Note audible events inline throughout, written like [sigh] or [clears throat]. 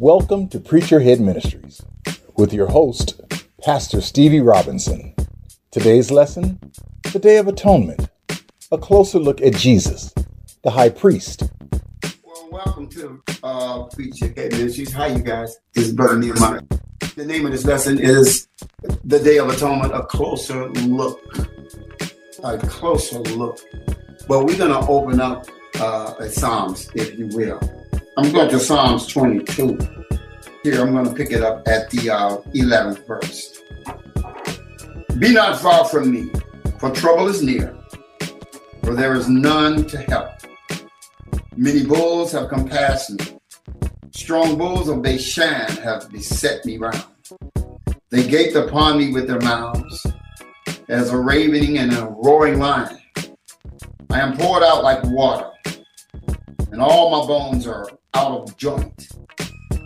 Welcome to Preacher Head Ministries with your host, Pastor Stevie Robinson. Today's lesson the Day of Atonement, a closer look at Jesus, the high priest. Well, welcome to uh, Preacher Head Ministries. Hi, you guys? This is Brother Nehemiah. The name of this lesson is The Day of Atonement, a closer look. A closer look. Well, we're going to open up uh, Psalms, if you will. I'm going to Psalms 22. Here, I'm going to pick it up at the uh, 11th verse. Be not far from me, for trouble is near, for there is none to help. Many bulls have compassed me. Strong bulls of Bashan have beset me round. They gaped upon me with their mouths, as a ravening and a roaring lion. I am poured out like water, and all my bones are out of joint.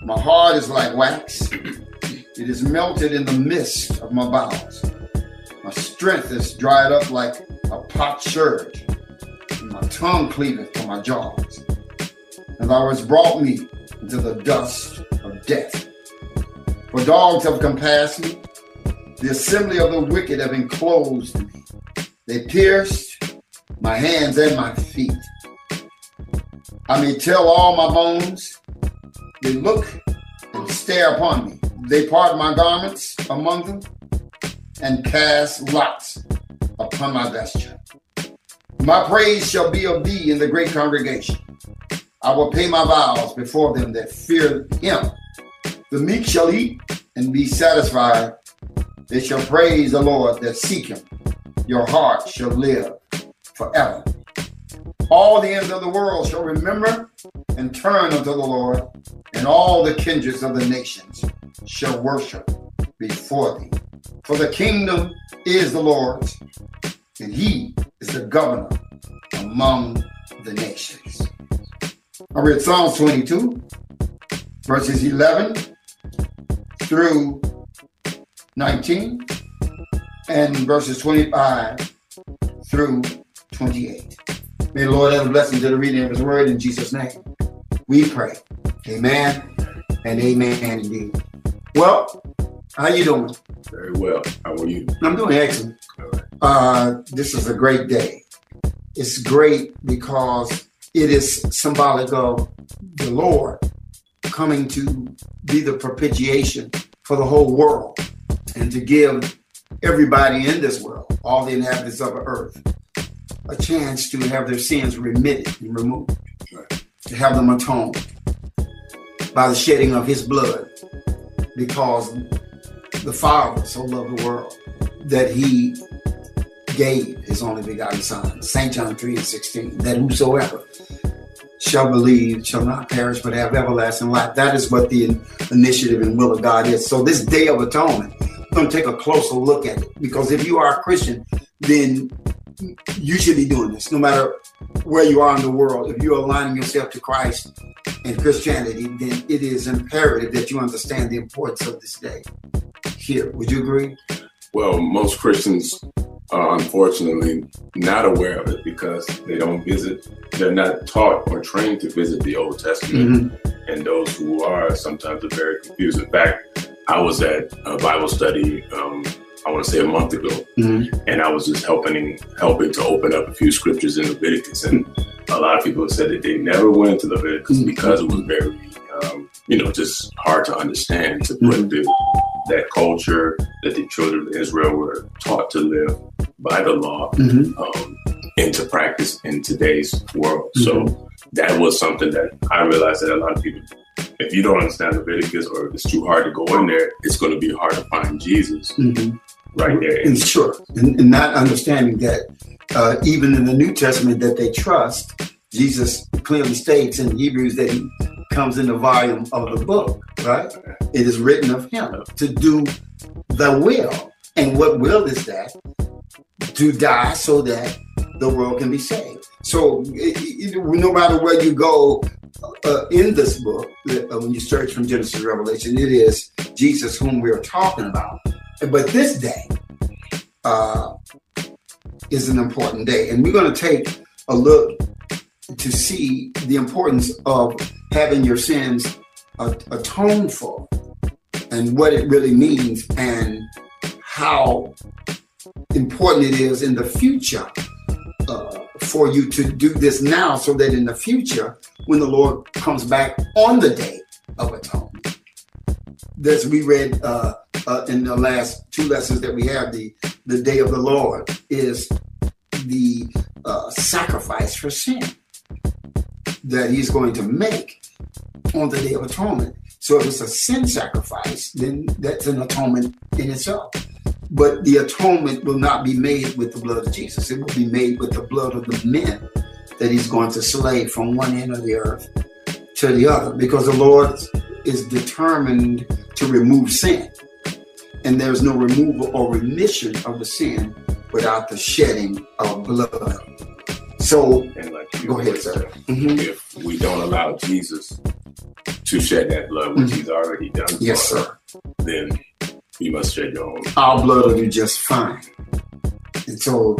My heart is like wax, it is melted in the midst of my bowels. My strength is dried up like a potsherd, and my tongue cleaveth to my jaws. And thou hast brought me into the dust of death. For dogs have compassed me, the assembly of the wicked have enclosed me. They pierced my hands and my feet. I may tell all my bones, they look and stare upon me. They part my garments among them and cast lots upon my vesture. My praise shall be of thee in the great congregation. I will pay my vows before them that fear him. The meek shall eat and be satisfied. They shall praise the Lord that seek him. Your heart shall live forever. All the ends of the world shall remember and turn unto the Lord, and all the kindreds of the nations shall worship before thee. For the kingdom is the Lord's, and he is the governor among the nations. I read Psalms 22, verses 11 through 19, and verses 25 through 28. May the Lord add a blessing to the reading of his word in Jesus' name. We pray. Amen and amen indeed. Well, how you doing? Very well. How are you? I'm doing excellent. Uh, this is a great day. It's great because it is symbolic of the Lord coming to be the propitiation for the whole world and to give everybody in this world, all the inhabitants of the earth, a chance to have their sins remitted and removed, to have them atoned by the shedding of his blood, because the Father so loved the world that he gave his only begotten Son, St. John 3 and 16, that whosoever shall believe shall not perish but have everlasting life. That is what the initiative and will of God is. So this day of atonement, we're going to take a closer look at it because if you are a Christian, then you should be doing this no matter where you are in the world. If you're aligning yourself to Christ and Christianity, then it is imperative that you understand the importance of this day. Here, would you agree? Well, most Christians are unfortunately not aware of it because they don't visit, they're not taught or trained to visit the Old Testament. Mm-hmm. And those who are sometimes are very confused. In fact, I was at a Bible study um, I want to say a month ago, mm-hmm. and I was just helping helping to open up a few scriptures in Leviticus, and a lot of people said that they never went into Leviticus mm-hmm. because it was very, um, you know, just hard to understand to put mm-hmm. the, that culture that the children of Israel were taught to live by the law mm-hmm. um, into practice in today's world. So mm-hmm. that was something that I realized that a lot of people if you don't understand Leviticus or if it's too hard to go in there, it's going to be hard to find Jesus. Mm-hmm right there. And sure, and, and not understanding that uh, even in the New Testament that they trust, Jesus clearly states in Hebrews that he comes in the volume of the book, right? It is written of him to do the will. And what will is that? To die so that the world can be saved. So it, it, no matter where you go uh, in this book, uh, when you search from Genesis to Revelation, it is Jesus whom we are talking about. But this day uh, is an important day. And we're going to take a look to see the importance of having your sins uh, atone for and what it really means and how important it is in the future uh, for you to do this now so that in the future, when the Lord comes back on the day of atonement, as we read uh, uh, in the last two lessons that we have, the, the day of the Lord is the uh, sacrifice for sin that he's going to make on the day of atonement. So if it's a sin sacrifice, then that's an atonement in itself. But the atonement will not be made with the blood of Jesus. It will be made with the blood of the men that he's going to slay from one end of the earth to the other because the Lord is determined to remove sin. And there's no removal or remission of the sin without the shedding of blood. So, like go ahead, sir. Mm-hmm. If we don't allow Jesus to shed that blood, which mm-hmm. he's already done, yes, sir, then you must shed your own. Our blood will do just fine. And so,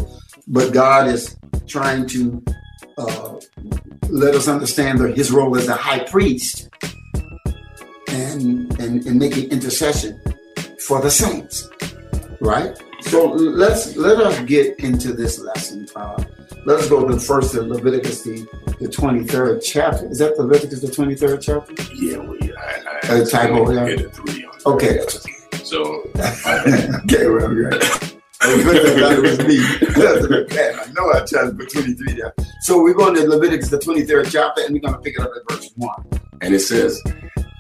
but God is trying to uh, let us understand that his role as a high priest and, and, and making intercession for the saints, right? So let's let us get into this lesson. Uh, let us go to first to Leviticus the, the 23rd chapter. Is that Leviticus the 23rd chapter? Yeah, we I, I, I typo there. Okay. So [laughs] okay, well, right. it was me. [laughs] I know I tried to put 23 there. So we're going to Leviticus, the 23rd chapter, and we're going to pick it up at verse 1. And it says,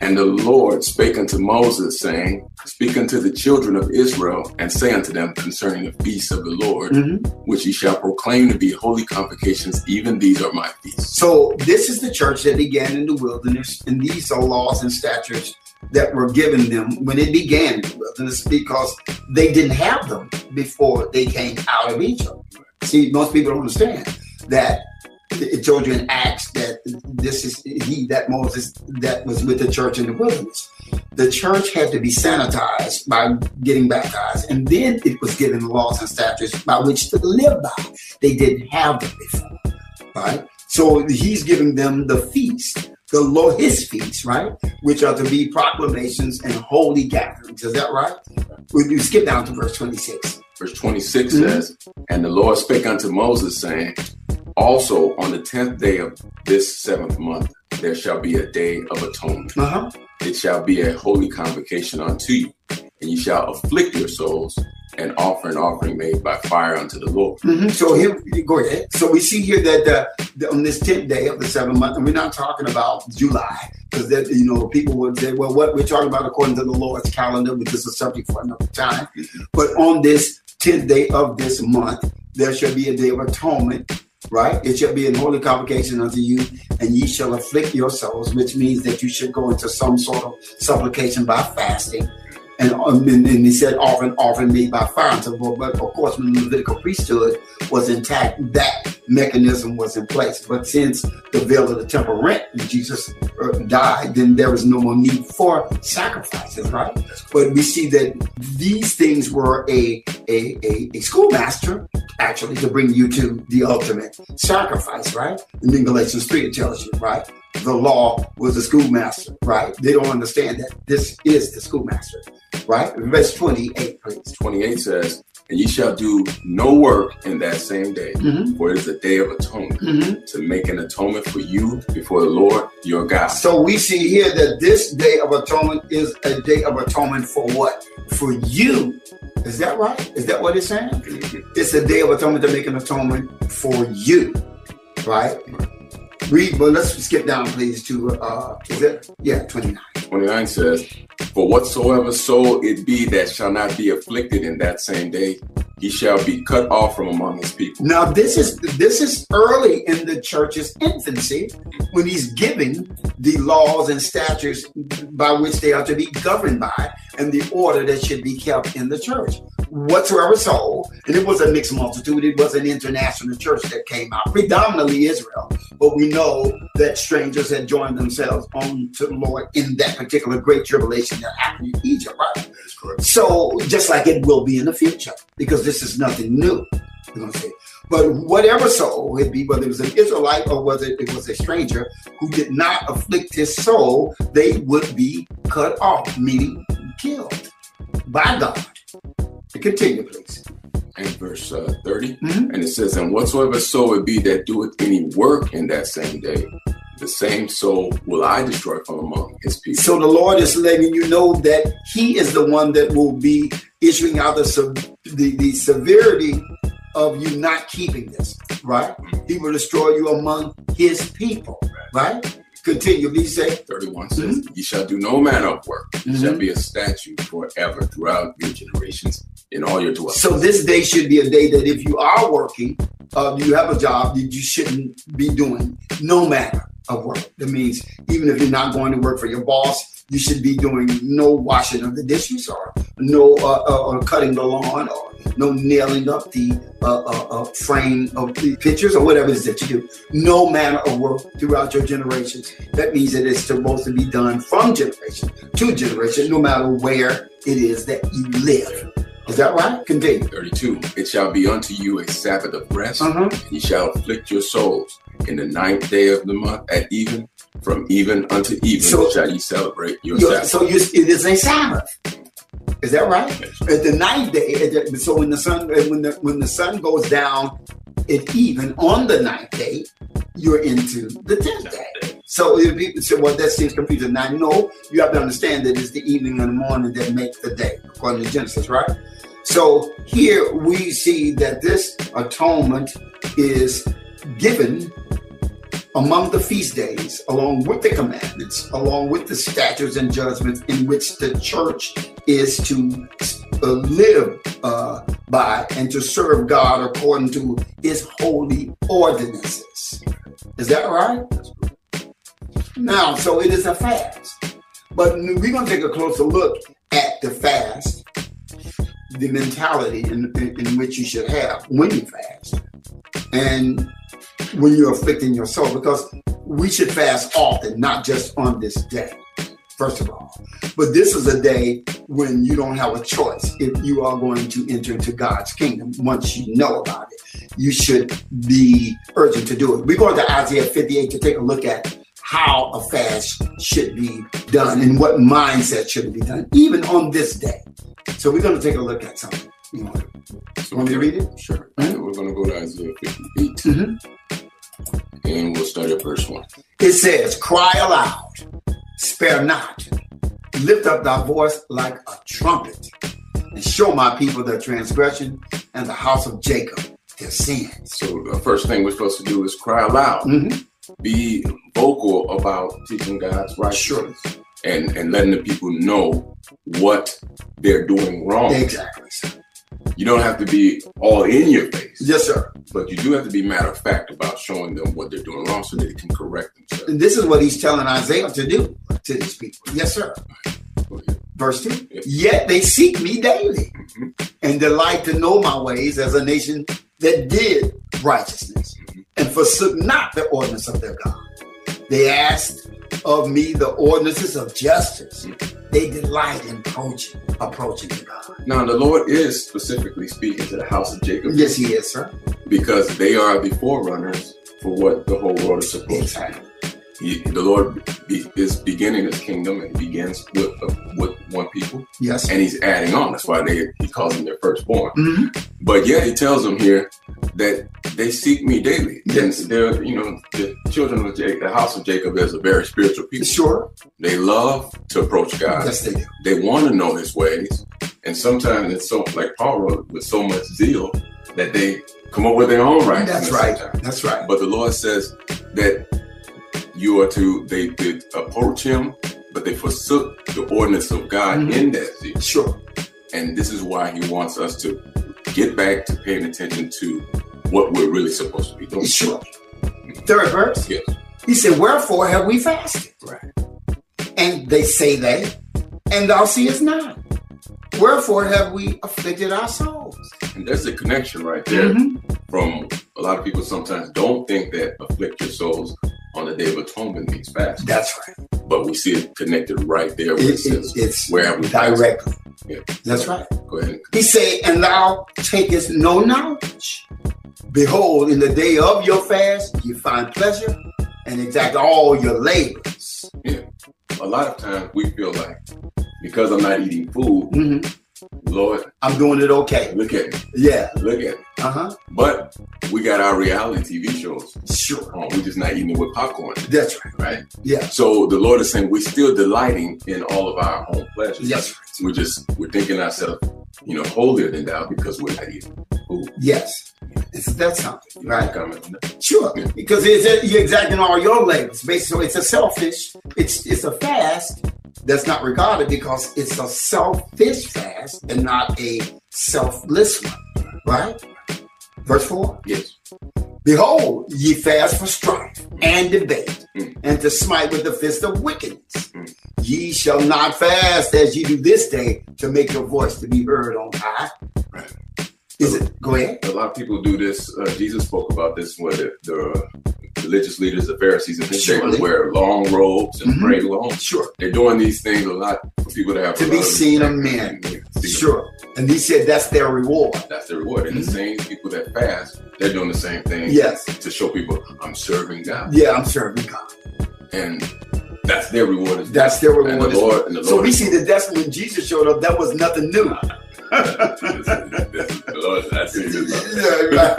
And the Lord spake unto Moses, saying, Speak unto the children of Israel, and say unto them concerning the feasts of the Lord, mm-hmm. which ye shall proclaim to be holy convocations, even these are my feasts. So this is the church that began in the wilderness, and these are laws and statutes that were given them when it began in the wilderness because they didn't have them before they came out of Egypt. See, most people don't understand that it told you in Acts that this is he that Moses that was with the church in the wilderness. The church had to be sanitized by getting baptized, and then it was given laws and statutes by which to live by. They didn't have them before, right? So he's giving them the feast the Lord, his feasts, right? Which are to be proclamations and holy gatherings. Is that right? Would you skip down to verse 26? Verse 26 mm-hmm. says, And the Lord spake unto Moses, saying, Also on the tenth day of this seventh month, there shall be a day of atonement. Uh-huh. It shall be a holy convocation unto you, and you shall afflict your souls and offer an offering made by fire unto the Lord. Mm-hmm. So here, go ahead. So we see here that uh, the, on this tenth day of the seventh month, and we're not talking about July, because that you know people would say, well, what we're talking about according to the Lord's calendar, which is a subject for another time. Mm-hmm. But on this tenth day of this month, there shall be a day of atonement. Right, it shall be an holy convocation unto you, and ye shall afflict your souls, which means that you should go into some sort of supplication by fasting and, um, and, and he said often often made by fire. But of course when the levitical priesthood was intact that mechanism was in place. But since the veil of the temple rent and jesus uh, died then there was no more need for sacrifices right? But we see that these things were a a, a, a schoolmaster actually to bring you to the ultimate sacrifice right? And then galatians 3 it tells you right the law was the schoolmaster, right? They don't understand that this is the schoolmaster, right? Verse 28, please. 28 says, And ye shall do no work in that same day, mm-hmm. for it is a day of atonement, mm-hmm. to make an atonement for you before the Lord your God. So we see here that this day of atonement is a day of atonement for what? For you. Is that right? Is that what it's saying? Mm-hmm. It's a day of atonement to make an atonement for you, right? Read, but let's skip down, please, to uh, is it? Yeah, 29. 29 says, For whatsoever soul it be that shall not be afflicted in that same day, he shall be cut off from among his people. Now, this is this is early in the church's infancy when he's giving the laws and statutes by which they are to be governed by and the order that should be kept in the church whatsoever soul, and it was a mixed multitude. It was an international church that came out, predominantly Israel. But we know that strangers had joined themselves on to the Lord in that particular great tribulation that happened in Egypt, right? So just like it will be in the future, because this is nothing new. We're gonna say. But whatever soul it be, whether it was an Israelite or whether it was a stranger who did not afflict his soul, they would be cut off, meaning killed by God. Continue, please. And verse uh, 30, mm-hmm. and it says, And whatsoever soul it be that doeth any work in that same day, the same soul will I destroy from among his people. So the Lord is letting you know that he is the one that will be issuing out the, the, the severity of you not keeping this, right? He will destroy you among his people, right? Continue, he say. 31 says, mm-hmm. Ye shall do no manner of work. Mm-hmm. shall be a statute forever throughout your generations in all your dwellings. So this day should be a day that if you are working, uh, you have a job that you shouldn't be doing no matter of work. That means even if you're not going to work for your boss, you should be doing no washing of the dishes or no uh, uh, or cutting the lawn or no nailing up the uh, uh, uh, frame of the pictures or whatever it is that you do. No manner of work throughout your generations. That means that it's supposed to be done from generation to generation, no matter where it is that you live. Is that right? Continue. 32. It shall be unto you a Sabbath of rest. Uh-huh. Ye shall afflict your souls in the ninth day of the month at even, from even unto even so, shall ye celebrate your Sabbath. So you, it is a Sabbath. Is that right? At the ninth day, the, so when the sun when the when the sun goes down at even on the ninth day, you're into the tenth day. So if people say, well, that seems confusing. Now, no, you have to understand that it's the evening and the morning that make the day, according to Genesis, right? So here we see that this atonement is given among the feast days, along with the commandments, along with the statutes and judgments in which the church is to uh, live uh, by and to serve God according to his holy ordinances. Is that right? Now, so it is a fast. But we're going to take a closer look at the fast, the mentality in, in, in which you should have when you fast. And when you're afflicting your soul because we should fast often, not just on this day, first of all. But this is a day when you don't have a choice if you are going to enter into God's kingdom once you know about it. You should be urgent to do it. We're going to Isaiah 58 to take a look at how a fast should be done and what mindset should be done, even on this day. So we're going to take a look at something. You want, so want me to read it? Sure. Mm-hmm. We're going to go to Isaiah 58. Mm-hmm. And we'll start at verse 1. It says, Cry aloud, spare not, lift up thy voice like a trumpet, and show my people their transgression and the house of Jacob their sins. So the first thing we're supposed to do is cry aloud. Mm-hmm. Be vocal about teaching God's righteousness. Sure. And, and letting the people know what they're doing wrong. Exactly you don't have to be all in your face. Yes, sir. But you do have to be matter of fact about showing them what they're doing wrong so they can correct themselves. And this is what he's telling Isaiah to do to these people. Yes, sir. Verse 2 yes. Yet they seek me daily mm-hmm. and delight to know my ways as a nation that did righteousness mm-hmm. and forsook not the ordinance of their God. They asked of me the ordinances of justice. They delight in approaching, approaching God. Now, the Lord is specifically speaking to the house of Jacob. Yes, He is, sir. Because they are the forerunners for what the whole world is supposed exactly. to be. He, the Lord be, is beginning His kingdom and begins with uh, with one people. Yes, and He's adding on. That's why they He calls them their firstborn. Mm-hmm. But yet He tells them here that they seek Me daily. Yes, and they're you know the children of Jacob, the house of Jacob is a very spiritual people. Sure, they love to approach God. Yes, they do. They want to know His ways, and sometimes it's so like Paul wrote with so much zeal that they come up with their own right. That's right. Sometimes. That's right. But the Lord says that you are to they did approach him, but they forsook the ordinance of God mm-hmm. in that zeal. Sure. And this is why he wants us to get back to paying attention to what we're really supposed to be doing. Sure. Third verse. Yes. He said, Wherefore have we fasted? Right. And they say they, and thou seest not. Wherefore have we afflicted our souls? And there's a connection right there mm-hmm. from a lot of people sometimes don't think that afflict your souls on the Day of Atonement means fast. That's right. But we see it connected right there where it, it says, it's where have we directly. Yeah. That's right. Go ahead. He said, and thou takest no knowledge. Behold, in the day of your fast, you find pleasure and exact all your labors. Yeah. A lot of times we feel like because I'm not eating food, Mhm. Lord, I'm doing it okay. look at me, Yeah. look at me. Uh huh. But we got our reality TV shows. Sure. We're just not eating it with popcorn, That's right. right? Yeah. So the Lord is saying we're still delighting in all of our own pleasures. Yes. We're just we're thinking ourselves, you know, holier than thou because we're not eating food. Yes. It's, that's something, right? Sure, because it's, you're exacting all your labors. Basically, it's a selfish. It's it's a fast that's not regarded because it's a selfish fast and not a selfless one, right? Verse four. Yes. Behold, ye fast for strife and debate, Mm. and to smite with the fist of wickedness. Mm. Ye shall not fast as ye do this day to make your voice to be heard on high. Right. Is it? Go ahead. A lot of people do this. Uh, Jesus spoke about this where the, the religious leaders, the Pharisees, and day wear long robes and Mhm. pray long. Sure. They're doing these things a lot for people to have To be seen of men. Sure. And he said that's their reward. That's the reward. And Mhm. the same people that fast, they're doing the same thing Yes. to show people I'm serving God, Yeah, I'm serving God. and that's their reward. That's their reward. And the Lord, and the So we see that that's when Jesus showed up. That was nothing new. Lord, that's [laughs] it. yeah, right.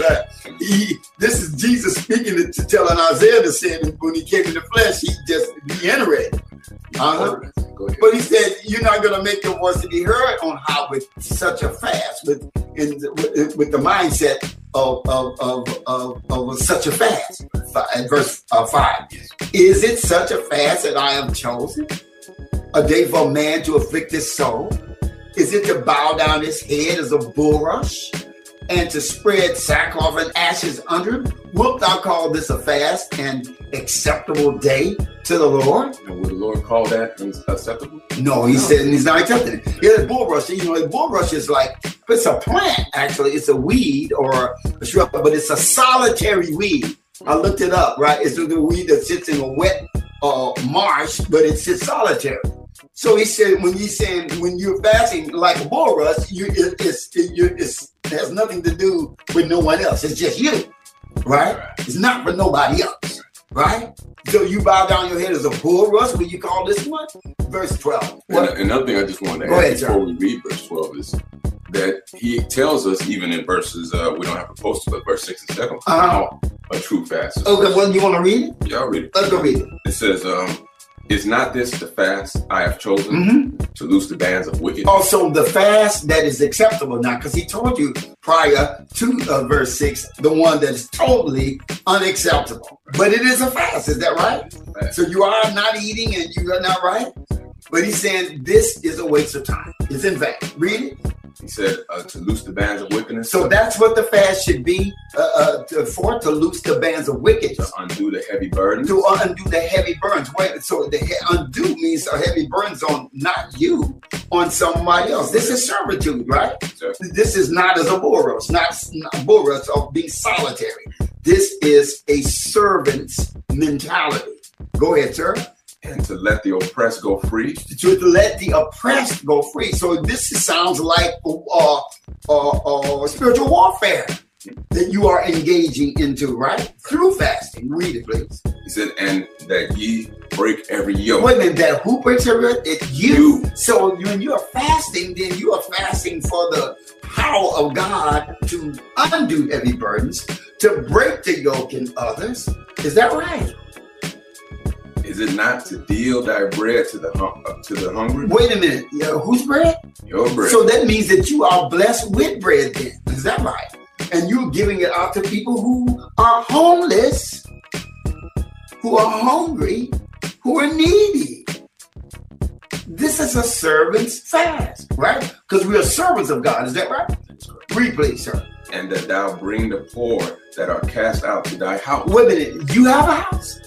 [laughs] right. He, this is Jesus speaking to, to telling Isaiah to say when he came in the flesh. He just reiterated. Uh-huh. But he said, "You're not going to make your voice to be heard on how with such a fast, with in the, with, with the mindset of of, of, of, of such a fast." Five, verse uh, five: Is it such a fast that I have chosen, a day for a man to afflict his soul? Is it to bow down his head as a bulrush, and to spread sackcloth and ashes under him? Wilt thou call this a fast and acceptable day to the Lord? And would the Lord call that acceptable? No, he No. said he's not accepting it. Yeah, the bulrush, you know, the bulrush is like it's a plant. Actually, it's a weed or a shrub, but it's a solitary weed. I looked it up. Right, it's the weed that sits in a wet uh, marsh, but it sits solitary. So he said, when he's saying when you're fasting like a bulrush, you it, it's it, you, it's, it has nothing to do with no one else. It's just you, right? It's not for nobody else, right? So you bow down your head as a bulrush. What you call this one? Verse twelve. And another thing I just wanted to Go add ahead, before we read verse 12 is that he tells us, even in verses, uh, we don't have to post it, but verse 6 and 7, Uh-huh. how a true fast is. Okay, well, you want to read it? Y'all read it. Let's go read it. It says, um, Is not this the fast I have chosen Mm-hmm. to loose the bands of wickedness? Also, the fast that is acceptable now, because he told you prior to uh, verse 6, the one that is totally unacceptable. But it is a fast, is that right? So you are not eating and you are not right? But he's saying this is a waste of time. It's in fact. Read it. He said, uh, To loose the bands of wickedness, So that's what the fast should be uh, uh, to, for, to loose the bands of wickedness. to undo the heavy burdens. to undo the heavy burns. Wait, so the he- undo means a heavy burns on not you, on somebody else. This is servitude, right? Sir. This is not as a bulrush, not, not bulrush of being solitary. This is a servant's mentality. Go ahead, sir. And to let the oppressed go free. To let the oppressed go free. So this sounds like uh, uh, uh, spiritual warfare that you are engaging into, right? Through fasting. Read it, please. He said, And that ye break every yoke. Wait a minute, that who breaks every yoke? It's you. You. So when you are fasting, then you are fasting for the power of God to undo heavy burdens, to break the yoke in others. Is that right? Is it not to deal thy bread to the hum- uh, to the hungry? Wait a minute. Yeah, whose bread? Your bread. So that means that you are blessed with bread then. Is that right? And you're giving it out to people who are homeless, who are hungry, who are needy. This is a servant's fast, right? Because we are servants of God. Is that right? Read, please, sir. and that thou bring the poor that are cast out to thy house. Wait a minute. You have a house.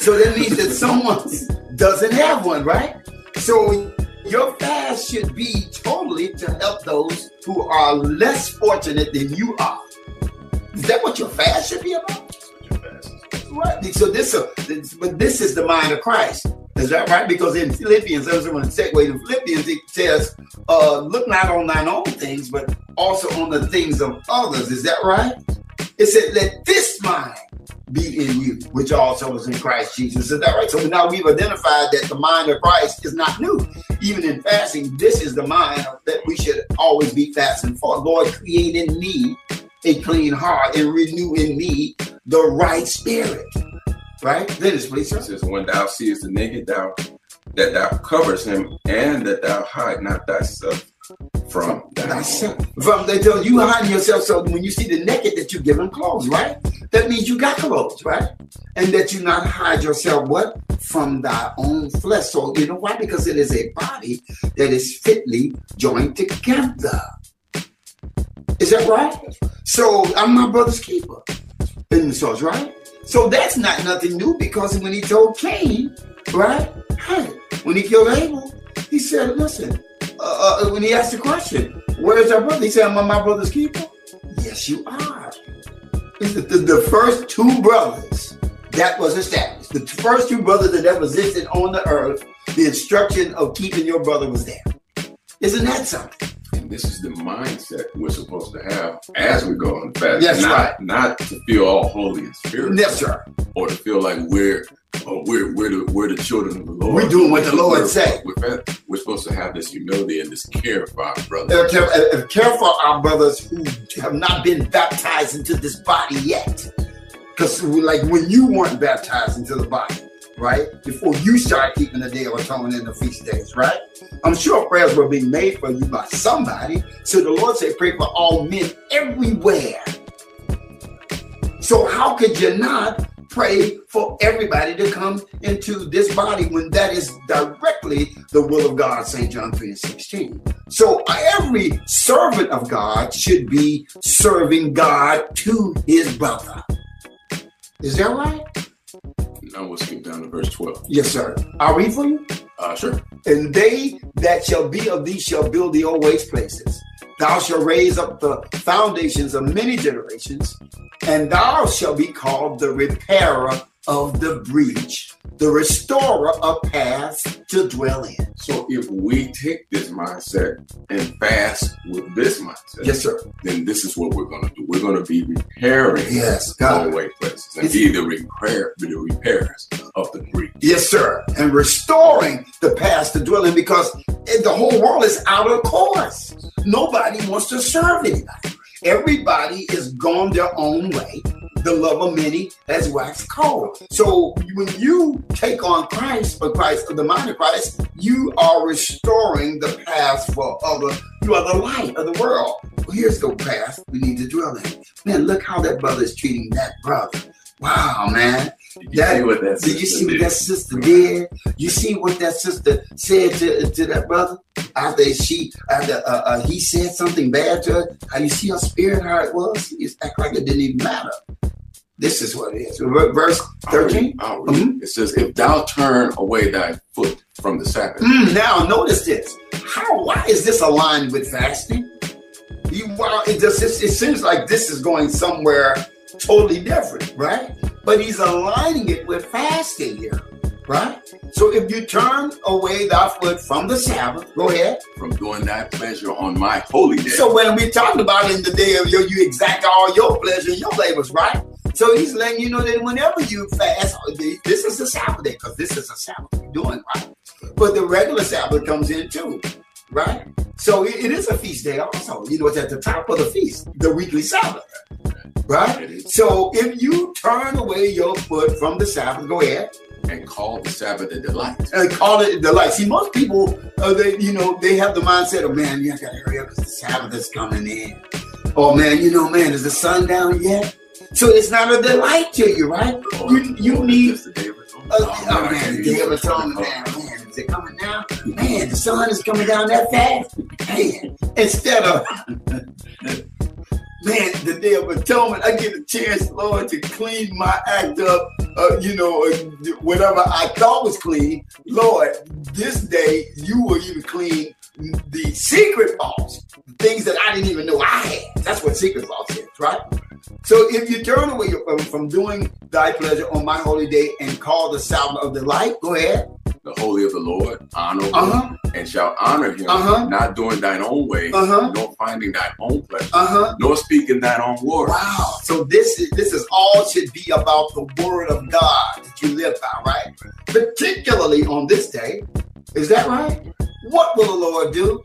So that means that someone doesn't have one, right? So your fast should be totally to help those who are less fortunate than you are. Is that what your fast should be about? Right. So this, uh, this but this is the mind of Christ. Is that right? Because in Philippians, there's one segue in Philippians, it says, uh, look not on thine own things, but also on the things of others. Is that right? It said, let this mind be in you, which also was in Christ Jesus. Is that right? So now we've identified that the mind of Christ is not new. Even in fasting, this is the mind that we should always be fasting for. Lord, create in me a clean heart and renew in me the right spirit. Right? Dennis, please. Sir. says, when thou seest the naked, thou that thou covers him, and that thou hide not thyself from thyself. From they tell you hiding yourself. So when you see the naked, that you give them clothes, right? That means you got clothes, right? And that you not hide yourself what from thy own flesh. So you know why? Because it is a body that is fitly joined together. Is that right? So I'm my brother's keeper in the source, right? So that's not nothing new because when he told Cain, right? Hey, when he killed Abel, he said, listen, uh, uh, when he asked the question, where's our brother? He said, "I'm my brother's keeper? Yes, you are. The, the, the first two brothers that was established, the first two brothers that ever existed on the earth, the instruction of keeping your brother was there. Isn't that something? And this is the mindset we're supposed to have as we go on fast. That's not, right. Not to feel all holy and spiritual. Yes, sir. Or to feel like we're oh, we're we're the we're the children of the Lord. We're doing what the Lord we're, said. We're, we're, supposed to have this humility and this care for our brothers. Care, uh, care for our brothers who have not been baptized into this body yet. Because like when you weren't baptized into the body, right? Before you start keeping the Day of Atonement and the feast days, right? I'm sure prayers were being made for you by somebody. So the Lord said, pray for all men everywhere. So how could you not pray for everybody to come into this body when that is directly the will of God, St. John 3 and 16. So every servant of God should be serving God to his brother. Is that right? Now we'll skip down to verse 12. Yes, sir. I'll read for you. Uh, sure. And they that shall be of thee shall build the old waste places. Thou shalt raise up the foundations of many generations, and thou shalt be called the repairer of the breach, the restorer of paths to dwell in. So if we take this mindset and fast with this mindset, yes, sir, then this is what we're going to do. We're going to be repairing yes, God. way places and it's, be the repair, the repairs of the breach. Yes, sir, and restoring the paths to dwell in because the whole world is out of course. Nobody wants to serve anybody. Everybody is gone their own way the love of many has waxed cold. So when you take on Christ or Christ or the mind of Christ, you are restoring the path for other. You are the light of the world. Well, here's the path we need to dwell in. Man, look how that brother is treating that brother. Wow, man. Did you, that, see, what that did you see what that sister did? You see what that sister said to, to that brother after she after uh, uh, he said something bad to her? How you see her spirit, how it was? He just act like it didn't even matter. This is what it is. Verse 13. Mm-hmm. It says, If thou turn away thy foot from the Sabbath. Mm, now, notice this. How? Why is this aligned with fasting? You, well, it just it, it seems like this is going somewhere totally different, right? But he's aligning it with fasting here, right? So if you turn away thy foot from the Sabbath, go ahead. From doing thy pleasure on my holy day. So when we talking about in the day of your, you exact all your pleasure, your labors, right? So he's letting you know that whenever you fast, this is a Sabbath day because this is a Sabbath you're doing, right? But the regular Sabbath comes in too, right? So it, it is a feast day also. You know, it's at the top of the feast, the weekly Sabbath, right? So if you turn away your foot from the Sabbath, go ahead. And call the Sabbath a delight. And call it a delight. See, most people, uh, they, you know, they have the mindset of, man, you gotta hurry up because the Sabbath is coming in. Oh man, you know, man, is the sun down yet? So it's not a delight to you, right? You you need. Uh, oh man, the day of atonement, man, man, is it coming down? Man, the sun is coming down that fast. Man, instead of man, the day of atonement, I get a chance, Lord, to clean my act up. Uh, you know, uh, whatever I thought was clean, Lord, this day you will even clean the secret faults, things that I didn't even know I had. That's what secret faults is, right? So if you turn away from doing thy pleasure on my holy day and call the Sabbath of the delight, go ahead. the holy of the Lord, honorable, Uh-huh. and shall honor him, Uh-huh. not doing thine own way, Uh-huh. nor finding thine own pleasure, Uh-huh. nor speaking thine own word. Wow. So this is this is all should be about the word of God that you live by, right? Particularly on this day. Is that right? What will the Lord do?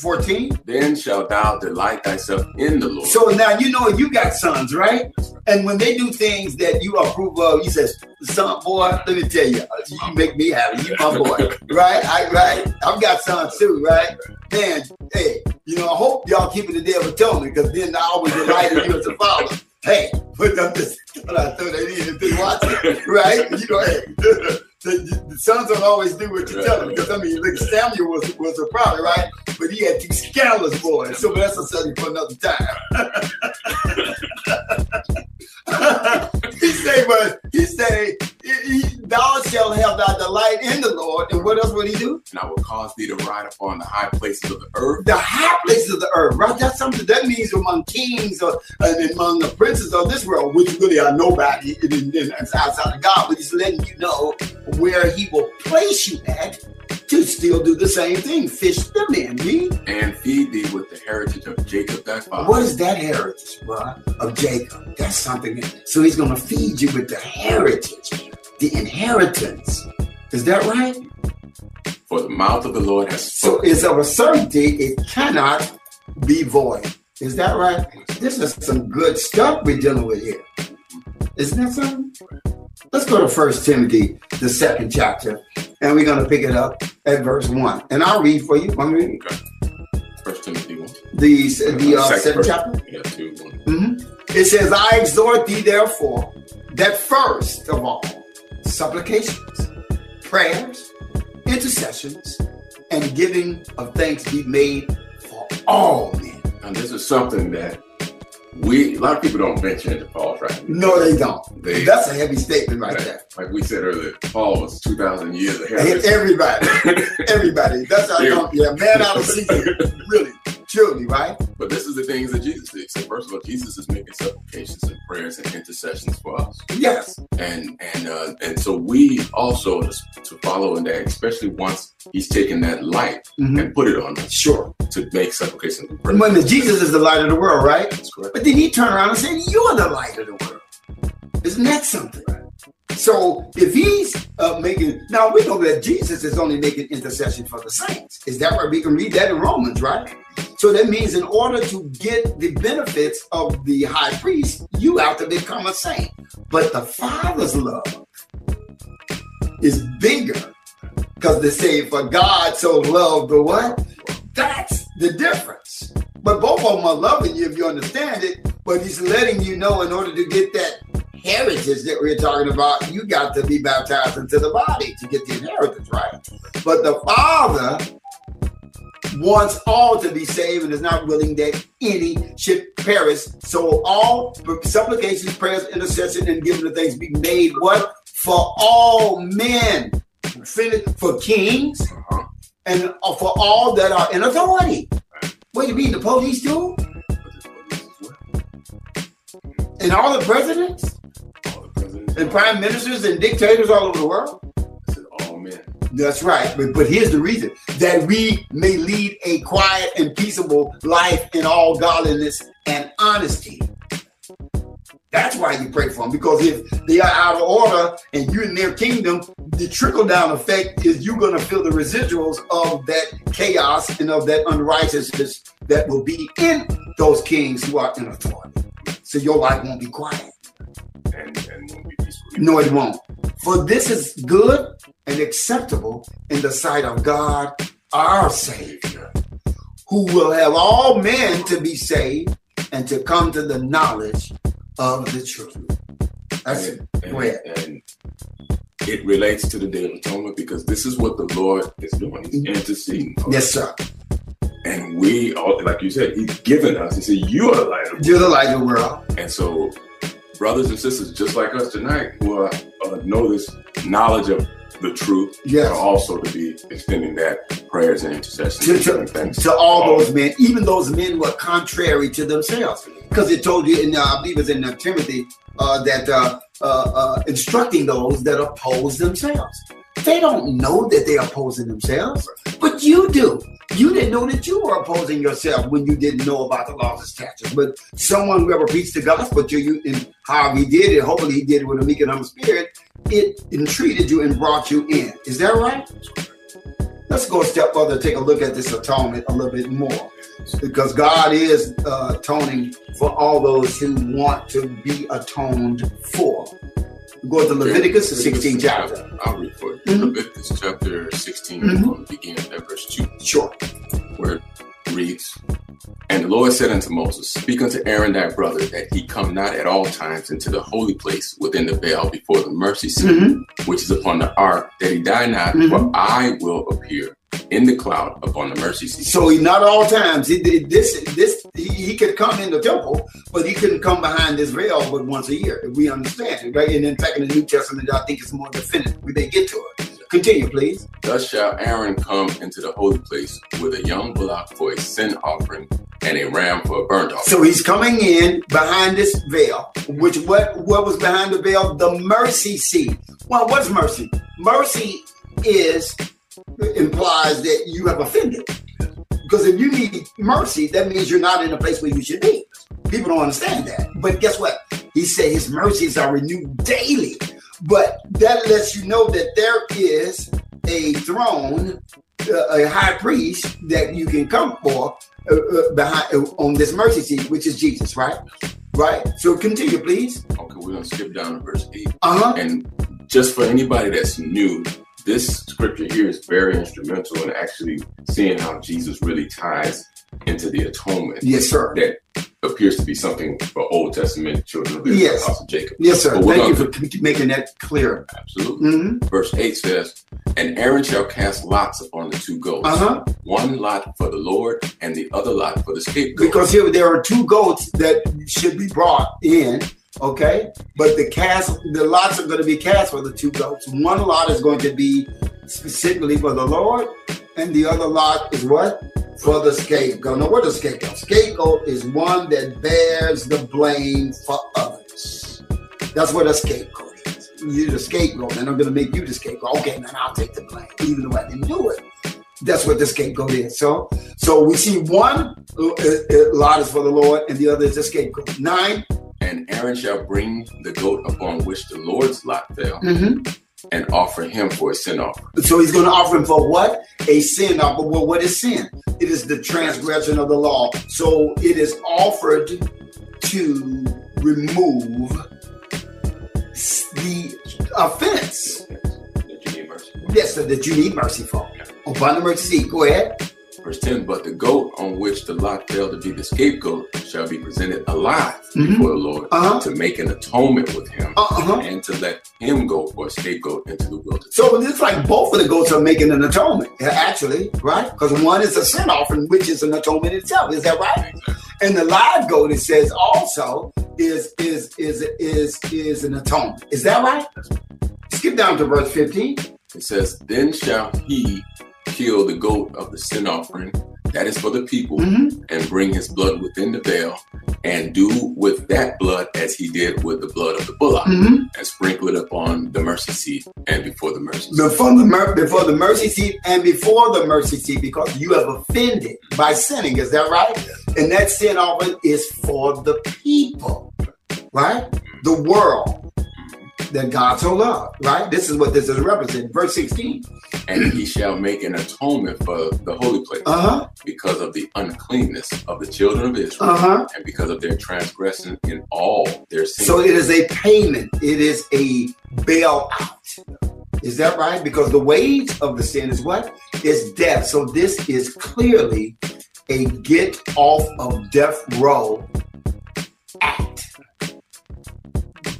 14. Then shalt thou delight thyself in the Lord. So now you know you got sons, right? And when they do things that you approve of, you says, "Son, boy, let me tell you, you make me happy. You my boy, [laughs] right? I right. I've got sons too, right? Man, hey, you know, I hope y'all keeping the day of atonement because then I always delight in you as a father. Hey, put them this. [laughs] I thought they needed to watch it, right? You know, hey, [laughs] the, the sons don't always do what you tell them because I mean, look, Samuel was was a prophet, right? But he had two scandalous boys, so that's a study for another time. [laughs] he say, but he say, thou shalt have thy delight in the Lord. And what else would he do? and I will cause thee to ride upon the high places of the earth. The high places of the earth, right? That's something that means among kings or and among the princes of this world, which really are nobody outside of God, but he's letting you know where he will place you at to still do the same thing. Fish the men, me. and feed thee with the heritage of Jacob that's father. What is that heritage, bro? Of Jacob. That's something. So he's going to feed you with the heritage, the inheritance. Is that right? For the mouth of the Lord has spoken. So it's of a certainty, it cannot be void. Is that right? This is some good stuff we're dealing with here. Isn't that something? Let's go to First Timothy, the second chapter, and we're going to pick it up at verse one. And I'll read for you. Want me to read First Timothy 1. the the uh, Second second chapter? Yeah, 2 1. Mhm. It says, I exhort thee, therefore, that first of all, supplications, prayers, intercessions, and giving of thanks be made for all men. And this is something that we, a lot of people don't venture into Paul's right. No, they don't. They, That's a heavy statement right there. like we said earlier, Paul was 2,000 years ahead. Of. Everybody, [laughs] everybody. That's how Yeah. don't, yeah, man out of season. Really, [laughs] truly, right? But this is the things that Jesus did. So first of all, Jesus is making supplications and prayers and intercessions for us. Yes. and and uh, and so we also to, to follow in that, especially once he's taken that light Mhm. and put it on us Sure. to make supplications and prayers. When the Jesus is the light of the world, right? That's correct. But then he turned around and said, You're the light of the world. Isn't that something? So if he's uh, making, now we know that Jesus is only making intercession for the saints. Is that right? We can read that in Romans, right? So that means in order to get the benefits of the high priest, you have to become a saint. But the Father's love is bigger because they say, For God so loved the what? That's the difference. But both of them are loving you if you understand it. But he's letting you know in order to get that heritage that we're talking about, you got to be baptized into the body to get the inheritance, right? But the Father wants all to be saved and is not willing that any should perish. So all supplications, prayers, intercession, and giving of things be made what? For all men. For kings Uh-huh. and for all that are in authority. What do you mean, the police too? But this police as well. And all the presidents All the presidents and prime ministers and dictators all over the world? This is all men. That's right. But, but here's the reason that we may lead a quiet and peaceable life in all godliness and honesty. That's why you pray for them. Because if they are out of order and you're in their kingdom, the trickle down effect is you're going to feel the residuals of that chaos and of that unrighteousness that will be in those kings who are in authority. So your life won't be quiet. And No, it won't. For this is good and acceptable in the sight of God, our Savior, who will have all men to be saved and to come to the knowledge of the truth. That's it. Go ahead. and it relates to the Day of Atonement because this is what the Lord is doing. He's interceding. for. Yes, sir. And we, all, like you said, He's given us. He said, "You are the light of the world." You're the light of the world. And so, brothers and sisters, just like us tonight, who are, uh, know this knowledge of the truth, Yes. are also to be extending that prayers and intercessions To, to, to all those men, even those men were contrary to themselves. Because it told you, in uh, I believe it's in uh, Timothy, uh, that uh, uh, uh, instructing those that oppose themselves. They don't know that they're opposing themselves, but you do. You didn't know that you were opposing yourself when you didn't know about the laws and statutes. But someone who ever preached the gospel to you, and how he did it, hopefully he did it with a meek and humble spirit, it entreated you and brought you in. Is that right? Let's go a step further, take a look at this atonement a little bit more. Because God is uh, atoning for all those who want to be atoned for. Go to Leviticus, the 16th chapter. I'll read for you. Mhm. Leviticus chapter 16, Mhm. from the beginning at verse 2, Sure. where it reads, And the Lord said unto Moses, Speak unto Aaron thy brother, that he come not at all times into the holy place within the veil before the mercy seat, Mhm. which is upon the ark, that he die not, Mhm. for I will appear in the cloud upon the mercy seat. So he not all times. He did this this he, he could come in the temple, but he couldn't come behind this veil but once a year. If We understand it, right? And in fact, in the New Testament, I think it's more definitive. We may get to it. Continue, please. Thus shall Aaron come into the holy place with a young bullock for a sin offering and a ram for a burnt offering. So he's coming in behind this veil, which what what was behind the veil? The mercy seat. Well, what's mercy? Mercy is implies that you have offended. Because if you need mercy, that means you're not in a place where you should be. People don't understand that. But guess what? He said his mercies are renewed daily. But that lets you know that there is a throne, uh, a high priest that you can come for uh, uh, behind on this mercy seat, which is Jesus, right? Right. So continue, please. Okay, we're gonna skip down to verse 8. Uh huh. And just for anybody that's new, this scripture here is very instrumental in actually seeing how Jesus really ties into the atonement Yes, sir. that appears to be something for Old Testament children of Israel, Yes. Apostle Jacob. Yes, sir. Thank you for c- making that clear. Absolutely. hmm Verse 8 says, And Aaron shall cast lots upon the two goats, Uh huh. one lot for the Lord and the other lot for the scapegoat. Because here there are two goats that should be brought in. Okay, but the cast, the lots are going to be cast for the two goats. One lot is going to be specifically for the Lord, and the other lot is what for the scapegoat. Now, what is scapegoat? Scapegoat is one that bears the blame for others. That's what a scapegoat is. You're the scapegoat, and I'm going to make you the scapegoat. Okay, man, I'll take the blame, even though I didn't do it. That's what the scapegoat is. So, so we see one uh, uh, lot is for the Lord, and the other is the scapegoat. 9 And Aaron shall bring the goat upon which the Lord's lot fell, Mm-hmm. and offer him for a sin offering. So he's going to offer him for what? A sin offering. Well, what is sin? It is the transgression of the law. So it is offered to remove the offense. That you need mercy. Yes, so that you need mercy for. Upon the mercy. Go ahead. Verse 10 But the goat on which the lot fell to be the scapegoat shall be presented alive Mhm. before the Lord Uh-huh. to make an atonement with him Uh-huh. and to let him go for a scapegoat into the wilderness. So it's like both of the goats are making an atonement, actually, right? Because one is a sin offering, which is an atonement itself. Is that right? And the live goat, it says also is is is is is an atonement. Is that right? Skip down to verse 15. It says, Then shall he kill the goat of the sin offering, that is for the people, Mhm. and bring his blood within the veil, and do with that blood as he did with the blood of the bullock, Mhm. and sprinkle it upon the mercy seat and before the mercy seat. Before the mer- before the mercy seat and before the mercy seat, because you have offended by sinning. Is that right? And that sin offering is for the people, right? The world that God so loved, right? This is what this is representing. Verse 16. And he shall make an atonement for the holy place Uh-huh. because of the uncleanness of the children of Israel Uh-huh. and because of their transgression in all their sins. So it is a payment. It is a bailout. Is that right? Because the wage of the sin is what? Is death. So this is clearly a get off of death row act.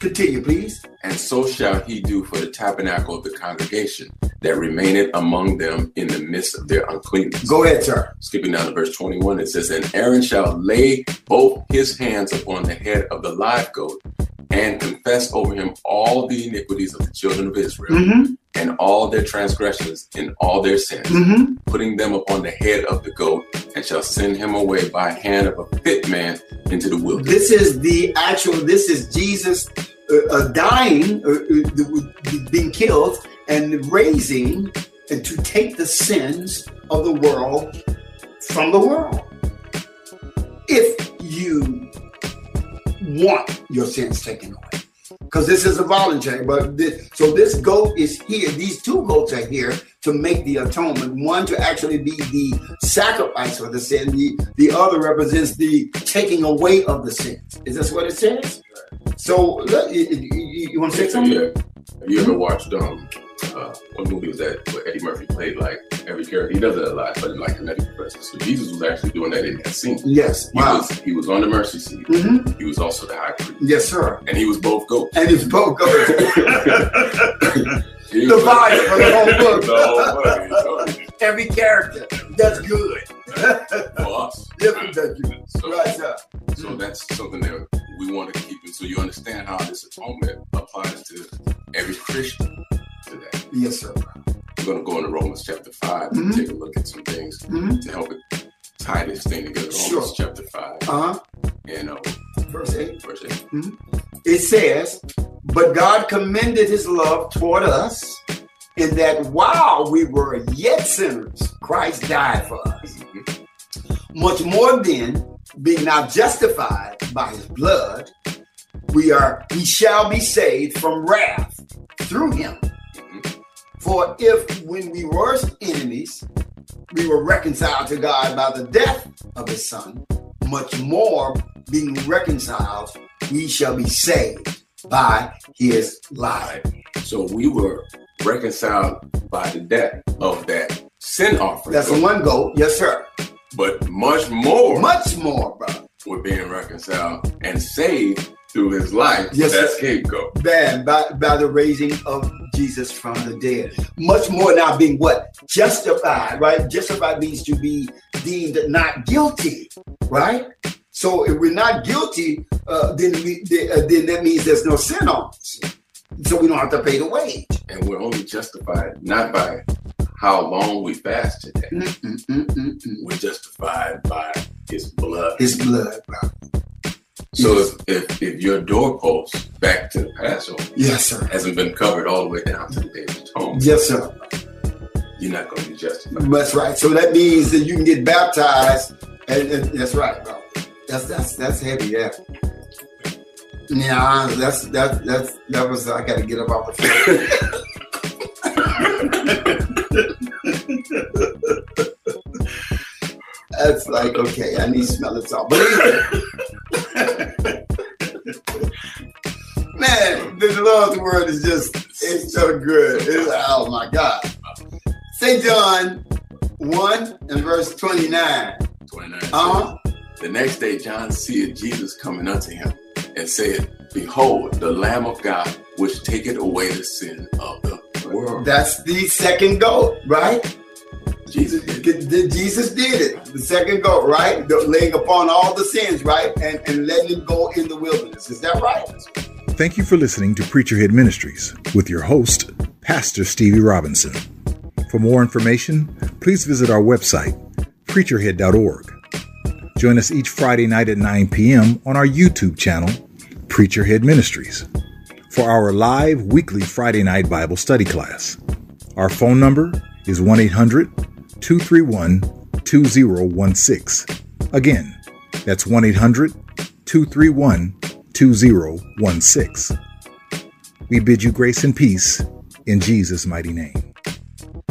Continue, please. And so shall he do for the tabernacle of the congregation that remaineth among them in the midst of their uncleanness. Go ahead, sir. Skipping down to verse 21, it says, And Aaron shall lay both his hands upon the head of the live goat and confess over him all the iniquities of the children of Israel Mm-hmm. And all their transgressions and all their sins, Mm-hmm. putting them upon the head of the goat, and shall send him away by hand of a fit man into the wilderness. This is the actual, this is Jesus uh, uh, dying, uh, uh, being killed, and raising and to take the sins of the world from the world. If you want your sins taken away because this is a voluntary. But this, so this goat is here. These two goats are here to make the atonement. One to actually be the sacrifice for the sin. The the other represents the taking away of the sin. Is this what it says? So you, you, you want to say something? Yeah. Have you ever watched um uh, what movie was that where Eddie Murphy played like every character? He does it a lot, but in like a medical professor. So Jesus was actually doing that in that scene. Yes. He Wow. was he was on the mercy seat. Mhm. He was also the high priest, Yes, sir. and he was both goats. And it's both goats. [laughs] He The Bible for the whole book. the whole book. He told you. Every character. That's good. For us. Different that's good. So, Right, sir. so that's something that we want to keep it so you understand how this atonement applies to every Christian today. Yes, sir. We're going to go into Romans chapter 5 Mhm. and take a look at some things Mhm. to help it tie this thing together. Sure. Romans chapter 5 Uh huh. and uh, Verse 8. verse 8. it says, But God commended his love toward us in that while we were yet sinners, Christ died for us. Much more then, being now justified by his blood, we are we shall be saved from wrath through him. For if when we were enemies, we were reconciled to God by the death of his son, much more being reconciled, we shall be saved by his life. So we were reconciled by the death of that sin offering. That's the one goal. Yes, sir. But much more, Much more, brother. we're being reconciled and saved through his life. Yes, that scapegoat. Than by, by the raising of Jesus from the dead. Much more now being what? Justified, right? Justified means to be deemed not guilty, right? So if we're not guilty, uh, then we then, uh, then that means there's no sin on us. So we don't have to pay the wage. And we're only justified not by how long we fast today. Mm, mm, mm, mm, mm. We're justified by his blood. His blood, bro. So if, if, if your doorpost back to the Passover Yes, sir. hasn't been covered all the way down to the Day of Atonement, Yes, sir. you're not going to be justified. That's right. So that means that you can get baptized, and, and that's right, bro. That's that's that's heavy. Yeah. Yeah, that's that that's that was. I got to get up off the floor. [laughs] [laughs] [laughs] that's like okay. I need to smell it all. But anyway. [laughs] Man, the Lord's word is just, it's so good. It's, oh my God. St. John 1 and verse 29. 29 Uh-huh. The next day, John seeth Jesus coming unto him and said, Behold, the Lamb of God, which taketh away the sin of the world. That's the second goat, right? Jesus did. Jesus did it. The second goat, right? The- laying upon all the sins, right? And, and letting him go in the wilderness. Is that right? Thank you for listening to Preacherhead Ministries with your host, Pastor Stevie Robinson. For more information, please visit our website, preacherhead.org. Join us each Friday night at 9 p.m. on our YouTube channel, Preacherhead Ministries, for our live weekly Friday night Bible study class. Our phone number is 1 800 231 2016. Again, that's 1 800 231 2016. We bid you grace and peace in Jesus' mighty name.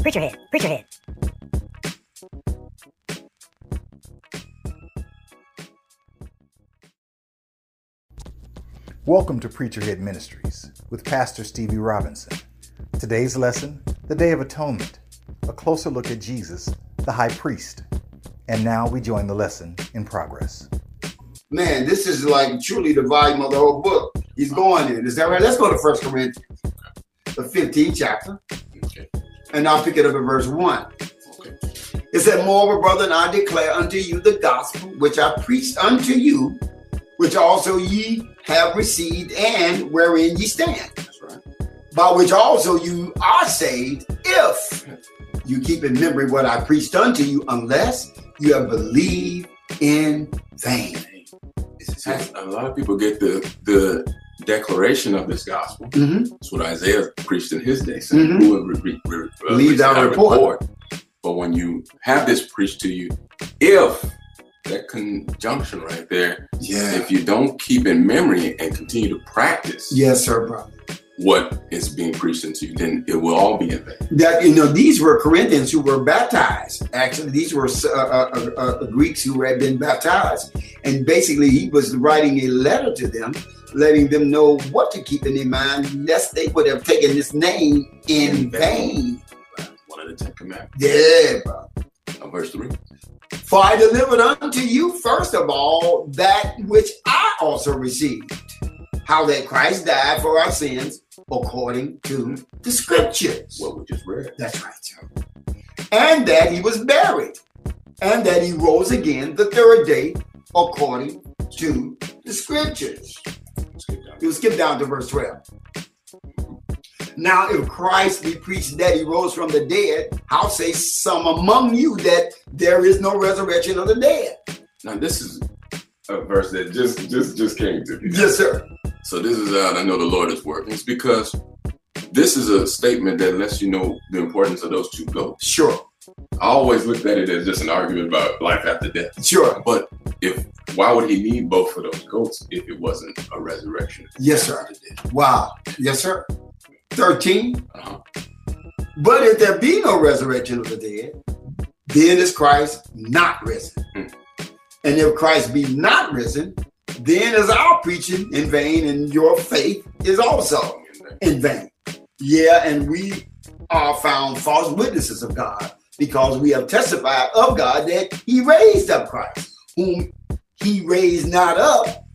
Preacher head, preacher head. Welcome to Preacherhead Ministries with Pastor Stevie Robinson. Today's lesson, the Day of Atonement, a closer look at Jesus, the high priest. And now we join the lesson in progress. Man, this is like truly the volume of the whole book. He's going in. Is that right? Let's go to First Corinthians, the 15th chapter, and I'll pick it up at verse 1. Okay. It said, Moreover, brethren, I declare unto you the gospel which I preached unto you, which also ye have received, and wherein ye stand, right. by which also you are saved, if you keep in memory what I preached unto you, unless you have believed in vain. See, a lot of people get the the declaration of this gospel. hmm That's what Isaiah preached in his day, saying, Mhm. "Who will re- re- uh, Leave thy thy report." But when you have this preached to you, if that conjunction right there, Yeah. if you don't keep in memory and continue to practice Yes, sir, brother. What is being preached into you, then it will all be in vain. That you know, these were Corinthians who were baptized. Actually, these were uh, uh, uh, uh, Greeks who had been baptized, and basically, he was writing a letter to them, letting them know what to keep in their mind, lest they would have taken this name in vain. One of the Ten Commandments. Yeah, bro. Uh, verse 3. For I delivered unto you first of all that which I also received, how that Christ died for our sins according to the scriptures. What we just read. That's right, sir. And that he was buried, and that he rose again the third day according to the scriptures. Skip down. You'll skip down to verse 12. Now, if Christ be preached that he rose from the dead, how say some among you that there is no resurrection of the dead? Now this is a verse that just just just came to me. Yes, sir. So this is how I know the Lord is working. It's because this is a statement that lets you know the importance of those two goats. Sure, I always looked at it as just an argument about life after death. sure. But if why would he need both of those goats if it wasn't a resurrection? Yes, sir. Wow. Yes, sir. 13. Uh-huh. But if there be no resurrection of the dead, then is Christ not risen. Hmm. And if Christ be not risen, then is our preaching in vain, and your faith is also in vain. Yeah, and we are found false witnesses of God because we have testified of God that He raised up Christ, whom He raised not up,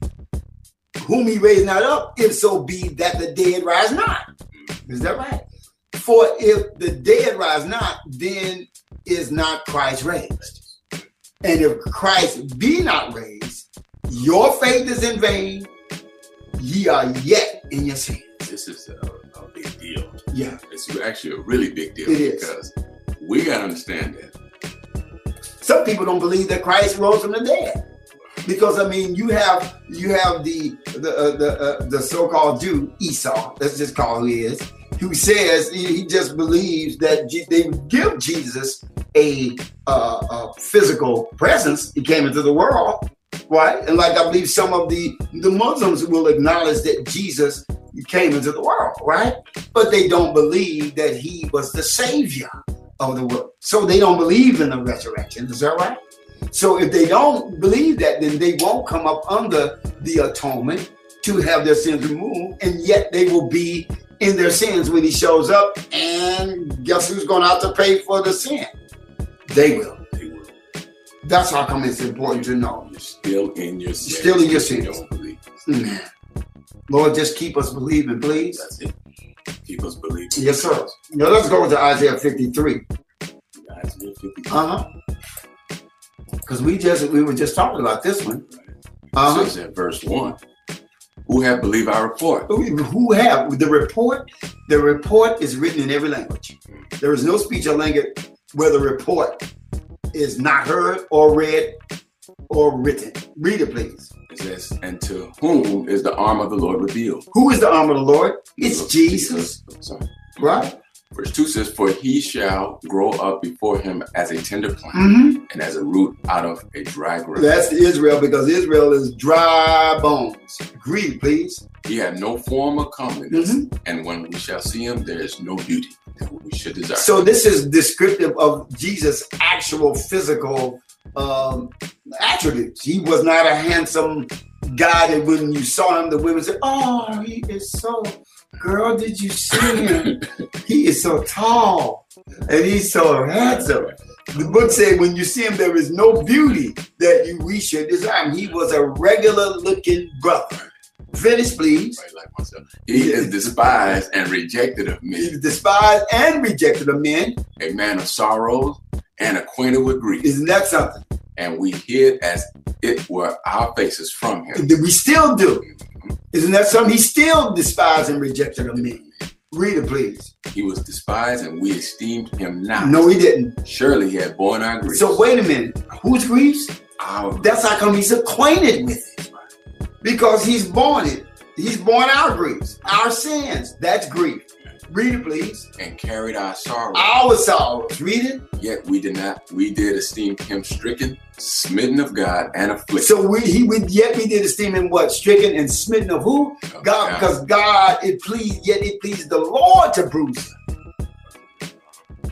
whom He raised not up, if so be that the dead rise not. Is that right? For if the dead rise not, then is not Christ raised. And if Christ be not raised, your faith is in vain, ye are yet in your sin. This is a, a big deal. Yeah. It's actually a really big deal It is. because we gotta understand that. Some people don't believe that Christ rose from the dead. Because I mean, you have you have the the uh, the uh, the so-called Jew Esau. Let's just call who he is. Who says he, he just believes that Je- they give Jesus a, uh, a physical presence. He came into the world, right? And like I believe some of the the Muslims will acknowledge that Jesus came into the world, right? But they don't believe that he was the savior of the world. So they don't believe in the resurrection. Is that right? So if they don't believe that, then they won't come up under the atonement to have their sins removed, and yet they will be in their sins when he shows up. And guess who's going to have to pay for the sin? They will. That's how come it's important to know. You're still in your sins. Still in your You sins. Mm. Lord, just keep us believing, please. That's it. Keep us believing. Yes, sir. Now let's go to Isaiah 53. Isaiah 50. Uh huh. Because we just we were just talking about this one. It Uh says in verse 1 Who have believed our report? Who have the report? The report is written in every language. There is no speech or language where the report is not heard or read or written. Read it, please. It says, And to whom is the arm of the Lord revealed? Who is the arm of the Lord? It's Jesus, Sorry. right? Verse 2 says, For he shall grow up before him as a tender plant Mm-hmm. and as a root out of a dry ground. That's Israel because Israel is dry bones. Read, please. He had no form of comeliness, Mhm. and when we shall see him, there is no beauty we should desire. So this is descriptive of Jesus' actual physical um, attributes. He was not a handsome guy that when you saw him, the women said, "Oh, he is so." Girl, did you see him? he is so tall and he's so handsome. The book said, when you see him, there is no beauty that you, we should desire. He was a regular looking brother. Finish, please. Like myself. He is despised and rejected of He men, was despised and rejected of men. a man of sorrows and acquainted with grief. Isn't that something? And we hid as it were our faces from him. we still do. Mm-hmm. Isn't that something? He still despised and rejected of men. Read it, please. He was despised and we esteemed him not. No, he didn't. Surely he had borne our griefs. So wait a minute. Whose griefs? Our That's how come he's acquainted with it. Because he's born it. He's borne our griefs, our sins. That's grief. Read it, please. and carried our sorrow. Our sorrows. Read it. Yet we did not, we did esteem him stricken, smitten of God, and afflicted. So we he we yet we did esteem him what stricken and smitten of who? of God, because God it pleased, yet it pleased the Lord to bruise him.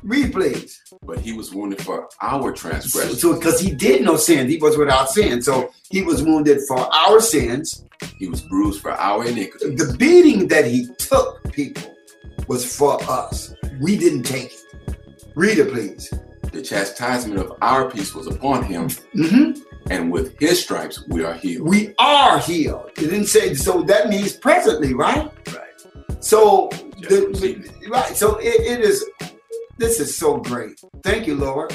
Read, please. But he was wounded for our transgressions. So because he did no sin, he was without sin. So he was wounded for our sins. He was bruised for our iniquity. The beating that he took, people, was for us. We didn't take it. Read it, please. The chastisement of our peace was upon him, hmm and with his stripes we are healed. We are healed. It didn't say so. That means presently, right? Right. So the, right. So it, it is. This is so great. Thank you, Lord.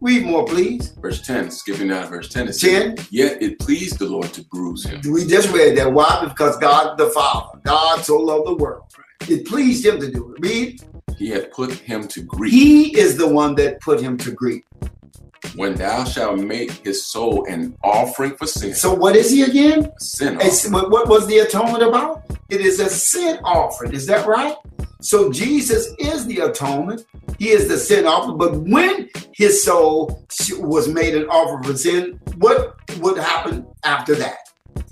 Read more, please. Verse 10, skipping down to verse 10, it says, 10. Yet it pleased the Lord to bruise him. We just read that. Why? Because God the Father, God so loved the world. It pleased him to do it. Read. He had put him to grief. He is the one that put him to grief. When thou shalt make his soul an offering for sin, So what is he again? a sin offering, what what was the atonement about? It is a sin offering. Is that right? So Jesus is the atonement. He is the sin offering. But when his soul was made an offering for sin, what would happen after that?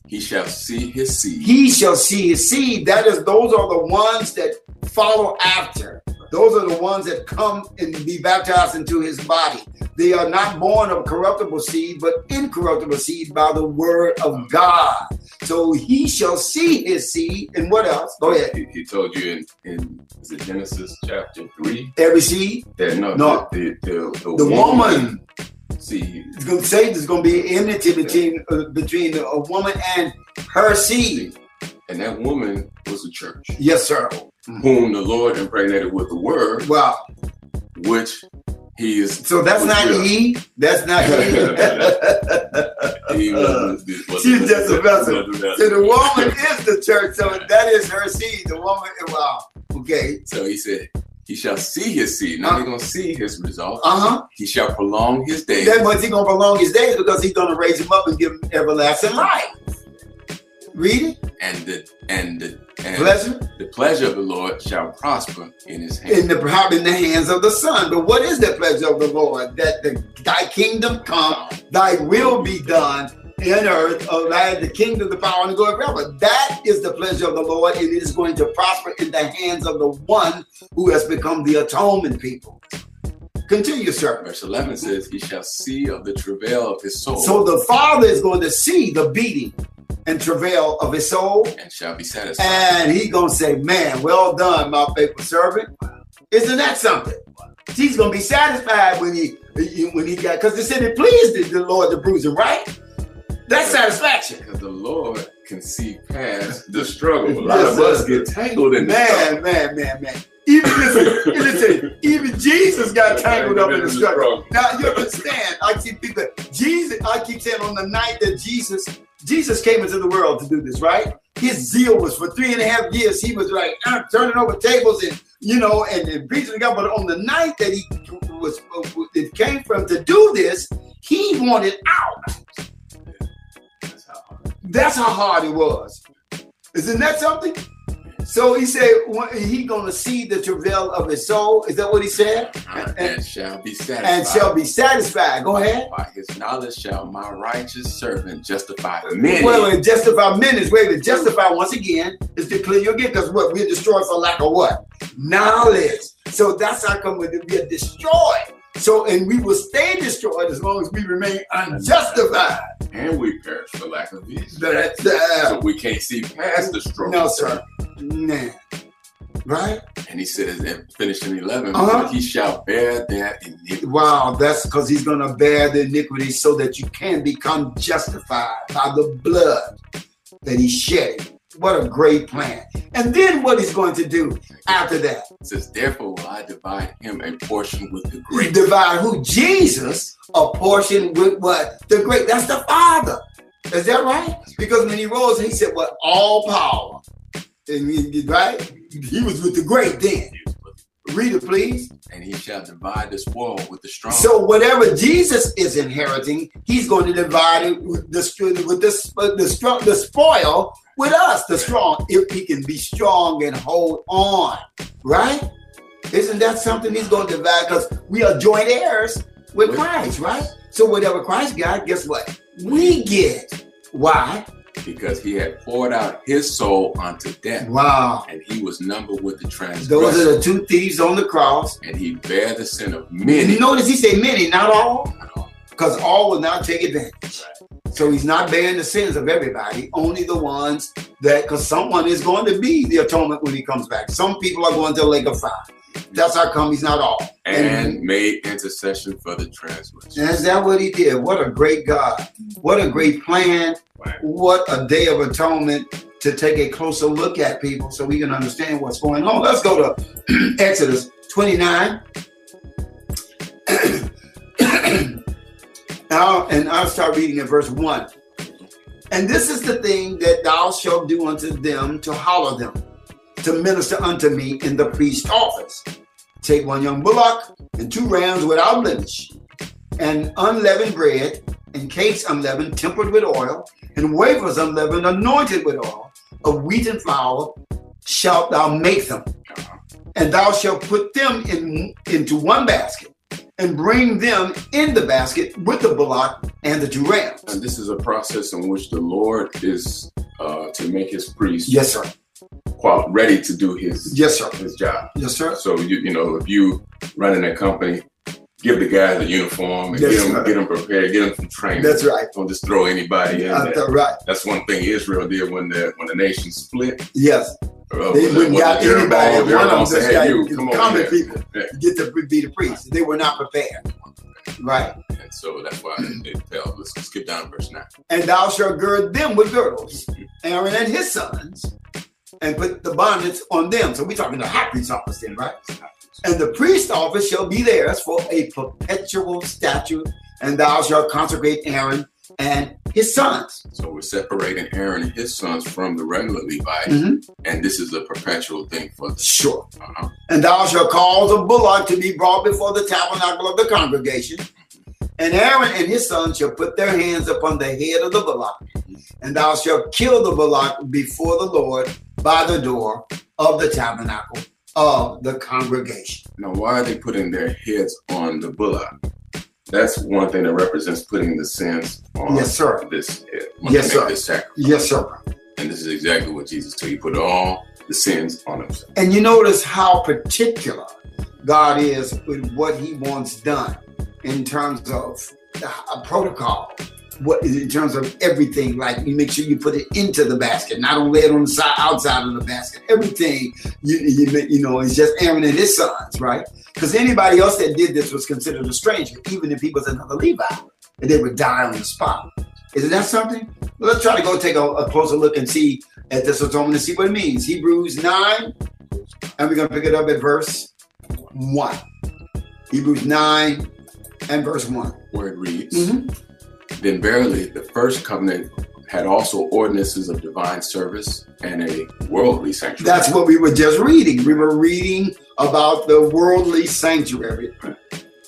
he shall see his seed. He shall see his seed. That is, those are the ones that follow after. Those are the ones that come and be baptized into his body. They are not born of corruptible seed, but incorruptible seed by the word of God. So he shall see his seed. And what else? Go ahead. He, he told you in, in is it Genesis chapter 3 Every seed. that no, No. the, the, the, The woman. seed It's going to say there's going to be enmity between uh, between a woman and her seed. and that woman was the church, Yes, sir. Whom the Lord impregnated with the word, Wow. which he is. So that's not with. Eve. That's not Eve. [laughs] He was, was, [laughs] She's just a vessel. So the woman is the church. So that is her seed. The woman, wow. Okay. So he said, He shall see his seed. Now he's gonna see his result. Uh huh. He shall prolong his days. That means he's gonna prolong his days because he's gonna raise him up and give him everlasting life. Read it. and the and the and Pleasure the pleasure of the Lord shall prosper in his hand. in the in the hands of the Son. But what is the pleasure of the Lord? That the thy kingdom come, thy will be done in earth, of thy the kingdom, the power, and the glory forever. That is the pleasure of the Lord, and it is going to prosper in the hands of the one who has become the atonement people. Continue, sir. Verse 11 says, He shall see of the travail of his soul So the Father is going to see the beating and travail of his soul, and shall be satisfied. and he gonna say, "Man, well done, my faithful servant." Isn't that something? He's gonna be satisfied when he when he got because said it pleased the Lord to bruise him, right? That's satisfaction. Because the Lord can see past the struggle. A lot Yes, of us get tangled in the. Man, man, man, man. Even listen, listen, even Jesus got tangled up in the struggle. Now you understand? I keep people. Jesus. I keep saying on the night that Jesus, Jesus came into the world to do this, right? His zeal was for three and a half years. He was like uh, turning over tables and you know and, and preaching to God. But on the night that he was, it came from to do this, he wanted out. That's how hard. That's how hard it was. Isn't that something? So he said he gonna see the travail of his soul. Is that what he said? And, And- shall be satisfied. And shall be satisfied. Go ahead. By his knowledge shall my righteous servant justify many. Well, and justify minutes. Wait, to justify once again is to clear your gate because what we're destroyed for lack of what? Knowledge. So that's how come we are destroyed. So and we will stay destroyed as long as we remain unjustified. and we perish for lack of these. That's, uh, So we can't see past the struggle. no, sir. Nah. Right? And he says, and finished in 11, Uh-huh. he shall bear their iniquity. Wow, that's because he's going to bear the iniquity so that you can become justified by the blood that he shed. What a great plan. And then what he's going to do after that? It says, therefore will I divide him a portion with the great. divide who? Jesus, a portion with what? The great. That's the Father. Is that right? Because when he rose, he said, What? All power. And he, right? He was with the great then. Read it, please. And he shall divide this world with the strong. So whatever Jesus is inheriting, he's going to divide it with the with the the, strong the spoil with us, the strong, if he can be strong and hold on, right? Isn't that something he's going to divide? Because we are joint heirs with With- Christ, right? So whatever Christ got, guess what? We get. Why? Because he had poured out his soul unto death, Wow. and he was numbered with the transgressors. Those are the two thieves on the cross. and he bare the sin of many. You notice he say many, not all, because all will not take advantage. So he's not bearing the sins of everybody, only the ones that, because someone is going to be the atonement when he comes back. Some people are going to the lake of fire. That's how come he's not all. and made intercession for the transgressors. Is that what he did? What a great God. What a great plan. What a day of atonement to take a closer look at people so we can understand what's going on. Let's go to [clears throat] Exodus 29. [clears throat] Now, and I'll start reading at verse 1. And this is the thing that thou shalt do unto them to hallow them, to minister unto me in the priest's office. Take one young bullock and two rams without blemish, and unleavened bread, and cakes unleavened, tempered with oil, and wafers unleavened, anointed with oil, of wheat and flour, shalt thou make them. And thou shalt put them in into one basket, and bring them in the basket with the bullock and the two rams. And this is a process in which the Lord is uh, to make his priest Yes, sir. qual- ready to do his Yes, sir. his job. Yes, sir. So you you know if you running a company, give the guys a uniform and get them sir. get them prepared, get them some training. That's right. Don't just throw anybody in that's right. That's one thing Israel did when the when the nation split. Yes. Uh, They wouldn't got Jeroboam- anybody. One of them just "Hey, got you, come common here." people Yeah. get to be the priests. They were not prepared. Right. And so that's why it fell. Let's skip down to verse nine. And thou shalt gird them with girdles, Aaron and his sons, and put the bonnets on them. So we're talking the high priest office then, right? And the priest office shall be theirs for a perpetual statute, and thou shalt consecrate Aaron and his sons. So we're separating Aaron and his sons from the regular Levite, Mhm. and this is a perpetual thing for the. Sure. Uh-huh. And thou shalt cause a bullock to be brought before the tabernacle of the congregation. And Aaron and his sons shall put their hands upon the head of the bullock. And thou shalt kill the bullock before the Lord by the door of the tabernacle of the congregation. Now, why are they putting their heads on the bullock? That's one thing that represents putting the sins on Yes, sir. this head. Yes, sir. This sacrifice. Yes, sir. And this is exactly what Jesus did. He put all the sins on himself. And you notice how particular God is with what he wants done in terms of a protocol. What in terms of everything, like you make sure you put it into the basket, not only lay it on the side outside of the basket. Everything you you, you know is just Aaron and his sons, right? Because anybody else that did this was considered a stranger, even if he was another Levi, and they would die on the spot. Isn't that something? Well, let's try to go take a, a closer look and see at this atonement and see what it means. Hebrews 9, and we're going to pick it up at verse 1. Hebrews 9 and verse 1. Where it reads, Mhm. Then verily the first covenant had also ordinances of divine service and a worldly sanctuary. That's what we were just reading. We were reading about the worldly sanctuary.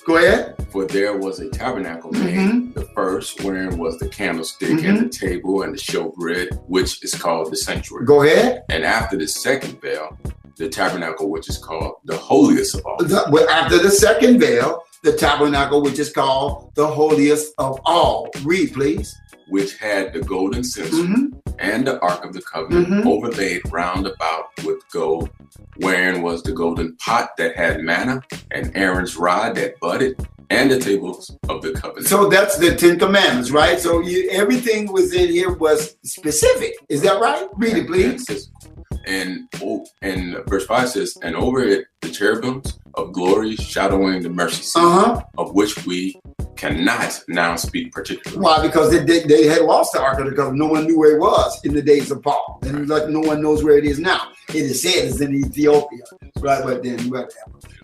Go ahead. For there was a tabernacle made, Mhm. the first wherein was the candlestick and the table and the showbread, which is called the sanctuary. Go ahead. And after the second veil, the tabernacle, which is called the holiest of all. The- well, after the second veil, the tabernacle, which is called the holiest of all. Read, please. which had the golden censer Mhm. and the ark of the covenant Mhm. overlaid round about with gold, wherein was the golden pot that had manna, and Aaron's rod that budded, and the tables of the covenant. So that's the Ten Commandments, right? So you, everything was in here was specific. Is that right? Read it, please. And oh, and verse five says, and over it the cherubims of glory shadowing the mercy seat, Uh huh. of which we cannot now speak particularly. Why? Because they, they, they had lost the Ark of the Covenant. No one knew where it was in the days of Paul. And like no one knows where it is now. It is said it's in Ethiopia. Right, but then whatever.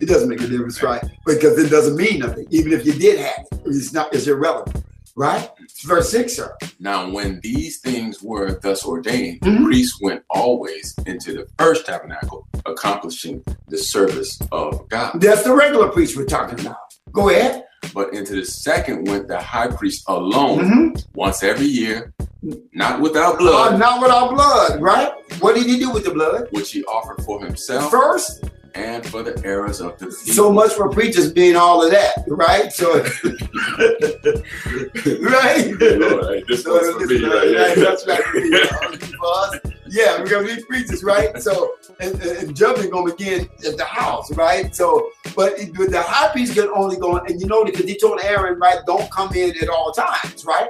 It doesn't make a difference, right? Because it doesn't mean nothing. Even if you did have it, it's not it's irrelevant. Right? Verse 6, sir. Now, when these things were thus ordained, Mhm. the priests went always into the first tabernacle, accomplishing the service of God. That's the regular priest we're talking about. Go ahead. But into the second went the high priest alone, Mhm. once every year, not without Uh, blood, not without blood, right? What did he do with the blood? which he offered for himself First, and for the errors of the people. so much for preachers being all of that, right? So, [laughs] right? [laughs] Lord, hey, this So one's for me is- right right, that's right. For [laughs] us. Yeah, we're gonna be preachers, right? So and, and judgment gonna begin at the house, right? So, but but the high priest can only go, and you know because he told Aaron, right, don't come in at all times, right?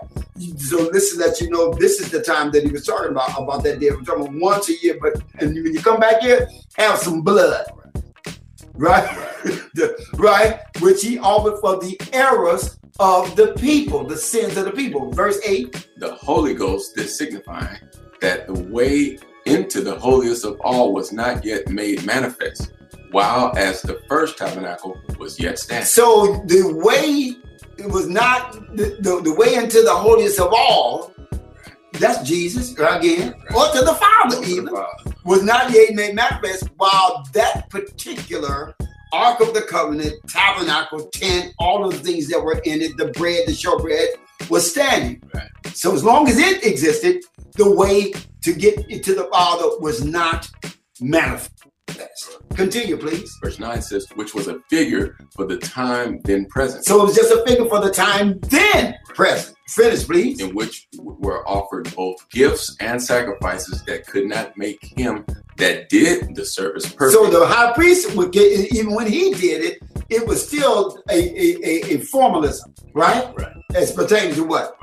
So this is that you know this is the time that he was talking about about that day. We're talking about once a year, but and when you come back here, have some blood, right? [laughs] The- right, which he offered for the errors of the people, the sins of the people. Verse eight. the Holy Ghost is signifying that the way into the holiest of all was not yet made manifest, while as the first tabernacle was yet standing. So the way it was not the, the, the way into the holiest of all, that's Jesus again, or to the Father even, was not yet made manifest while that particular Ark of the Covenant, tabernacle, tent, all of the things that were in it, the bread, the showbread, was standing. Right. So as long as it existed, the way to get to the Father was not manifest. Continue, please. Verse 9 says, which was a figure for the time then present, So it was just a figure for the time then present. Finish, please. in which were offered both gifts and sacrifices that could not make him that did the service perfect. So the high priest would get, even when he did it, it was still a, a, a, a formalism, right? Right. As pertaining to what?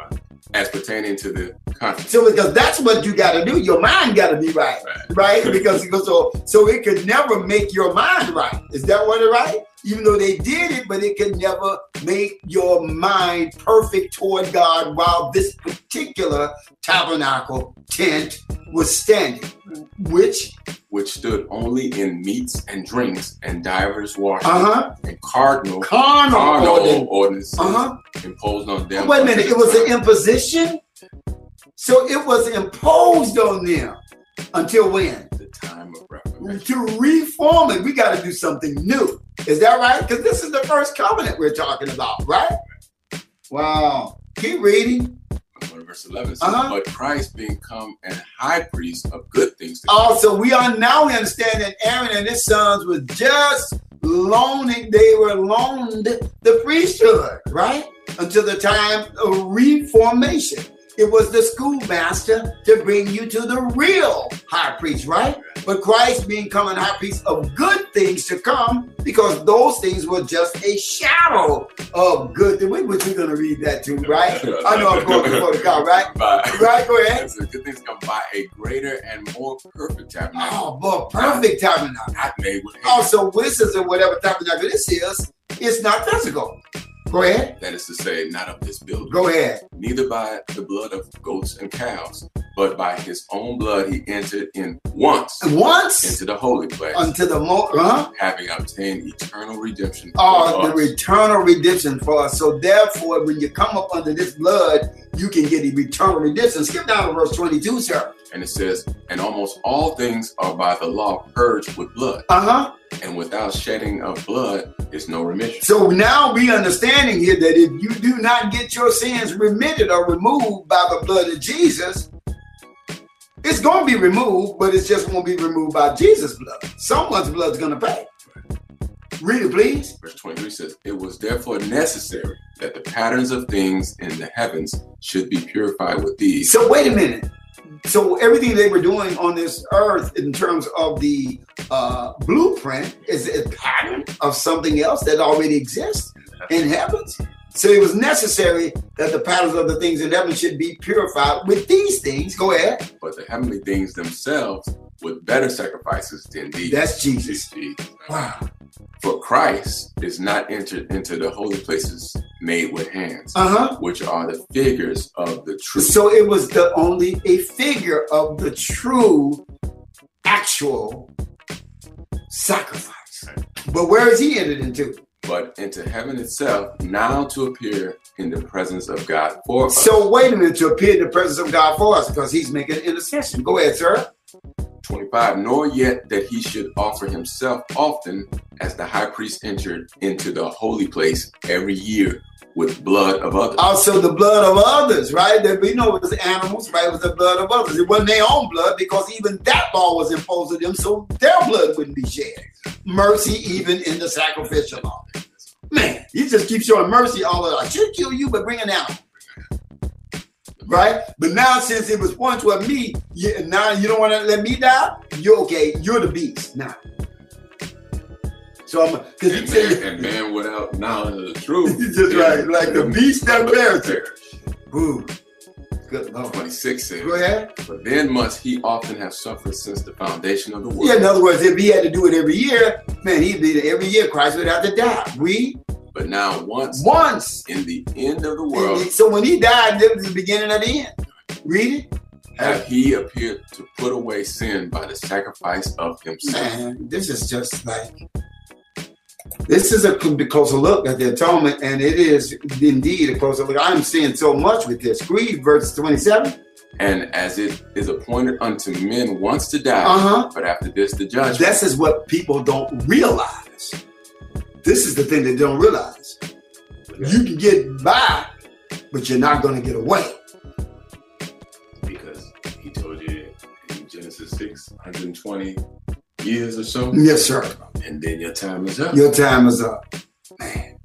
As pertaining to the conscience. So because that's what you got to do. Your mind got to be right, Right. right? Because so so it could never make your mind right. Is that what it right? Even though they did it, but it could never make your mind perfect toward God while this particular tabernacle tent was standing, which which stood only in meats and drinks and divers washings uh huh and cardinal carnal, carnal ordinance. ordinances Uh huh. imposed on them. Wait a minute, it was an imposition. So it was imposed on them until when? the time of. To reform it, we got to do something new. Is that right? Because this is the first covenant we're talking about, right? Wow. Keep reading. Verse 11 says, Uh-huh. But Christ being come and high priest of good things Also, we are now we understand that Aaron and his sons were just loaning, they were loaned the priesthood, right? Until the time of reformation. It was the schoolmaster to bring you to the real high priest, right? But Christ being coming high priest of good things to come, because those things were just a shadow of good things. Which we're gonna read that too, right? I know I'm going before the car, right? by, Right, go ahead. Good things come by a greater and more perfect tabernacle, Oh, boy, perfect tabernacle. not made with hands. so this is a whatever tabernacle this is, it's not physical. Go ahead. That is to say, not of this building. Go ahead. neither by the blood of goats and cows, but by his own blood he entered in once Once into the holy place, unto the mo huh? having obtained eternal redemption. Oh, the us. eternal redemption for us. So therefore, when you come up under this blood, you can get the eternal redemption. Skip down to verse 22, sir. and it says, and almost all things are by the law purged with blood, Uh-huh. And without shedding of blood is no remission. So now we understanding here that if you do not get your sins remitted or removed by the blood of Jesus, it's going to be removed, but it's just won't be removed by Jesus' blood. Someone's blood's going to pay. Read it, please. Verse 23 says, It was therefore necessary that the patterns of things in the heavens should be purified with these. So wait a minute. So everything they were doing on this earth in terms of the uh, blueprint is a pattern of something else that already exists in heavens. So it was necessary that the patterns of the things in heaven should be purified with these things. Go ahead. But the heavenly things themselves with better sacrifices than these. That's Jesus. Jesus. Wow. For Christ is not entered into the holy places made with hands, Uh huh. which are the figures of the truth. So it was the only a figure of the true, actual sacrifice. But where is he entered into? but into heaven itself, now to appear in the presence of God for us. So wait a minute to appear in the presence of God for us because he's making intercession. Go ahead, sir. 25, nor yet that he should offer himself often as the high priest entered into the holy place every year with blood of others. Also, the blood of others, right? That we know it was animals, right? It was the blood of others. It wasn't their own blood because even that law was imposed on them, so their blood wouldn't be shed. Mercy, even in the sacrificial law. Man, you just keep showing mercy all of I should kill you, but bring an animal. Right? But now, since it was pointing toward me, you, now you don't want to let me die. You're okay. You're the beast now. So I'm because you and man without knowledge of the truth. [laughs] He's just right, like the beast that perish. perishes. Ooh, good Lord. 26 says, Go ahead. But then must he often have suffered since the foundation of the world. Yeah, in other words, if he had to do it every year, man, he'd be every year Christ would have to die. We But now once once. in the end of the world so when he died, that was the beginning of the end. Read it. have he appeared to put away sin by the sacrifice of himself. Man, this is just like this is a closer look at the atonement, and it is indeed a closer look. I'm seeing so much with this. Read verse 27. And as it is appointed unto men once to die, Uh-huh. but after this the judgment. This is what people don't realize. This is the thing they don't realize. You can get by, but you're not going to get away. because he told you in Genesis 6, 120 years or so, Yes, sir. and then your time is up. Your time is up. Man.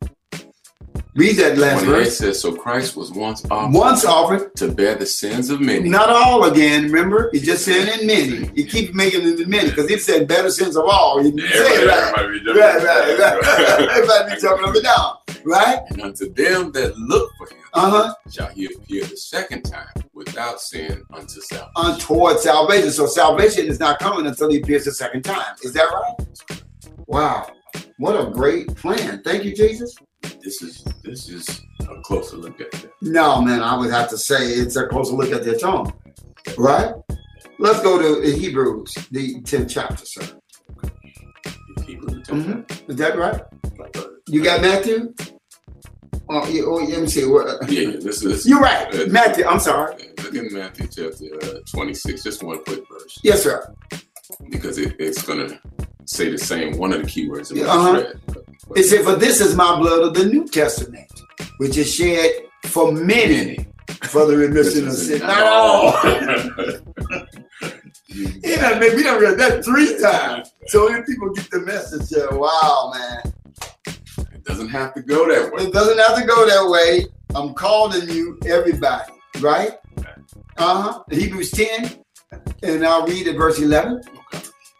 Read that last 28 verse. says, So Christ was once offered Once offered, to bear the sins of many. not all again, remember? He just said in many. [laughs] He keeps making it in many because he said better sins of all. He didn't say it right. everybody be jumping. Right, right, right. [laughs] Everybody be jumping up and down, right? And unto them that look for him Uh huh. shall he appear the second time without sin unto salvation. On toward salvation. So salvation is not coming until he appears the second time. Is that right? Wow. What a great plan. Thank you, Jesus. This is this is a closer look at that. No, man, I would have to say it's a closer look at the atonement. Right? Let's go to Hebrews, the 10th chapter, sir. Hebrew Mhm. Is that right? You got Matthew? Oh, yeah, oh, let me see. What, yeah, this is You're right. Matthew, I'm sorry. Look in Matthew chapter uh, 26, just one quick verse, Yes, sir. because it, it's going to say the same, one of the keywords that we uh-huh. read. It said, For this is my blood of the New Testament, which is shed for many many. for the remission of sin. Not all. You- You know, man, we done read that three times. So many people get the message. Yeah, wow, man. It doesn't have to go that way. It doesn't have to go that way. I'm calling you, everybody, right? Uh huh. Hebrews 10, and I'll read at verse 11.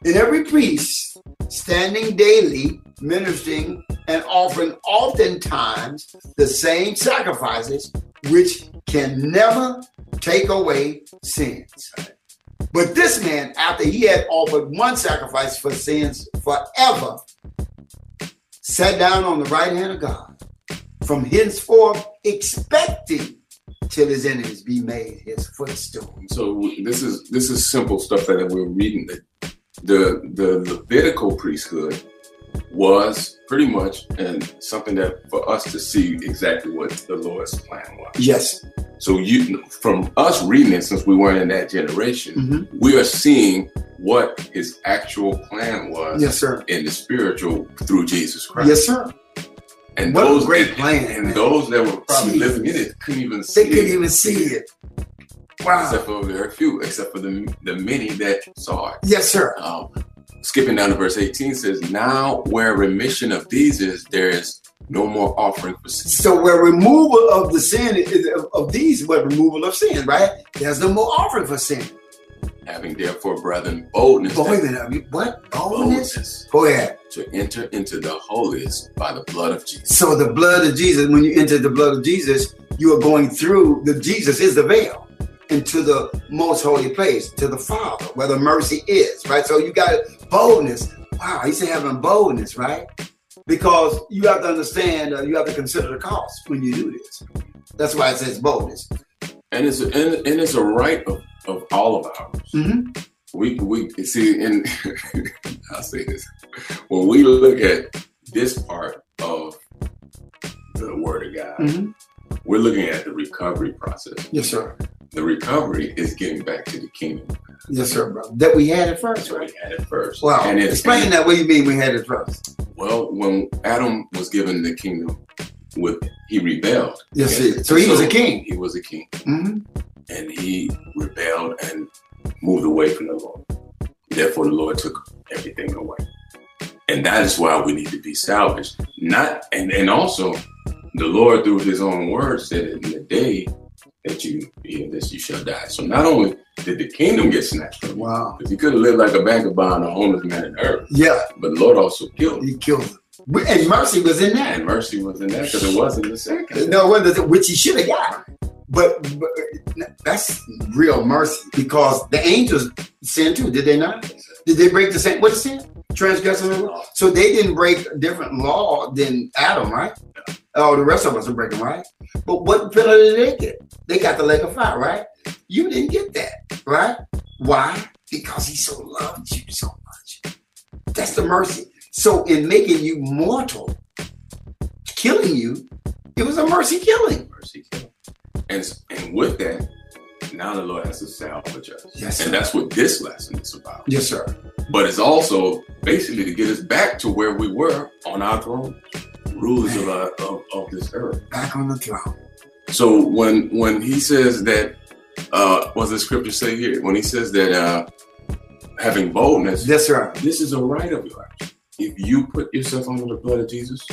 And every priest standing daily, ministering and offering oftentimes the same sacrifices, which can never take away sins. But this man, after he had offered one sacrifice for sins forever, sat down on the right hand of God, from henceforth expecting till his enemies be made his footstool. So this is this is simple stuff that we're reading. The the, the Levitical priesthood was pretty much and something that for us to see exactly what the Lord's plan was. Yes. So you from us reading it since we weren't in that generation, Mhm. we are seeing what his actual plan was Yes, sir. in the spiritual through Jesus Christ. Yes, sir. And What a those great plan, and man. those that were probably living in it couldn't even see it. They couldn't it. even see it. Wow. Except for a very few, except for the the many that saw it. Yes, sir. Um, skipping down to verse 18 says, Now where remission of these is, there is no more offering for sin. So where removal of the sin is, of, of these, what removal of sin, right? There's no more offering for sin. Having therefore, brethren, boldness, But wait a that- I mean, what? Boldness? boldness Go ahead. to enter into the holiest by the blood of Jesus. So the blood of Jesus, when you enter the blood of Jesus, you are going through the Jesus is the veil into the most holy place, to the Father, where the mercy is, right? So you got boldness. Wow, he said having boldness, right? Because you have to understand, uh, you have to consider the cost when you do this. That's why it says boldness. And it's and, and it's a right of, of all of ours. hmm We we see and [laughs] I'll say this. When we look at this part of the word of God, hmm we're looking at the recovery process. Yes, sir. The recovery is getting back to the kingdom. Yes, sir, bro. That we had it first, right? we had it first. Wow. And it, Explain that. What do you mean we had it first? Well, when Adam was given the kingdom, with he rebelled. Yes, sir. So he was a king. He was a king, mm-hmm. and he rebelled and moved away from the Lord. Therefore, the Lord took everything away, and that is why we need to be salvaged. Not and and also, the Lord through His own word said, "In the day that you hear this, you shall die." So not only did the kingdom get snatched from him, Wow. because he could have lived like a vagabond, a homeless man in earth, Yeah, but the Lord also killed him. he killed him. And mercy was in that. And mercy was in that because it wasn't the second. No, it- which he should have got. But, but that's real mercy because the angels sinned too, did they not? Did they break the same? What is sin? Transgressing the law. So they didn't break a different law than Adam, right? Oh, the rest of us are breaking, right? But what penalty did they get? They got the lake of fire, right? You didn't get that, right? Why? Because he so loved you so much. That's the mercy. So in making you mortal, killing you, it was a mercy killing. Mercy killed. And, and with that, now the Lord has to salvage us. Yes, sir. And that's what this lesson is about. Yes, sir. But it's also basically to get us back to where we were on our throne, rulers of, our, of, of this earth. Back on the throne. So when when he says that, uh, what does the scripture say here? When he says that uh, having boldness, Yes, sir. this is a right of yours. If you put yourself under the blood of Jesus,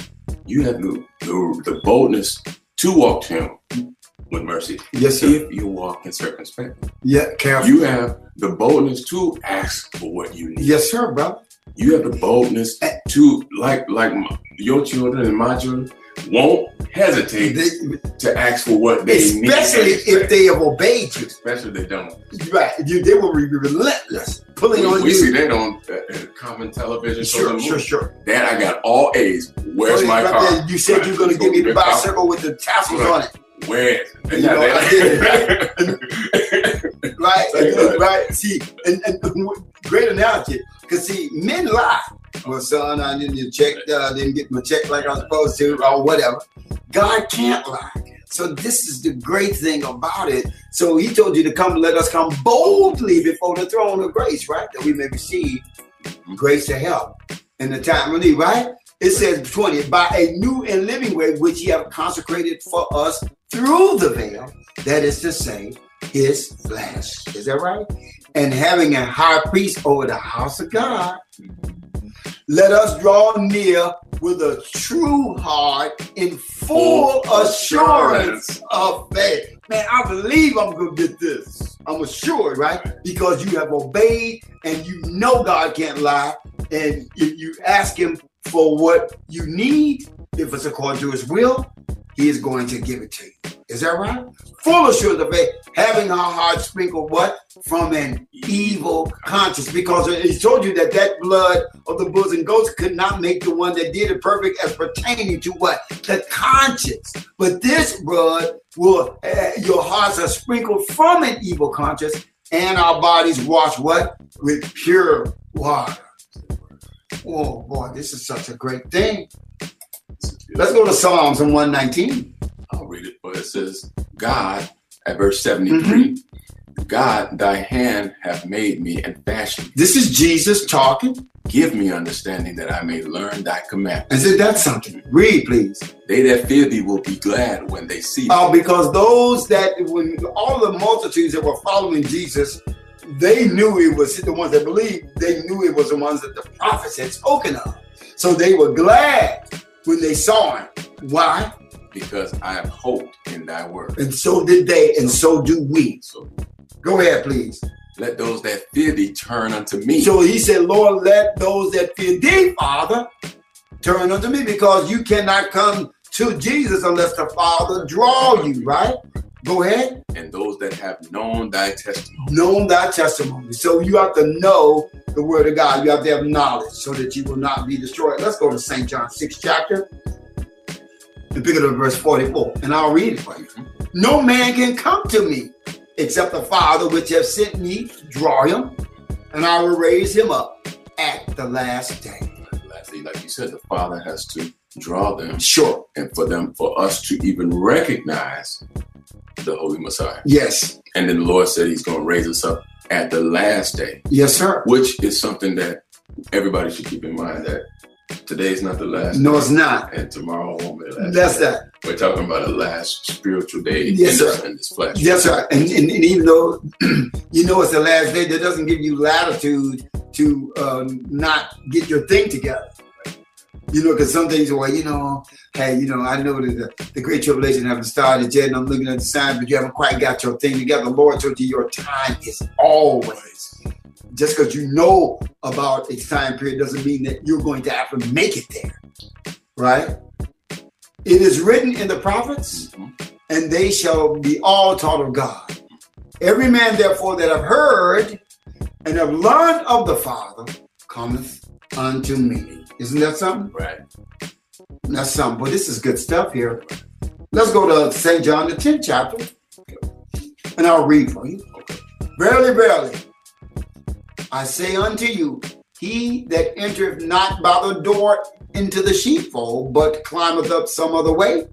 you have the, the, the boldness to walk to him with mercy. Yes, sir. If you walk in circumspect, Yeah, careful. you have the boldness to ask for what you need. yes, sir, brother. You have the boldness to, like, like my, your children and my children, won't hesitate They- to ask for what they need. especially if they have obeyed you. especially if they don't. Right. You, they will be relentless, pulling We, on we you. see that on uh, uh, common television. Sure, shows. sure, sure. Dad, I got all A's. Where's Oh, my right car? there, You said Right, you're going to give me the bicycle with the tassels Right. on it. Where? You know, I [laughs] Right, right. See, and, and [laughs] great analogy. Because see, men lie. Well, son, I didn't check, uh, didn't get my check like I was supposed to, or whatever. God can't lie. So this is the great thing about it. So He told you to come, let us come boldly before the throne of grace, right? That we may receive grace to help in the time of need, right? It says 20, by a new and living way which He have consecrated for us through the veil, that is to say, His flesh. Is that right? And having a high priest over the house of God, let us draw near with a true heart in full assurance of faith. Man, I believe I'm going to get this. I'm assured, right? Because you have obeyed and you know God can't lie. And if you ask Him for what you need, if it's according to His will, He is going to give it to you. Is that right? Full assurance of faith, having our hearts sprinkled what? From an evil conscience. Because He told you that that blood of the bulls and goats could not make the one that did it perfect as pertaining to what? The conscience. But this blood will, uh, your hearts are sprinkled from an evil conscience and our bodies washed what? With pure water. Oh boy, this is such a great thing. Let's go to Psalms 119. I'll read it, but it says, God, at verse 73, God, thy hand hath made me and fashioned me. This is Jesus talking. Give me understanding that I may learn thy commandments. And said that's something. Read, please. They that fear thee will be glad when they see thee. Uh, because those that when all the multitudes that were following Jesus, they knew it was the ones that believed, they knew it was the ones that the prophets had spoken of. So they were glad when they saw him. Why? Because I have hoped in thy word. And so did they, and so do we. So Go ahead, please. let those that fear thee turn unto me. So he said, Lord, let those that fear thee, Father, turn unto me because you cannot come to Jesus unless the Father draw you, right? Go ahead. and those that have known thy testimony. Known thy testimony. So you have to know the word of God. You have to have knowledge so that you will not be destroyed. Let's go to St. John 6 chapter pick it up verse 44. And I'll read it for you. No man can come to me except the Father which have sent me draw him, and I will raise him up at the last day. Lastly, like you said, the Father has to draw them Sure. and for them, for us to even recognize the Holy Messiah. Yes. And then the Lord said He's going to raise us up at the last day, Yes, sir. which is something that everybody should keep in mind that Today's not the last. No, day, it's not. And tomorrow won't be the last. That's day. that. We're talking about the last spiritual day Yes, in, this, sir. in this flesh. That's right. And, and, and even though [clears throat] you know it's the last day, that doesn't give you latitude to um, not get your thing together. You know, because some things are, well, you know, hey, you know, I know that the, the Great Tribulation haven't started yet, and I'm looking at the signs, but you haven't quite got your thing together. The Lord told you your time is always. Just because you know about a time period doesn't mean that you're going to have to make it there. Right? It is written in the prophets Mhm. and they shall be all taught of God. Every man, therefore, that have heard and have learned of the Father cometh unto me. Isn't that something? Right. That's something. But this is good stuff here. Let's go to St. John, the 10th chapter, and I'll read for you. Verily, verily, I say unto you, he that entereth not by the door into the sheepfold, but climbeth up some other way,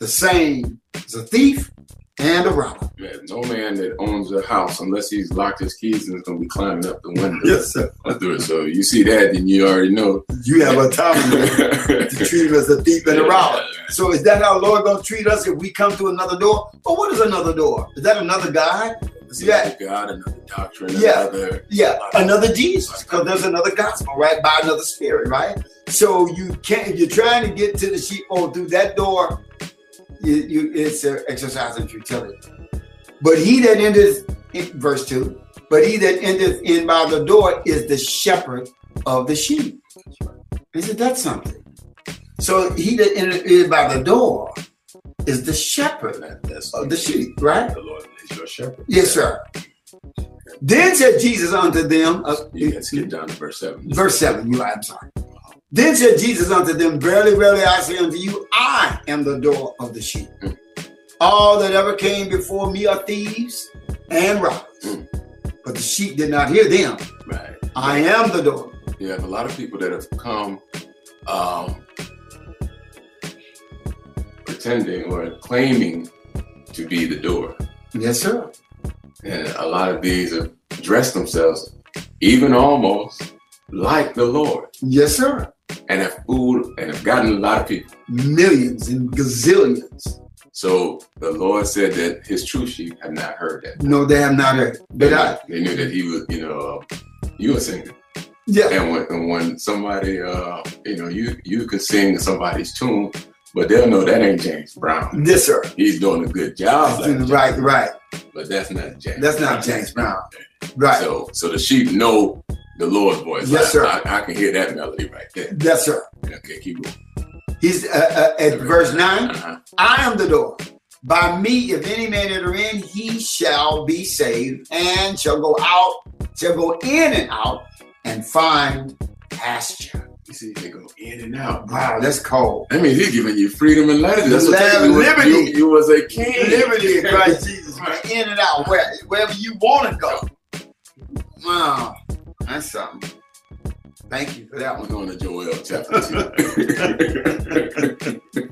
the same is a thief and a robber. Man, no man that owns a house, unless he's locked his keys and is going to be climbing up the window. Yes, sir. It. So you see that, then you already know. You have a time to [laughs] treat him as a thief and a robber. So is that how Lord gonna treat us if we come to another door? Or what is another door? Is that another God? Yeah, God, another doctrine, Yeah. another. yeah, another Jesus, because there's another gospel, right? By another spirit, right? So you can't. If you're trying to get to the sheepfold oh, through that door, you, you it's an exercise in futility. But he that enters, in verse two. But he that enters in by the door is the shepherd of the sheep. Isn't that something? So he that enters in by the door is the shepherd of the sheep, right? the Lord is your shepherd. Yes, sir. Then said Jesus unto them, uh, You can skip down to verse 7. verse 7, you I'm sorry. Then said Jesus unto them, Verily, verily, I say unto you, I am the door of the sheep. Mm. All that ever came before me are thieves and robbers. Mm. But the sheep did not hear them. Right. I am the door. You have a lot of people that have come um, pretending or claiming to be the door. Yes, sir. And a lot of these have dressed themselves, even almost like the Lord, Yes, sir. and have fooled and have gotten a lot of people. Millions and gazillions. So the Lord said that his true sheep have not heard that. No, they have not heard. But I, They knew that he was, you know, uh, you were singing. yeah, And when, and when somebody, uh, you know, you you can sing to somebody's tune, but they'll know that ain't James Brown. yes, sir. He's doing a good job, like Right, right. but that's not James. That's not James Brown. Right. So, so the sheep know the Lord's voice. Yes, I- sir. I, I can hear that melody right there. Yes, sir. Okay, keep going. He's uh, uh, at verse 9. Uh-huh. I am the door. By me, if any man enter in, he shall be saved and shall go out, shall go in and out and find pasture. You see, they go in and out. Wow, that's cold. That means he's giving you freedom and liberty. That's what Liberty. you, was- you, you was a king. Liberty in Christ Jesus, man. In and out, where, wherever you want to go. Wow, that's something. Thank you for that We're one. going to Joel [laughs] chapter 2. [laughs]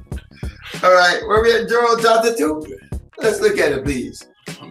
All right, where we at Joel chapter 2? Let's look at it, please.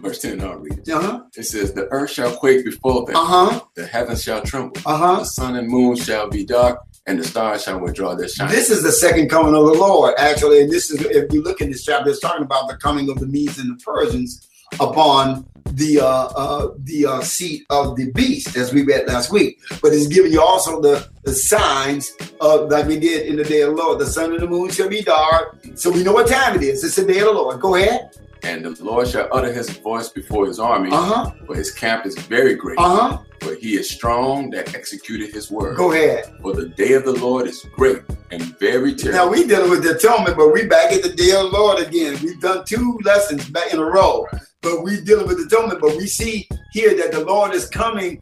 Verse 10, I'll read it. Uh-huh. It says, The earth shall quake before them, Uh-huh. the heavens shall tremble, Uh-huh. the sun and moon shall be dark, and the stars shall withdraw their shine. This is the second coming of the Lord, actually. And this is, if you look in this chapter, it's talking about the coming of the Medes and the Persians upon the uh, uh, the uh, seat of the beast, as we read last week. But it's giving you also the, the signs of like we did in the day of the Lord. The sun and the moon shall be dark. So we know what time it is. It's the day of the Lord. Go ahead. And the Lord shall utter his voice before his army, Uh-huh. for his camp is very great. Uh-huh. For he is strong that executed his word. Go ahead. For the day of the Lord is great and very terrible. Now we dealing with the atonement, but we back at the day of the Lord again. We've done two lessons back in a row, but we dealing with atonement. But we see here that the Lord is coming.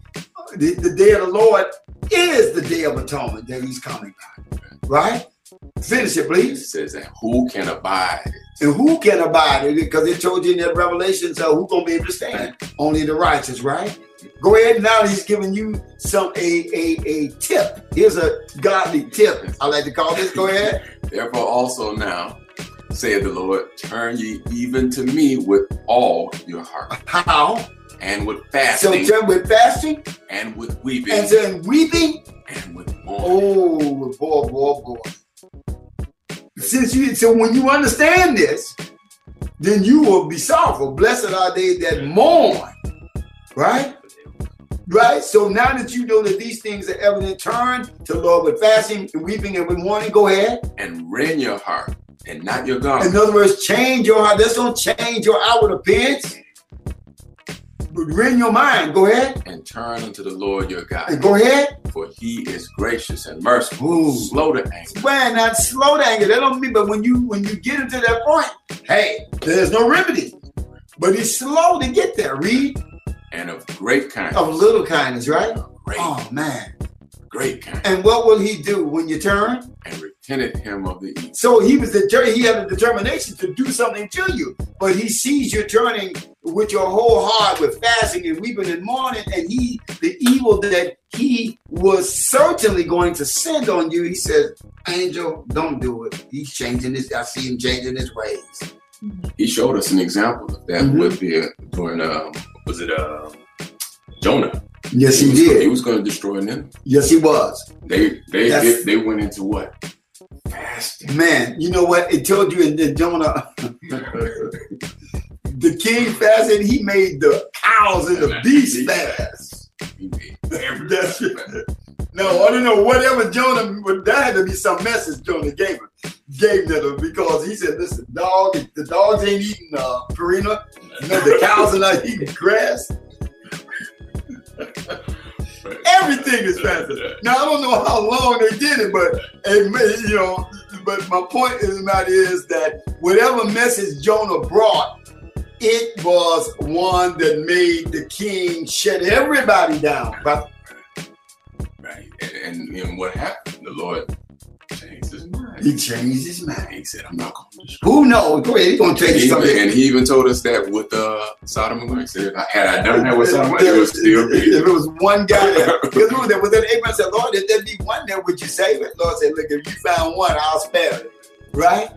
The, the day of the Lord is the day of atonement that He's coming by. Right? Finish it, it please. says that who can abide? And who can abide it? Because it told you in that Revelation, so who gonna be able to stand? Only the righteous, right? Go ahead now. He's giving you some a a a tip. Here's a godly tip. I like to call this. Go ahead. [laughs] Therefore also now, saith the Lord, turn ye even to me with all your heart. How? and with fasting. So turn with fasting and with weeping and then weeping. and with mourning. Oh, boy, boy, boy. Since you, so when you understand this, then you will be sorrowful. Blessed are they that mourn, right? Right. So now that you know that these things are evident, turn to the Lord with fasting, and weeping, and with mourning. Go ahead. And rend your heart and not your garment. In other words, change your heart. That's don't change your outward appearance. But your mind. Go ahead. and turn unto the Lord your And God. go ahead. For he is gracious and merciful, Ooh. slow to anger, Man, not slow to anger. That don't mean, but when you when you get into that point, hey, there's no remedy. But he's slow to get there. Read and of great kindness. of little kindness, right? Great, Oh man. great kindness. And what will he do when you turn? And repented him of the evil. So he was deter- he had a determination to do something to you, but he sees you turning with your whole heart, with fasting and weeping and mourning, and he the evil that he was certainly going to send on you. He says, "Angel, don't do it." He's changing his. I see him changing his ways. He showed us an example of that Mhm. with the during um was it uh Jonah? Yes, he was, He did. was going to destroy them. Yes, he was. They they Yes. they, they went into what? Fasting. Man, you know what? It told you in, in Jonah, [laughs] the king fasted. He made the cows and the beasts fast. He made That's No, I don't know. Whatever Jonah, but that had to be some message Jonah gave him, gave them because he said, "Listen, dog, the dogs ain't eating uh. You know, the cows are not eating grass. [laughs] Everything is fasted." Now I don't know how long they did it, but it you know. But my point is not is that whatever message Jonah brought, it was one that made the king shut everybody down. Right. And, and, and what happened? The Lord. He changed his mind. He said, I'm not going to Who knows? Go ahead. He's gonna you he, something. and he even told us that with uh, Sodom and Gomorrah. He said, had I done that with Sodom, it would still if be. it was one guy there, because remember that [laughs] within Abraham said, Lord, if there be one there, would you save it? Lord said, Look, if you found one, I'll spare it. Right?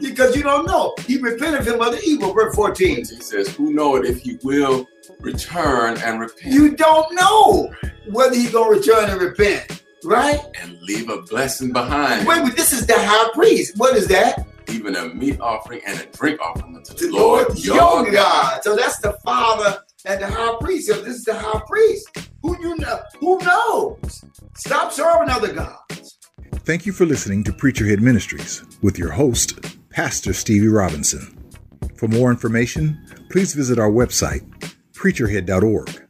Because you don't know. He repented of him of the evil, verse 14. He says, Who knoweth if he will return and repent You don't know whether he's gonna return and repent. Right? and leave a blessing behind? Wait, but this is the high priest. What is that? Even a meat offering and a drink offering unto The the Lord Lord your your God. God. So that's the father and the high priest. So this is the high priest. Who you know? Who knows? Stop serving other gods. Thank you for listening to Preacherhead Ministries with your host, Pastor Stevie Robinson. For more information, please visit our website, preacherhead.org.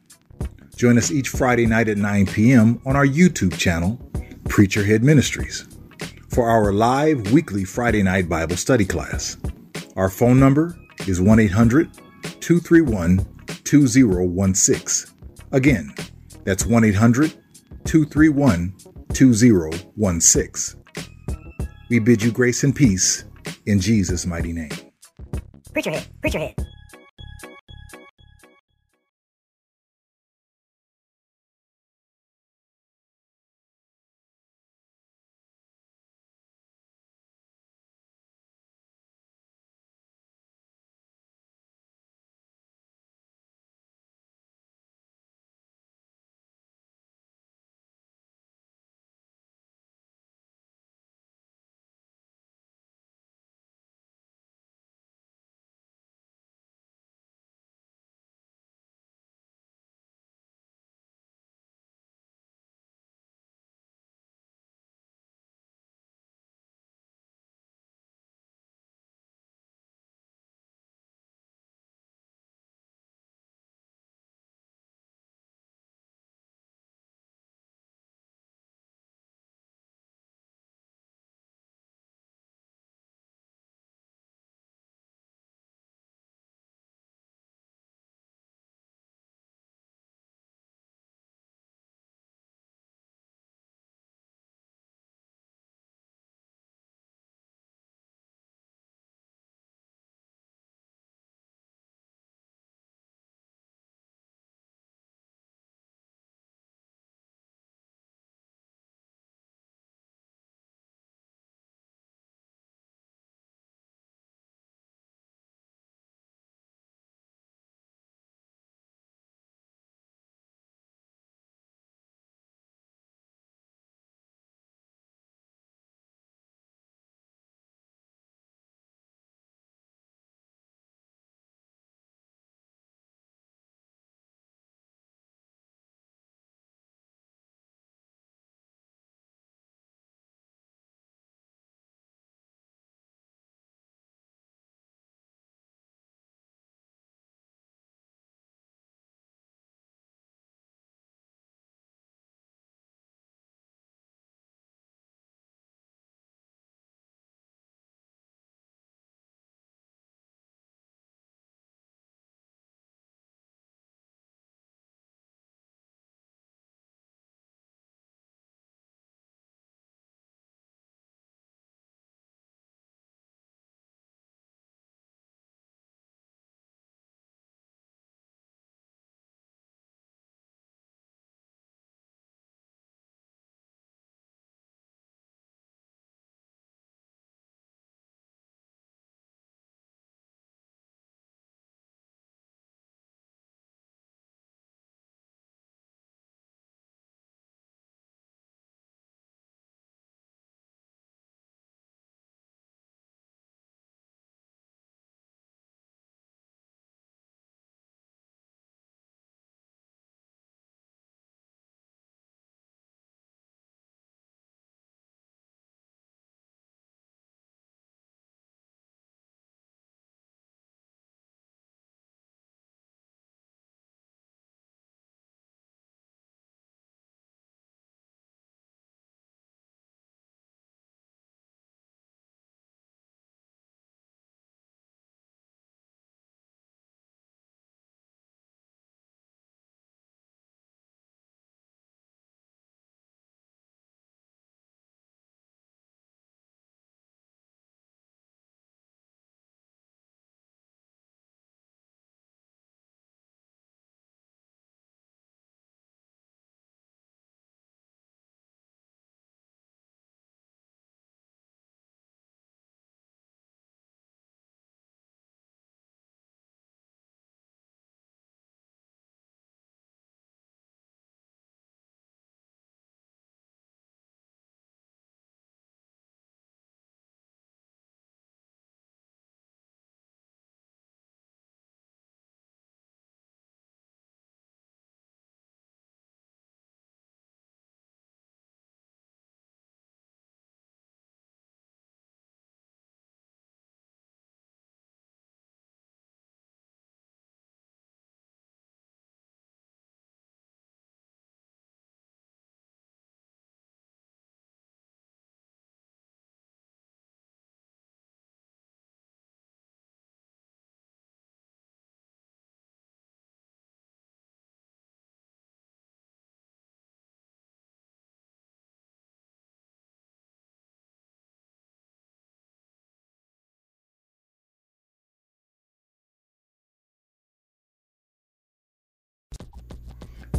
Join us each Friday night at 9 p.m. on our YouTube channel, Preacherhead Ministries, for our live weekly Friday night Bible study class. Our phone number is 1 800 231 2016. Again, that's 1 800 231 2016. We bid you grace and peace in Jesus' mighty name. Preacher hit, preacher hit.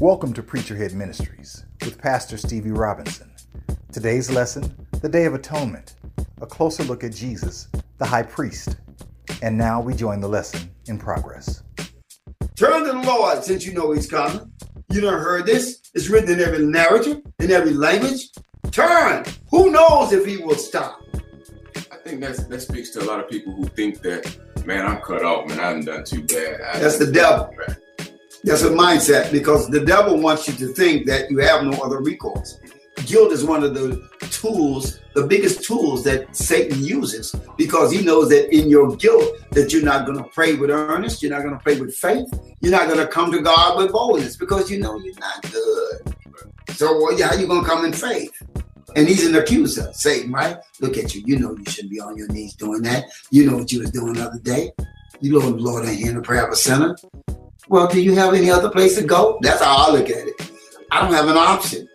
Welcome to Preacherhead Ministries with Pastor Stevie Robinson. Today's lesson, the Day of Atonement, a closer look at Jesus, the high priest. And now we join the lesson in progress. Turn to the Lord since you know he's coming. You done heard this? It's written in every narrative, in every language. Turn. Who knows if he will stop? I think that's, that speaks to a lot of people who think that, man, I'm cut off, man, I haven't done too bad. I That's the devil. That's a mindset because the devil wants you to think that you have no other recourse. Guilt is one of the tools, the biggest tools that Satan uses because he knows that in your guilt that you're not going to pray with earnest, you're not going to pray with faith, you're not going to come to God with boldness because you know you're not good. So well, how you going to come in faith? And he's an accuser, Satan, right? Look at you. You know you shouldn't be on your knees doing that. You know what you was doing the other day. You know the Lord ain't hearing the prayer of a sinner. Well, do you have any other place to go? That's how I look at it. I don't have an option.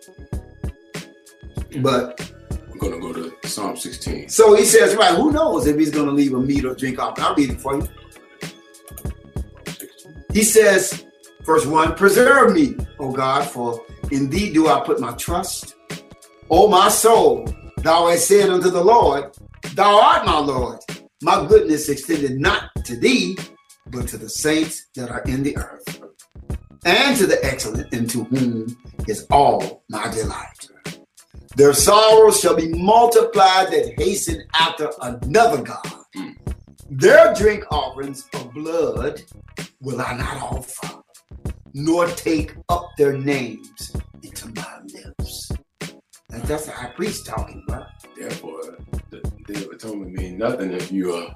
Mm-hmm. But I'm going to go to Psalm 16. so he says, right, who knows if he's going to leave a meat or drink off? I'll read it for you. He says, verse 1 Preserve me, O God, for in thee do I put my trust. O my soul, thou hast said unto the Lord, Thou art my Lord. My goodness extended not to thee, but to the saints that are in the earth, and to the excellent, into whom is all my delight. Their sorrows shall be multiplied that hasten after another God. Their drink offerings of blood will I not offer, nor take up their names into my lips. And that's the high priest talking about. Therefore, the Day of Atonement means nothing if you are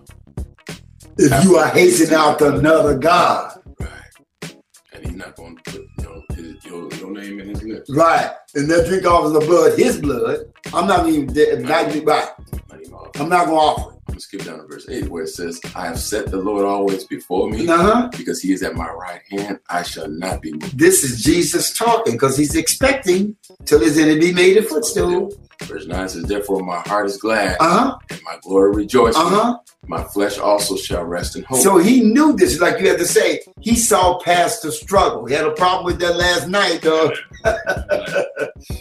If you are hastening after another God. right. And he's not going to put you know, his, your, your name in his lips. Right. And their drink off of the blood, his blood. I'm not even not even right. Not even all. I'm not gonna offer I'm going to skip down to verse 8 where it says, I have set the Lord always before me. Uh-huh. Because he is at my right hand, I shall not be moved. This is Jesus talking because he's expecting till his enemy made a footstool. Verse 9 says, Therefore my heart is glad, Uh-huh. and my glory rejoices. Uh-huh. My flesh also shall rest in hope. So he knew this, like you had to say, he saw past the struggle. He had a problem with that last night, though. [laughs]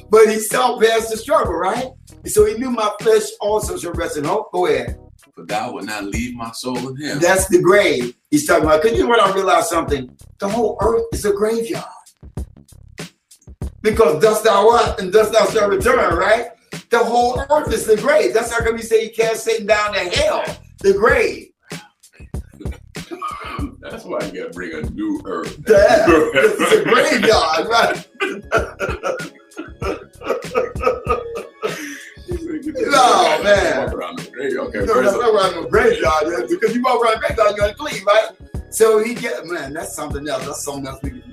but he saw past the struggle, right? So he knew my flesh also shall rest in hope. Go ahead. But thou wilt not leave my soul in him. That's the grave. He's talking about. Because you know what I realized something? The whole earth is a graveyard. Because dust thou art And dust thou shalt return, right? The whole earth is the grave. That's how come you say you cast Satan down to hell, the grave. That's why you got to bring a new earth. Yeah, it's a graveyard, right? No, man. Walk around the grave. Okay, No, that's not around no graveyard, because you walk around the graveyard, you're unclean, right? So he get man, that's something else. That's something else we can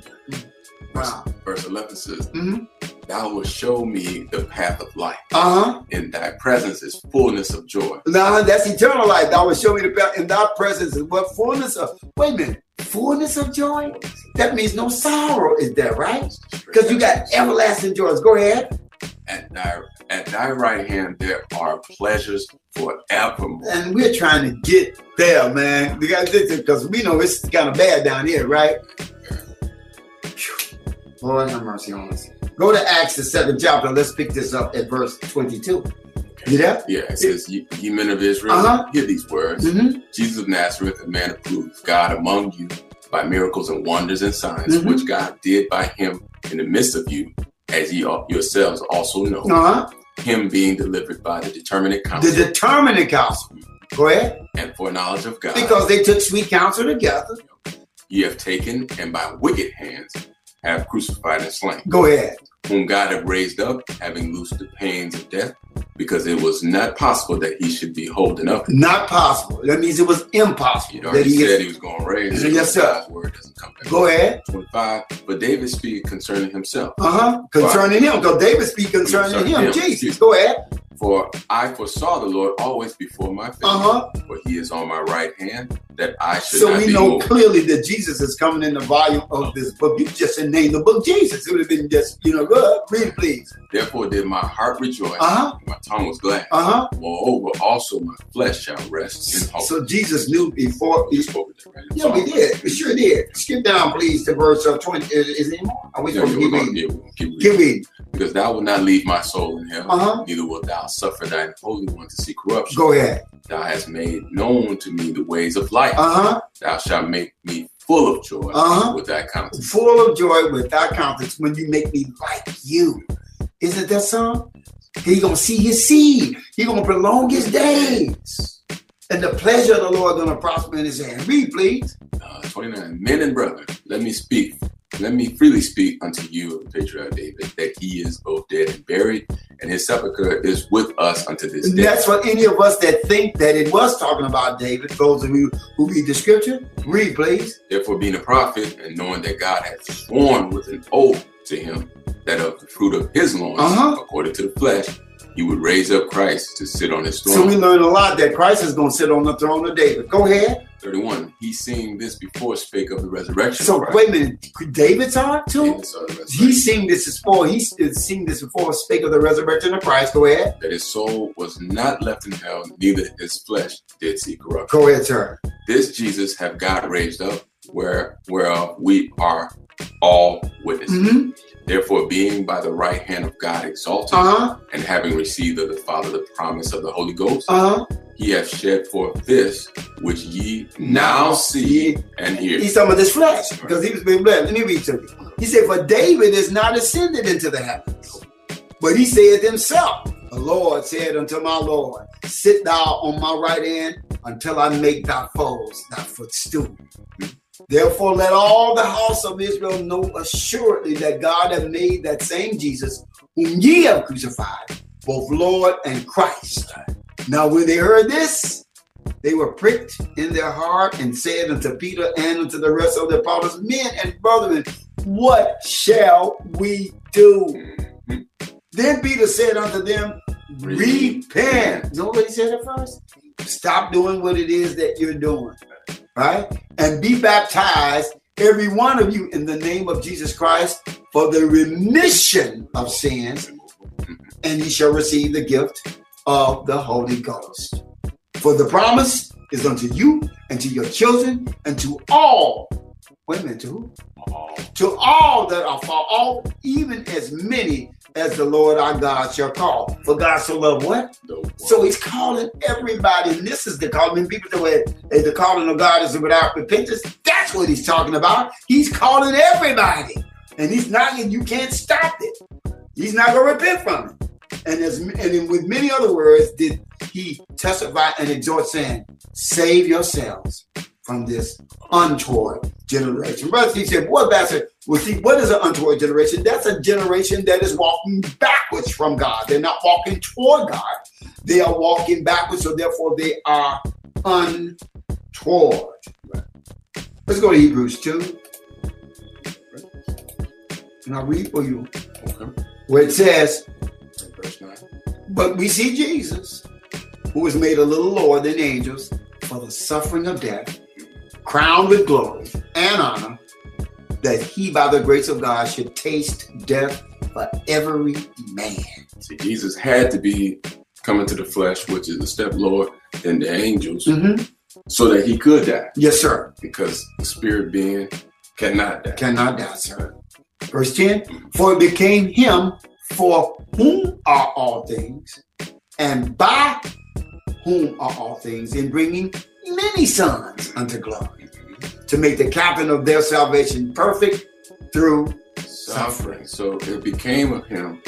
Wow. verse 11 says, Mhm. Thou wilt show me the path of life. Uh-huh. In thy presence is fullness of joy. Now that's eternal life. Thou will show me the path in thy presence is what fullness of wait a minute, fullness of joy? That means no sorrow is there, right? Because you got everlasting joys. Go ahead. At thy, at thy right hand there are pleasures forevermore. And we're trying to get there, man. Because we know it's kind of bad down here, right? Lord have mercy on us. Go to Acts the seventh chapter. Let's pick this up at verse 22. You there? Yeah, it says, Ye, ye men of Israel, Uh-huh. hear these words. Mm-hmm. Jesus of Nazareth, a man of approved, God among you by miracles and wonders and signs, Mhm. which God did by him in the midst of you, as ye yourselves also know. Uh-huh. Him being delivered by the determinate counsel. The determining counsel. Go ahead. and foreknowledge of God. Because they took sweet counsel together. ye have taken and by wicked hands have crucified and slain, Go ahead. whom God have raised up, having loosed the pains of death, because it was not possible that he should be holding up. Not possible. That means it was impossible. He'd that he said is. he was going to raise. Yes, sir. God's word doesn't come back. Go ahead. 25. But David speak concerning himself. Uh-huh. Concerning him. Because David speak concerning Concerning him. him. Jesus. Go ahead. For I foresaw the Lord always before my face, Uh huh. for he is on my right hand, that I should So we know moved. clearly that Jesus is coming in the volume of this book. You just didn't name the book Jesus. It would have been just, you know, good. Read, please. Therefore did my heart rejoice, Uh-huh. my tongue was glad. Uh huh. Moreover, also my flesh shall rest in hope. So Jesus knew before. he spoke right? Yeah, we did. We sure did. Skip down, please, to verse uh, 20. Is, is it more? Are we Yeah, supposed to keep reading? yeah, keep reading. Keep reading. Because thou wilt not leave my soul in hell, Uh-huh. neither wilt thou suffer thine holy one to see corruption. Go ahead. Thou hast made known to me the ways of life. Uh huh. Thou shalt make me full of joy Uh-huh. with thy countenance. Full of joy without countenance when you make me like you. Isn't that song? He gonna see his seed. He gonna prolong his days. And the pleasure of the Lord gonna prosper in his hand. Read, please. Uh, 29. Men and brethren, let me speak. Let me freely speak unto you of the patriarch David, that he is both dead and buried, and his sepulchre is with us unto this day. that's for any of us that think that it was talking about David. Those of you who read the scripture, read, please. Therefore, being a prophet, and knowing that God had sworn with an oath to him that of the fruit of his loins, Uh-huh. according to the flesh, he would raise up Christ to sit on his throne. So we learn a lot that Christ is gonna sit on the throne of David. Go ahead. 31. He seeing this before spake of the resurrection. So Christ. wait a minute. Could David talk too? And saw He resurrection. seen this before. He seen this before. Spake of the resurrection of Christ. Go ahead. that his soul was not left in hell, neither his flesh did see corruption. Go ahead, sir. This Jesus have God raised up, where whereof we are all witnesses. Mm-hmm. Therefore, being by the right hand of God exalted, Uh huh. and having received of the Father the promise of the Holy Ghost, Uh huh. He hath shed forth this which ye now see and hear. He's talking about this flesh because he was being blessed. Let me read to you. He said, For David is not ascended into the heavens, but he said himself, The Lord said unto my Lord, Sit thou on my right hand until I make thy foes thy footstool. Therefore, let all the house of Israel know assuredly that God hath made that same Jesus, whom ye have crucified, both Lord and Christ. Now, when they heard this, they were pricked in their heart and said unto Peter and unto the rest of the apostles, Men and brethren, what shall we do? Then Peter said unto them, Repent. You know what he said at first? Stop doing what it is that you're doing, right? And be baptized, every one of you, in the name of Jesus Christ for the remission of sins, and ye shall receive the gift of the Holy Ghost. For the promise is unto you and to your children and to all. Wait a minute, to who? To all that are far off, even as many as the Lord our God shall call. For God so loved what? So he's calling everybody, and this is the calling. People say, well, the calling of God is without repentance. That's what he's talking about. He's calling everybody. And he's not, and you can't stop it. He's not going to repent from it. And as and in- with many other words, did he testify and exhort, saying, Save yourselves from this untoward generation. Brother, he said, Boy, Pastor, well, see, what is an untoward generation? That's a generation that is walking backwards from God. They're not walking toward God. They are walking backwards, so therefore they are untoward. Let's go to Hebrews 2. And I'll read for you Okay. where it says, Verse 9. But we see Jesus, who was made a little lower than angels for the suffering of death, crowned with glory and honor, that he, by the grace of God, should taste death for every man. See, Jesus had to be coming to the flesh, which is a step lower than the angels, Mhm. so that he could die, Yes, sir. because the spirit being cannot die. Cannot die, sir. Verse 10 For it became him for whom are all things, and by whom are all things, in bringing many sons unto glory, to make the captain of their salvation perfect through Suffering. So it became of him,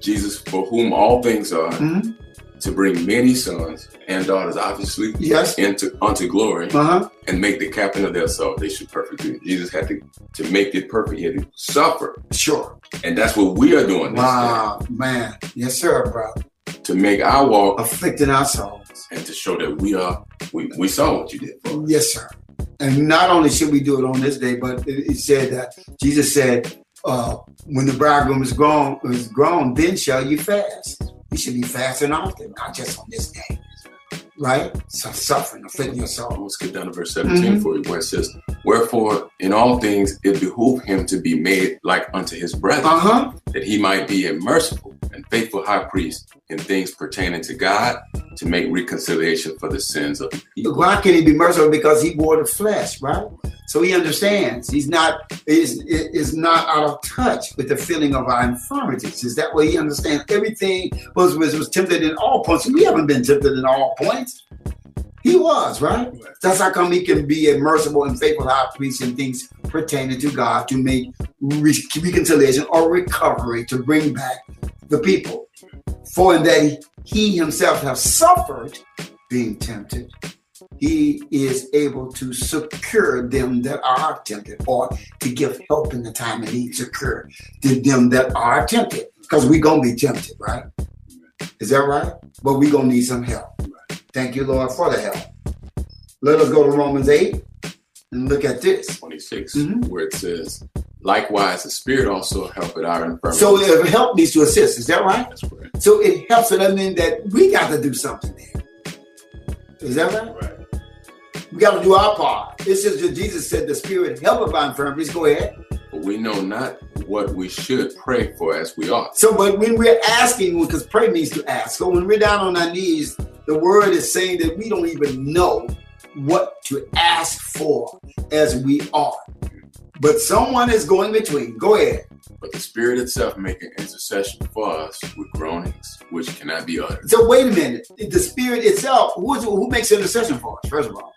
Jesus, for whom all things are, Mhm. To bring many sons and daughters, obviously, Yes. into unto glory, Uh-huh. and make the captain of their soul. They should perfect. Jesus had to to make it perfect. He had to suffer, Sure. and that's what we are doing. this Wow, man. Yes, sir, bro. to make our walk Afflicting our souls. and to show that we are we, we saw what you did for us. Yes, sir. And not only should we do it on this day, but it, it said that Jesus said, uh, when the bridegroom is grown, is grown, then shall you fast. You should be fasting often, not just on this day. Right? So suffering, afflicting your soul. We'll skip down to verse 17 for you, where it says, Wherefore, in all things it behooved him to be made like unto his brethren, Uh-huh. that he might be a merciful and faithful high priest in things pertaining to God, to make reconciliation for the sins of the people. Why can he be merciful? Because he bore the flesh, right? So he understands. He's not is is not out of touch with the feeling of our infirmities. Is that way he understands everything was was, was tempted in all points. We haven't been tempted in all points. He was, right? That's how come he can be a merciful and faithful high priest in things pertaining to God to make re- reconciliation or recovery to bring back the people. For in that he, himself has suffered being tempted, he is able to secure them that are tempted or to give help in the time of need, secure to them that are tempted. Because we're going to be tempted, right? Is that right? But we're going to need some help. Thank you, Lord, for the help. Let us go to Romans 8 and look at this. 26, Mhm. where it says, Likewise, the Spirit also helpeth our infirmities. So if help needs to assist, is that right? That's correct. So it helps, so that means that we got to do something there. Is that right? Right. We got to do our part. It's just that Jesus said the Spirit help our infirmities. Go ahead. But we know not what we should pray for as we ought. So, but when we're asking, because pray means to ask. So when we're down on our knees, the word is saying that we don't even know what to ask for as we are. But someone is going between. Go ahead. But the Spirit itself making intercession for us with groanings which cannot be uttered. So wait a minute. The Spirit itself, who, is, who makes intercession for us? First of all,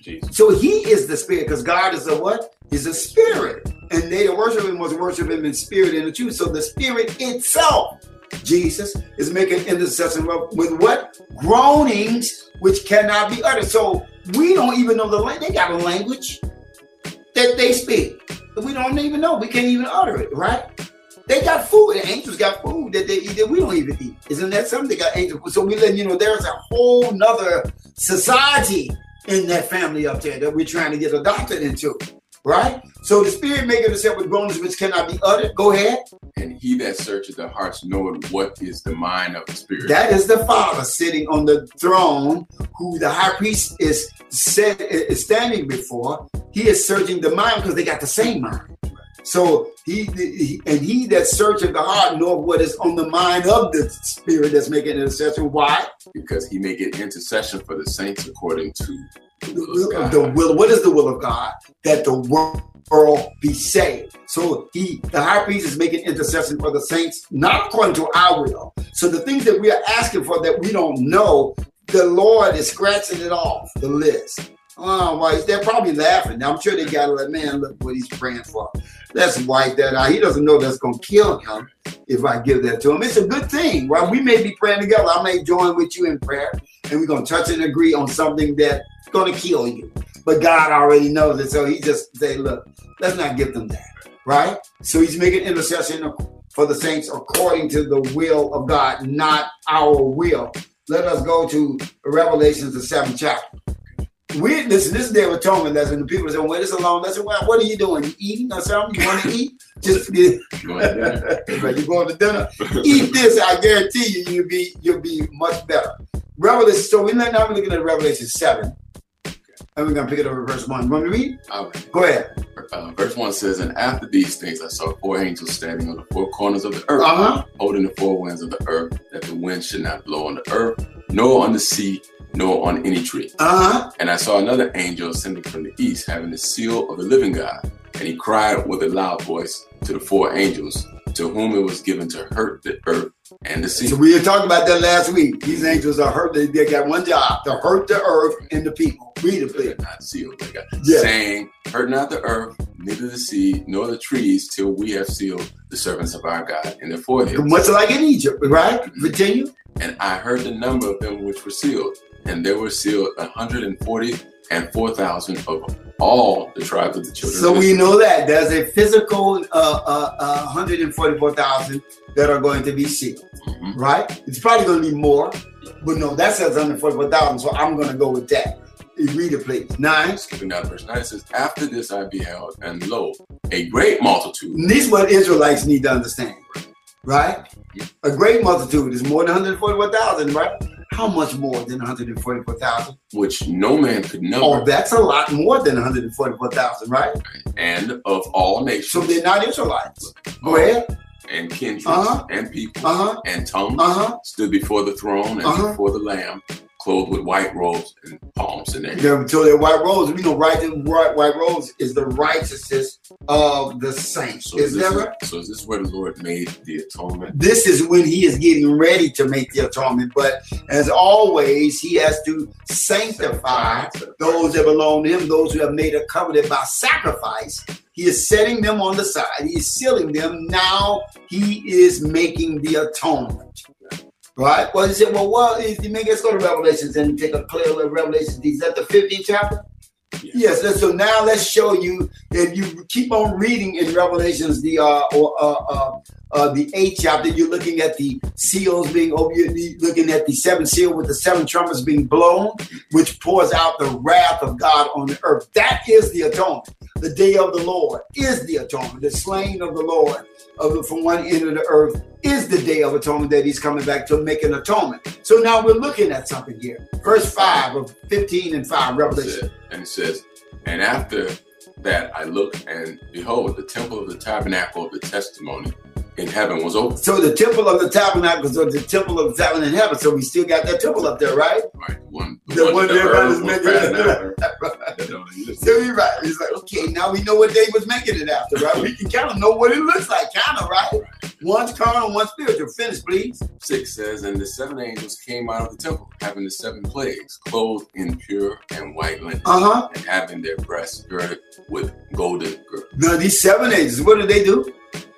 Jesus. so He is the Spirit, because God is a what? He's a Spirit, and they that worship Him must worship Him in spirit and in truth. So the Spirit itself, Jesus, is making intercession with what? Groanings which cannot be uttered. So we don't even know the language. They got a language that they speak. We don't even know. We can't even utter it, right? They got food. The angels got food that they eat that we don't even eat. Isn't that something? They got angels. So we letting you know there's a whole nother society in that family up there that we're trying to get adopted into, right? So the spirit making itself with groanings which cannot be uttered. Go ahead. And he that searcheth the hearts knoweth what is the mind of the Spirit. That is the Father sitting on the throne, who the high priest is said is standing before. He is searching the mind because they got the same mind. So he, he and he that searcheth the heart know what is on the mind of the spirit that's making intercession. Why? because he make it intercession for the saints according to the The, will. What is the will of God? That the world be saved. So he, the high priest, is making intercession for the saints, not according to our will. So the things that we are asking for that we don't know, the Lord is scratching it off the list. Oh, why? They're probably laughing. Now, I'm sure they got to like, man, look what he's praying for. Let's wipe that out. He doesn't know that's going to kill him if I give that to him. It's a good thing. While we may be praying together, I may join with you in prayer, and we're going to touch and agree on something that's going to kill you. But God already knows it, so He just say, "Look, let's not give them that." Right? So He's making intercession for the saints according to the will of God, not our will. Let us go to Revelations, the seventh chapter. We listen. This is their atonement lesson. The people say, "Wait, this alone lesson. Well, what are you doing? You eating or something? You want to eat? Just. [laughs] Right, [laughs] you going to dinner? Eat this. I guarantee you, you'll be you'll be much better. Revelation. So we're not now we're looking at Revelation seven, and we're gonna pick it up at verse one. You Want me to read? All right. Go ahead. Uh, verse 1 says, And after these things I saw four angels standing on the four corners of the earth, Uh huh. holding the four winds of the earth, that the wind should not blow on the earth, nor on the sea, nor on any tree. Uh huh. And I saw another angel ascending from the east, having the seal of the living God. And he cried with a loud voice to the four angels, to whom it was given to hurt the earth and the sea. So we were talking about that last week. These angels are hurt. They, they got one job to hurt the earth and the people. Read it, They please. not sealed, by God, Yeah. saying, Hurt not the earth, neither the sea, nor the trees, till we have sealed the servants of our God in their foreheads. Much like in Egypt, right? Virginia? And I heard the number of them which were sealed, and there were sealed a hundred and forty and four thousand of all the tribes of the children. So we know that there's a physical uh, uh, uh, 144,000 that are going to be sealed, Mhm. right? It's probably going to be more, but no, that says 144,000. So I'm going to go with that. You Read it, please. Nine. Skipping down to verse 9, it says, After this I beheld, and lo, a great multitude. And this is what Israelites need to understand, right? A great multitude is more than 144,000, right? How much more than 144,000? which no man could know. Oh, that's a lot more than 144,000, right? and of all nations, So they're not Israelites. Go ahead. And kindreds, Uh-huh. and people, Uh-huh. and tongues Uh-huh. stood before the throne and Uh-huh. before the Lamb, clothed with white robes and palms in their hands. So they're white robes. We know right, white, white robes is the righteousness of the saints. So is is, that this, right? so is this where the Lord made the atonement? This is when he is getting ready to make the atonement. But as always, he has to sanctify those that belong to him, those who have made a covenant by sacrifice. He is setting them on the side. He is sealing them. Now he is making the atonement. Right? Well, he said, well, what is he make? Let's go to Revelations and take a clear look at Revelations. Is that the 15th chapter? Yes. let's- So now let's show you. If you keep on reading in Revelations, the uh, or uh, uh, uh, the eighth chapter, you're looking at the seals being opened. You're looking at the seven seal with the seven trumpets being blown, which pours out the wrath of God on the earth. That is the atonement. The day of the Lord is the atonement. The slaying of the Lord of from one end of the earth is the day of atonement that He's coming back to make an atonement. So now we're looking at something here. Verse five of fifteen and five, Revelation. And it says, And after that I looked, and behold, the temple of the tabernacle of the testimony in heaven was open. So the temple of the tabernacle, so the temple of the tabernacle in heaven. So we still got that temple up there, right? Right, the one, The one that that everybody's was making- passing after, [laughs] that don't exist. So you're right. He's like, okay, now we know what they was making it after, right? We can kind of know what it looks like, kind of, right? One's carnal, one's spiritual. Finish, please. Six says, And the seven angels came out of the temple, having the seven plagues, clothed in pure and white linen, Uh huh. and having their breasts girded with golden girdle. Now these seven angels, what did they do?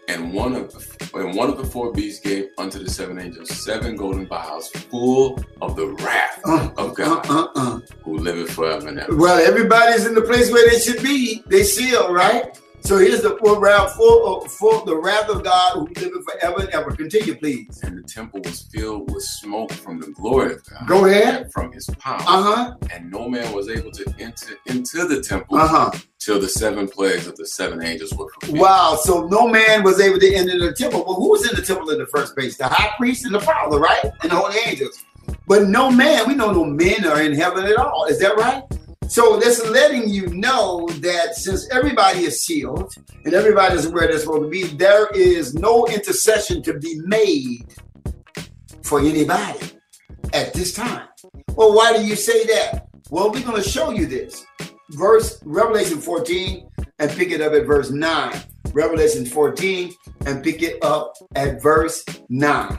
And one of the and one of the four beasts gave unto the seven angels seven golden vials full of the wrath Uh, of uh, God, uh, uh. who liveth forever and ever. Well, everybody's in the place where they should be. They seal, right? So here's the full wrath, full, uh, full the wrath of God who liveth forever and ever. Continue, please. And the temple was filled with smoke from the glory of God. Go ahead. From his power. Uh huh. And no man was able to enter into the temple Uh huh. Till the seven plagues of the seven angels were fulfilled. Wow. So no man was able to enter the temple. Well, who was in the temple in the first place? The high priest and the father, right? And the holy angels. But no man, we know no men are in heaven at all. Is that right? So this is letting you know that since everybody is sealed and everybody is where they're supposed to be, there is no intercession to be made for anybody at this time. Well, why do you say that? Well, we're going to show you this. Verse Revelation 14 and pick it up at verse 9. Revelation 14 and pick it up at verse 9.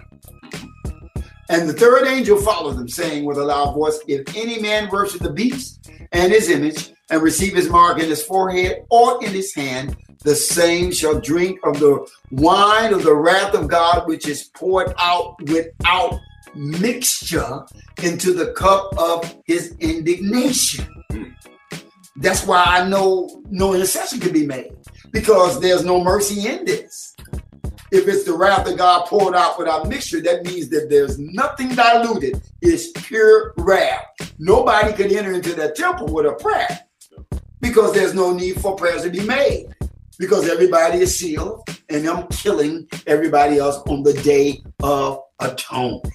And the third angel followed them, saying with a loud voice, If any man worship the beast and his image, and receive his mark in his forehead or in his hand, the same shall drink of the wine of the wrath of God, which is poured out without mixture into the cup of his indignation. That's why I know no intercession can be made because there's no mercy in this. If it's the wrath of God poured out without mixture, that means that there's nothing diluted. It's pure wrath. Nobody could enter into that temple with a prayer because there's no need for prayers to be made because everybody is sealed and I'm killing everybody else on the day of atonement.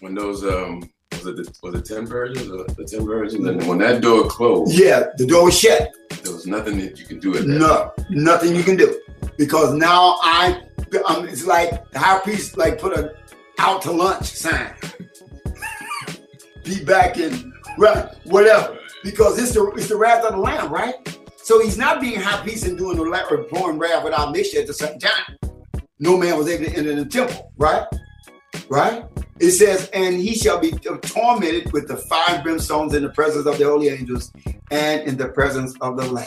When those um was it the, was it ten virgins or the ten virgins? And when that door closed, Yeah, the door was shut. there was nothing that you could do at that. No, nothing you can do because now I, um, it's like the high priest like put a out to lunch sign. [laughs] Be back in right, whatever, because it's the it's the wrath of the lamb, right? So he's not being high priest and doing the la- or pouring wrath without mixture at the same time. No man was able to enter the temple, right? Right? It says, and he shall be tormented with the five brimstones in the presence of the holy angels and in the presence of the Lamb.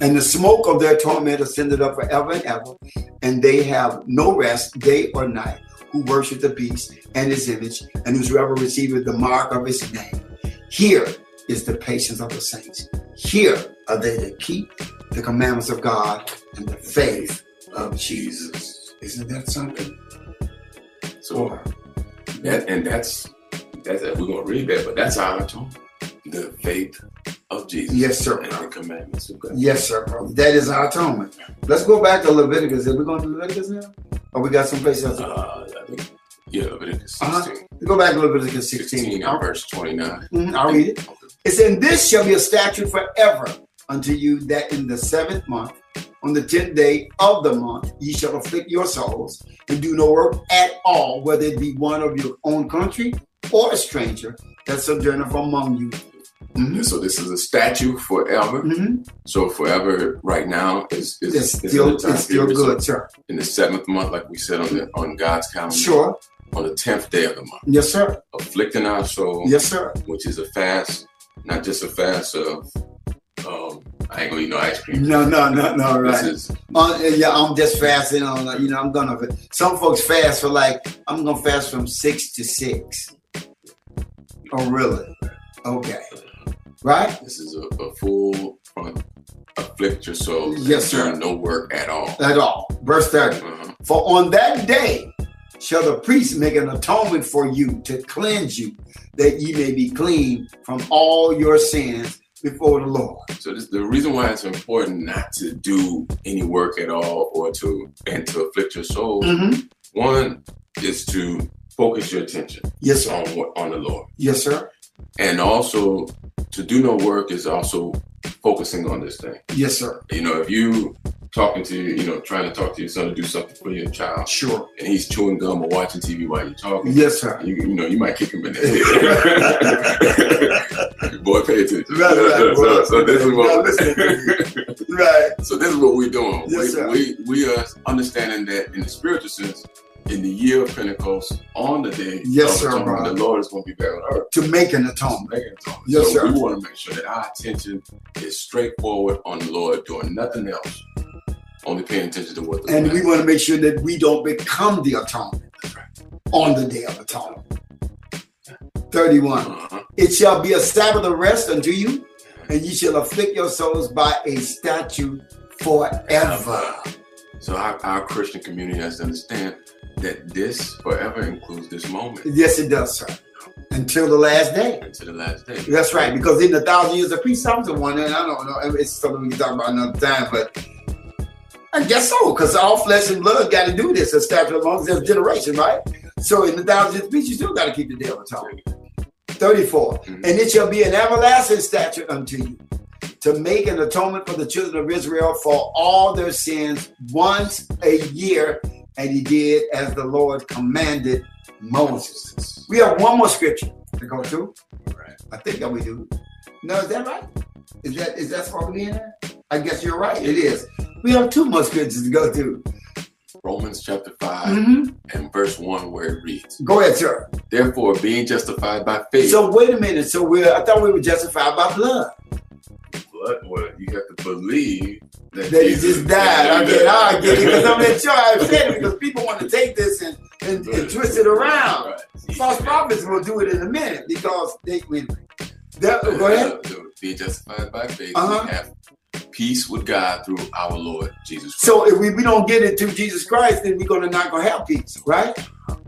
And the smoke of their torment ascended up forever and ever, and they have no rest day or night who worship the beast and his image, and whosoever receiveth the mark of his name. Here is the patience of the saints. Here are they that keep the commandments of God and the faith of Jesus. Isn't that something? So that and that's that's we're gonna read that, but that's our atonement. The faith of Jesus. Yes, sir. And the commandments of God. Yes, sir. brother. That is our atonement. Let's go back to Leviticus. Are we going to Leviticus now? Oh, we got some places else. Uh, I think, yeah, Leviticus Uh-huh. 16. Go back a little bit to 16. 16 I'll, and verse 29. Mhm, I'll read it. It said, "And this shall be a statute forever unto you that in the seventh month, on the tenth day of the month, ye shall afflict your souls and do no work at all, whether it be one of your own country or a stranger that sojourneth among you." Mhm. So this is a statute forever. Mhm. So forever right now is is, It's is still, it's still. Good, sir. in the seventh month, like we said on the on God's calendar, Sure. on the tenth day of the month, Yes, sir. afflicting our soul, Yes, sir. which is a fast, not just a fast of um, I ain't gonna eat no ice cream. No, no, no, no, right. This is Uh, yeah, I'm just fasting on, uh, you know, I'm gonna, some folks fast for like, I'm gonna fast from six to six. Oh, really? Okay. Right? this is a, a full front afflict your soul. Yes, sir. No work at all. At all. Verse 30. Uh-huh. For on that day shall the priest make an atonement for you to cleanse you, that ye may be clean from all your sins before the Lord. So this, the reason why it's important not to do any work at all or to and to afflict your soul. Mm-hmm. One is to focus your attention Yes, sir. on on the Lord, Yes, sir. and also to do no work is also focusing on this thing. Yes, sir. You know, if you talking to you you know trying to talk to your son to do something for your child, Sure. and he's chewing gum or watching TV while you're talking, Yes, sir. you, you know you might kick him in the head. [laughs] Boy, pay attention. Right, right, so, so this is what. [laughs] Right. So this is what we're doing. Yes, sir. we, we we are understanding that in the spiritual sense, in the year of Pentecost, on the day Yes, of sir, the Lord is going to be back on earth. To make an atonement. making atonement. Yes, so sir. we want to make sure that our attention is straightforward on the Lord, doing nothing else, only paying attention to what the And we want to make sure that we don't become the atonement on the day of atonement. 31. Uh-huh. It shall be a Sabbath of rest unto you, and ye shall afflict your souls by a statute forever. So our, our Christian community has to understand that this forever includes this moment Yes, it does, sir. Until the last day. until the last day. That's right, because in the thousand years of peace, something one, and I don't know, it's something we can talk about another time, but I guess so, because all flesh and blood got to do this, establish among there's generation, right? So in the thousand peace, you still got to keep the day of atonement. 34. Mhm. And it shall be an everlasting statute unto you to make an atonement for the children of Israel for all their sins once a year. And he did as the Lord commanded Moses. We have one more scripture to go to. Right. I think that we do. No, is that right? Is that is that supposed to be in there? I guess you're right. It is. We have two more scriptures to go through. Romans chapter 5 Mhm. and verse 1 where it reads, Go ahead, sir. Therefore, being justified by faith, So wait a minute. So we're I thought we were justified by blood. blood, well, you have to believe that, that he Jesus- just died. I get, I get it because I'm in charge. I said it because people want to take this and, and, and twist it around. Right. False prophets will do it in a minute because they. That, go ahead. Being justified by faith, Uh-huh. we have peace with God through our Lord Jesus Christ. So if we, we don't get it through Jesus Christ, then we're gonna not gonna have peace, right?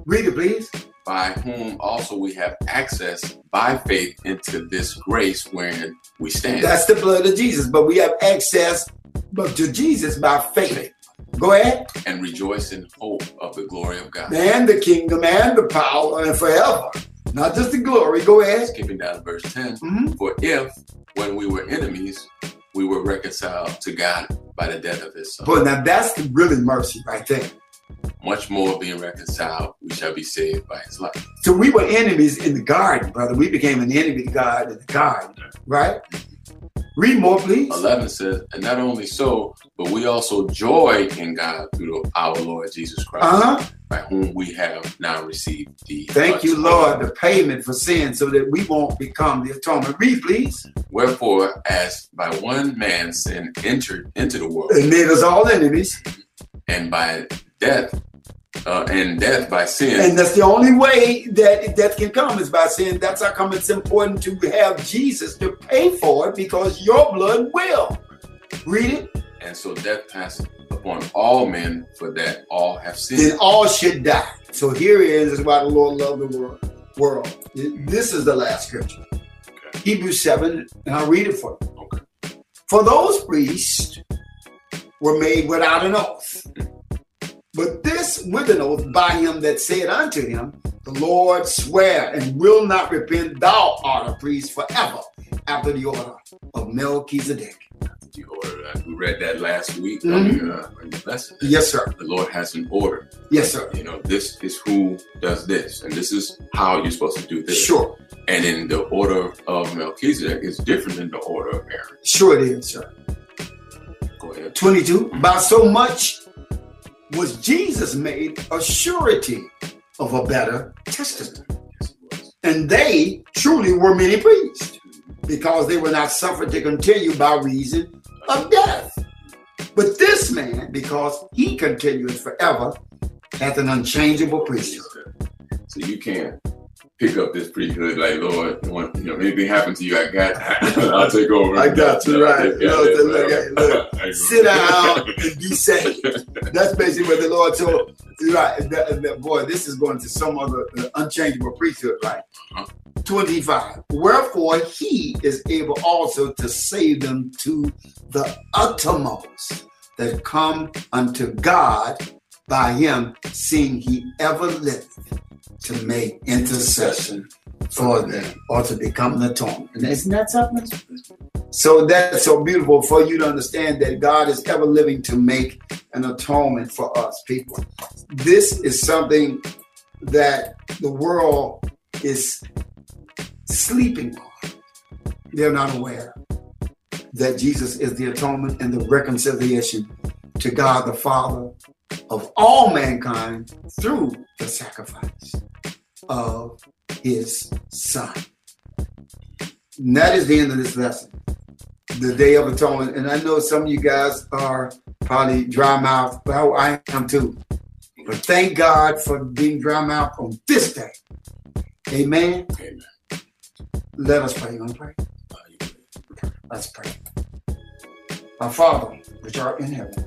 Read it, please. by whom also we have access by faith into this grace wherein we stand. That's the blood of Jesus, but we have access but to Jesus by faith. Go ahead. and rejoice in hope of the glory of God. And the kingdom and the power and forever. Not just the glory. Go ahead. Skipping down to verse 10. Mhm. For if, when we were enemies, we were reconciled to God by the death of his son, But now that's really mercy right there. much more being reconciled, we shall be saved by his life. So we were enemies in the garden, brother. We became an enemy to God in the garden, right? Read more, please. 11 says, and not only so, but we also joy in God through our Lord Jesus Christ, Uh huh. by whom we have now received the. Thank you. Lord, the payment for sin so that we won't become the atonement. Read, please. Wherefore, as by one man sin entered into the world, And made us all enemies. and by death, uh, and death by sin, And that's the only way that death can come is by sin. That's how come it's important to have Jesus to pay for it because your blood will. Read it. and so death passed upon all men, for that all have sinned. Then all should die. So here is, it is, why the Lord loved the world. world. This is the last scripture. Hebrews 7, and I'll read it for you. Okay. For those priests were made without an oath, But this with an oath by him that said unto him, The Lord swear and will not repent, thou art a priest forever after the order of Melchizedek. The order we read that last week Mhm. on, the lesson. Yes, sir. The Lord has an order. Yes, sir. You know, this is who does this, and this is how you're supposed to do this. Sure. And in the order of Melchizedek is different than the order of Aaron. Sure it is, sir. Go ahead. 22. By so much was Jesus made a surety of a better testament. And they truly were many priests, because they were not suffered to continue by reason of death. But this man, because he continues forever, hath an unchangeable priesthood. So you can't pick up this priesthood like Lord, when, you know, anything happens to you, I got, [laughs] I'll take over. I got you, right. Got Look, this, look, look. Sit down and be saved. That's basically what the Lord told. Right, that, that- boy, this is going to some other uh, unchangeable priesthood, right? Uh-huh. 25. Wherefore he is able also to save them to the uttermost that come unto God by him, seeing he ever liveth to make intercession for them or to become the atonement. And isn't that something? So that's so beautiful for you to understand that God is ever living to make an atonement for us people. This is something that the world is sleeping on. They're not aware that Jesus is the atonement and the reconciliation to God the Father of all mankind through the sacrifice of his Son. And that is the end of this lesson the Day of Atonement. And I know some of you guys are probably dry mouth. Well, I am too. But thank God for being dry mouth on this day. Amen. Amen. Let us pray. You want to pray? Let's pray. Our Father, which art in heaven,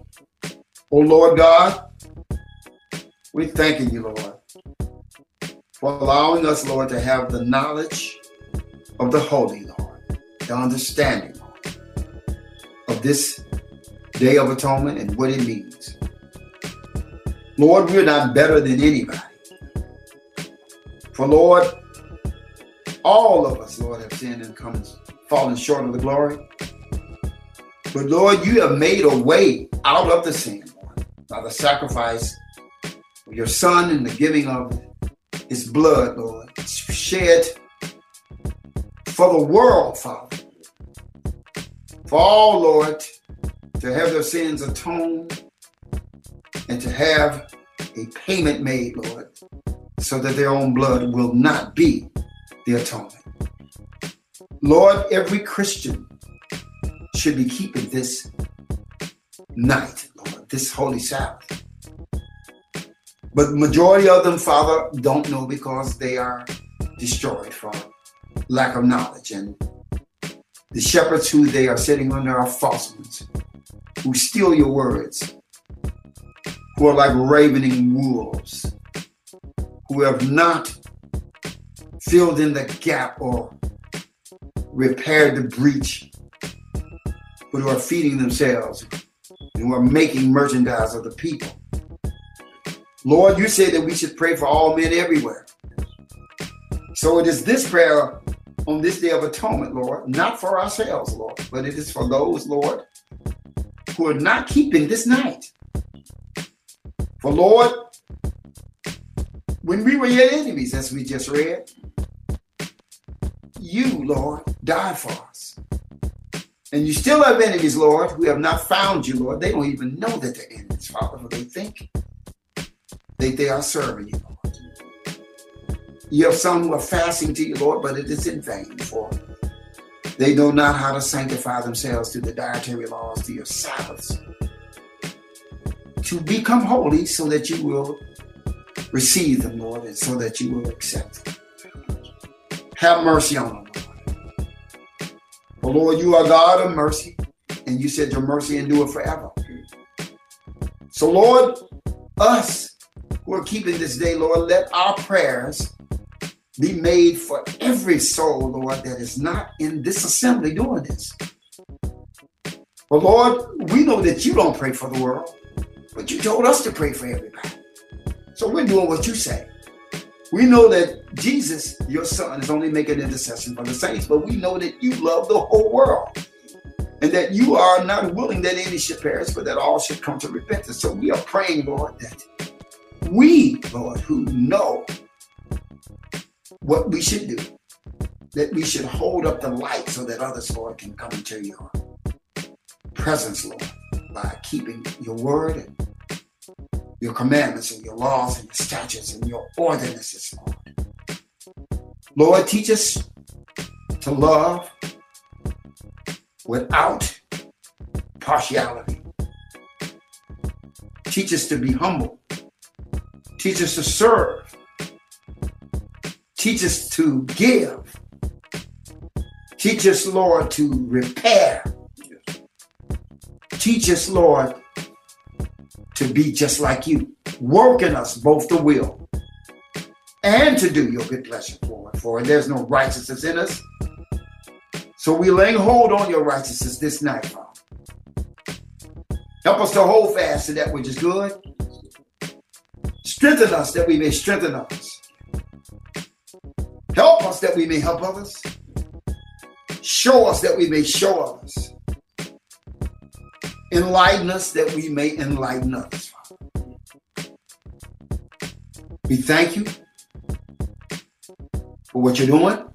Oh Lord God, we're thanking you, Lord, for allowing us, Lord, to have the knowledge of the Holy, Lord, the understanding Lord, of this Day of Atonement and what it means. Lord, we're not better than anybody. For Lord, all of us, Lord, have sinned and come fallen short of the glory. But Lord, you have made a way out of the sin, by the sacrifice of your Son and the giving of his blood, Lord, shed for the world, Father. For all, Lord, to have their sins atoned and to have a payment made, Lord, so that their own blood will not be the atonement. Lord, every Christian should be keeping this night, Lord, this holy Sabbath. But majority of them, Father, don't know because they are destroyed from lack of knowledge. And the shepherds who they are sitting under are false ones, who steal your words, who are like ravening wolves, who have not filled in the gap or repaired the breach, but who are feeding themselves and who are making merchandise of the people. Lord, you say that we should pray for all men everywhere. So it is this prayer on this day of atonement, Lord, not for ourselves, Lord, but it is for those, Lord, who are not keeping this night. For Lord, when we were your enemies, as we just read, you, Lord, died for us. And you still have enemies, Lord, who have not found you, Lord. They don't even know that they're enemies, Father, for they think they, they are serving you, Lord. You have some who are fasting to you, Lord, but it is in vain, for they know not how to sanctify themselves through the dietary laws, to your Sabbaths. to become holy so that you will receive them, Lord, and so that you will accept them. Have mercy on them, Lord. Lord, you are God of mercy, and you said your mercy endure forever. So, Lord, us who are keeping this day, Lord, let our prayers be made for every soul, Lord, that is not in this assembly doing this. But Lord, we know that you don't pray for the world, but you told us to pray for everybody. So we're doing what you say. We know that Jesus, your son, is only making intercession for the saints, but we know that you love the whole world and that you are not willing that any should perish, but that all should come to repentance. So we are praying, Lord, that we, Lord, who know what we should do, that we should hold up the light so that others, Lord, can come into your presence, Lord, by keeping your word and your commandments and your laws and your statutes and your ordinances, Lord. Lord, teach us to love without partiality. Teach us to be humble. Teach us to serve. Teach us to give. Teach us, Lord, to repair. Teach us, Lord, to be just like you. Work in us both the will and to do your good pleasure, Lord. For there's no righteousness in us. So we lay hold on your righteousness this night, Father. Help us to hold fast to that which is good. Strengthen us that we may strengthen others. Help us that we may help others. Show us that we may show others. Enlighten us that we may enlighten others. We thank you for what you're doing.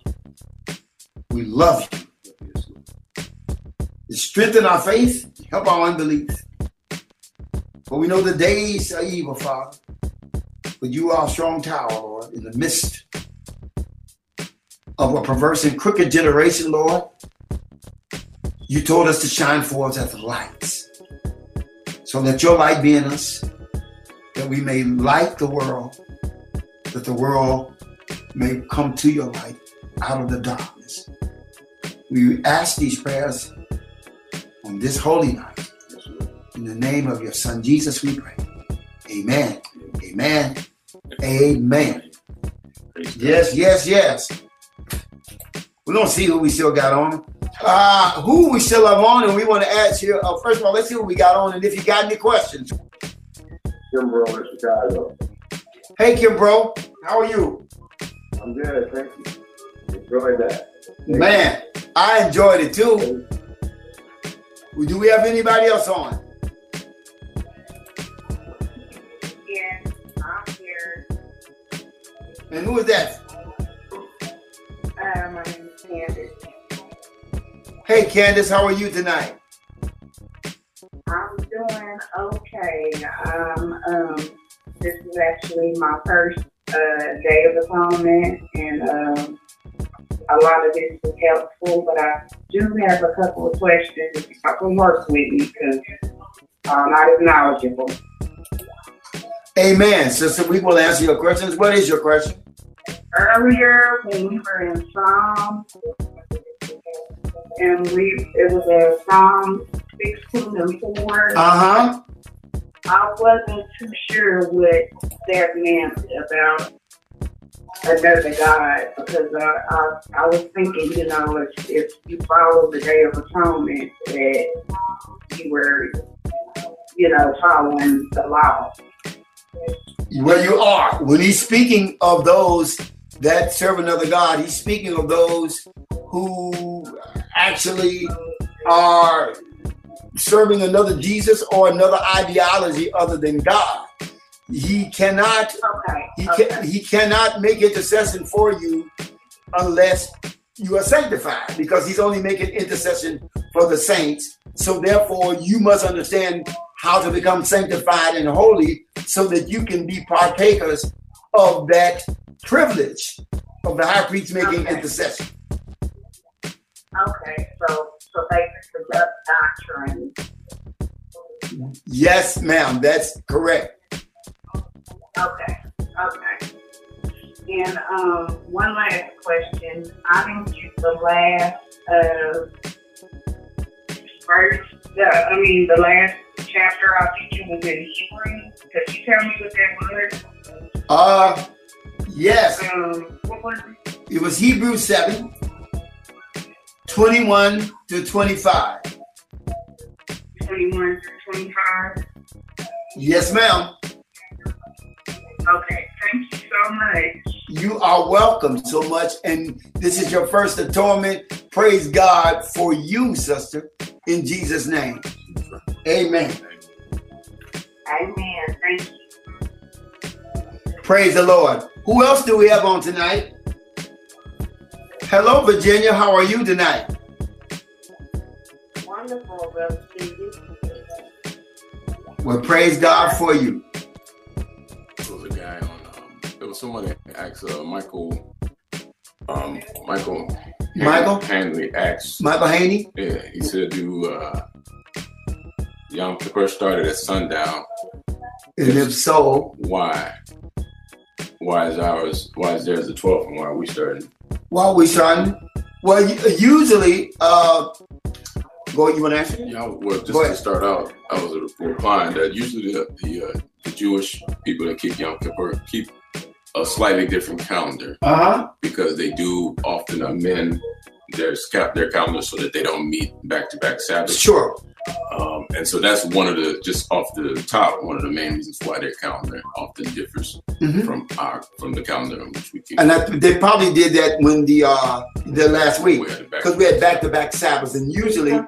We love you. Strengthen our faith, help our unbelief. For we know the days are evil, Father. But you are a strong tower, Lord, in the midst of a perverse and crooked generation, Lord. You told us to shine forth as lights. So let your light be in us, that we may light the world, that the world may come to your light out of the darkness. We ask these prayers on this holy night. In the name of your son Jesus, we pray. Amen. Amen. Amen. Yes, yes, yes. We're gonna see who we still got on. Uh, who we still have on, and we want to ask you. Uh, first of all, let's see what we got on, and if you got any questions. Kim Bro in Chicago. Hey, Kim Bro, how are you? I'm good, thank you. Enjoy that. Man, I enjoyed it too. Do we have anybody else on? Yes, I'm here. And who is that? Uh, my name is Candace. Hey, Candace, how are you tonight? I'm doing okay. Um, um, this is actually my first uh, day of atonement, and um, a lot of this was helpful, but I do have a couple of questions. I can work with me because I'm not as knowledgeable. Amen. Sister, we will answer your questions. What is your question? Earlier, when we were in Psalm, and we it was a Psalm 16 and 4. Uh huh. I wasn't too sure what that meant about another God because uh, I, I was thinking, you know, if, if you follow the Day of Atonement, that you were, you know, following the law. Well, you are. When he's speaking of those that serve another God, he's speaking of those who actually are serving another Jesus or another ideology other than God. He cannot Okay. he okay. can he cannot make intercession for you unless you are sanctified because he's only making intercession for the saints. So therefore you must understand how to become sanctified and holy so that you can be partakers of that privilege of the high priest making Okay. intercession. Okay, so so basically that doctrine Yes, ma'am. That's correct. Okay, okay. And um, one last question. I didn't get the last uh, verse. The, I mean, the last chapter I think it was in Hebrew. Could you tell me what that was? Uh, yes. Um, what was it? It was Hebrews 7, 21 to 25. 21 to 25. Yes, ma'am. Okay, thank you so much. You are welcome so much. And this is your first atonement. Praise God for you, sister, in Jesus' name. Amen. Amen. Thank you. Praise the Lord. Who else do we have on tonight? Hello, Virginia. How are you tonight? Wonderful, Brother Stevie. Well, praise God for you. There was a guy on. Um, there was someone that asked uh, Michael. Um, Michael. Michael? Hanley asked. Michael Haney? Yeah, he said, "Do uh, Yom Kippur started at sundown? And if so, Why? Why is ours? Why is theirs the twelfth, and why are we starting? why are we starting, well, usually, uh, go, you want to answer? Yeah, well, just to start out, I was replying that usually the the, uh, the Jewish people that keep Yom Kippur keep a slightly different calendar Uh huh. because they do often amend their their calendar so that they don't meet back to back Sabbaths. Sure. Um, and so that's one of the just off the top one of the main reasons why their calendar often differs Mhm. from our from the calendar in which we keep. And that, they probably did that when the uh the last week We had it back- because we had back to back Sabbaths, and usually,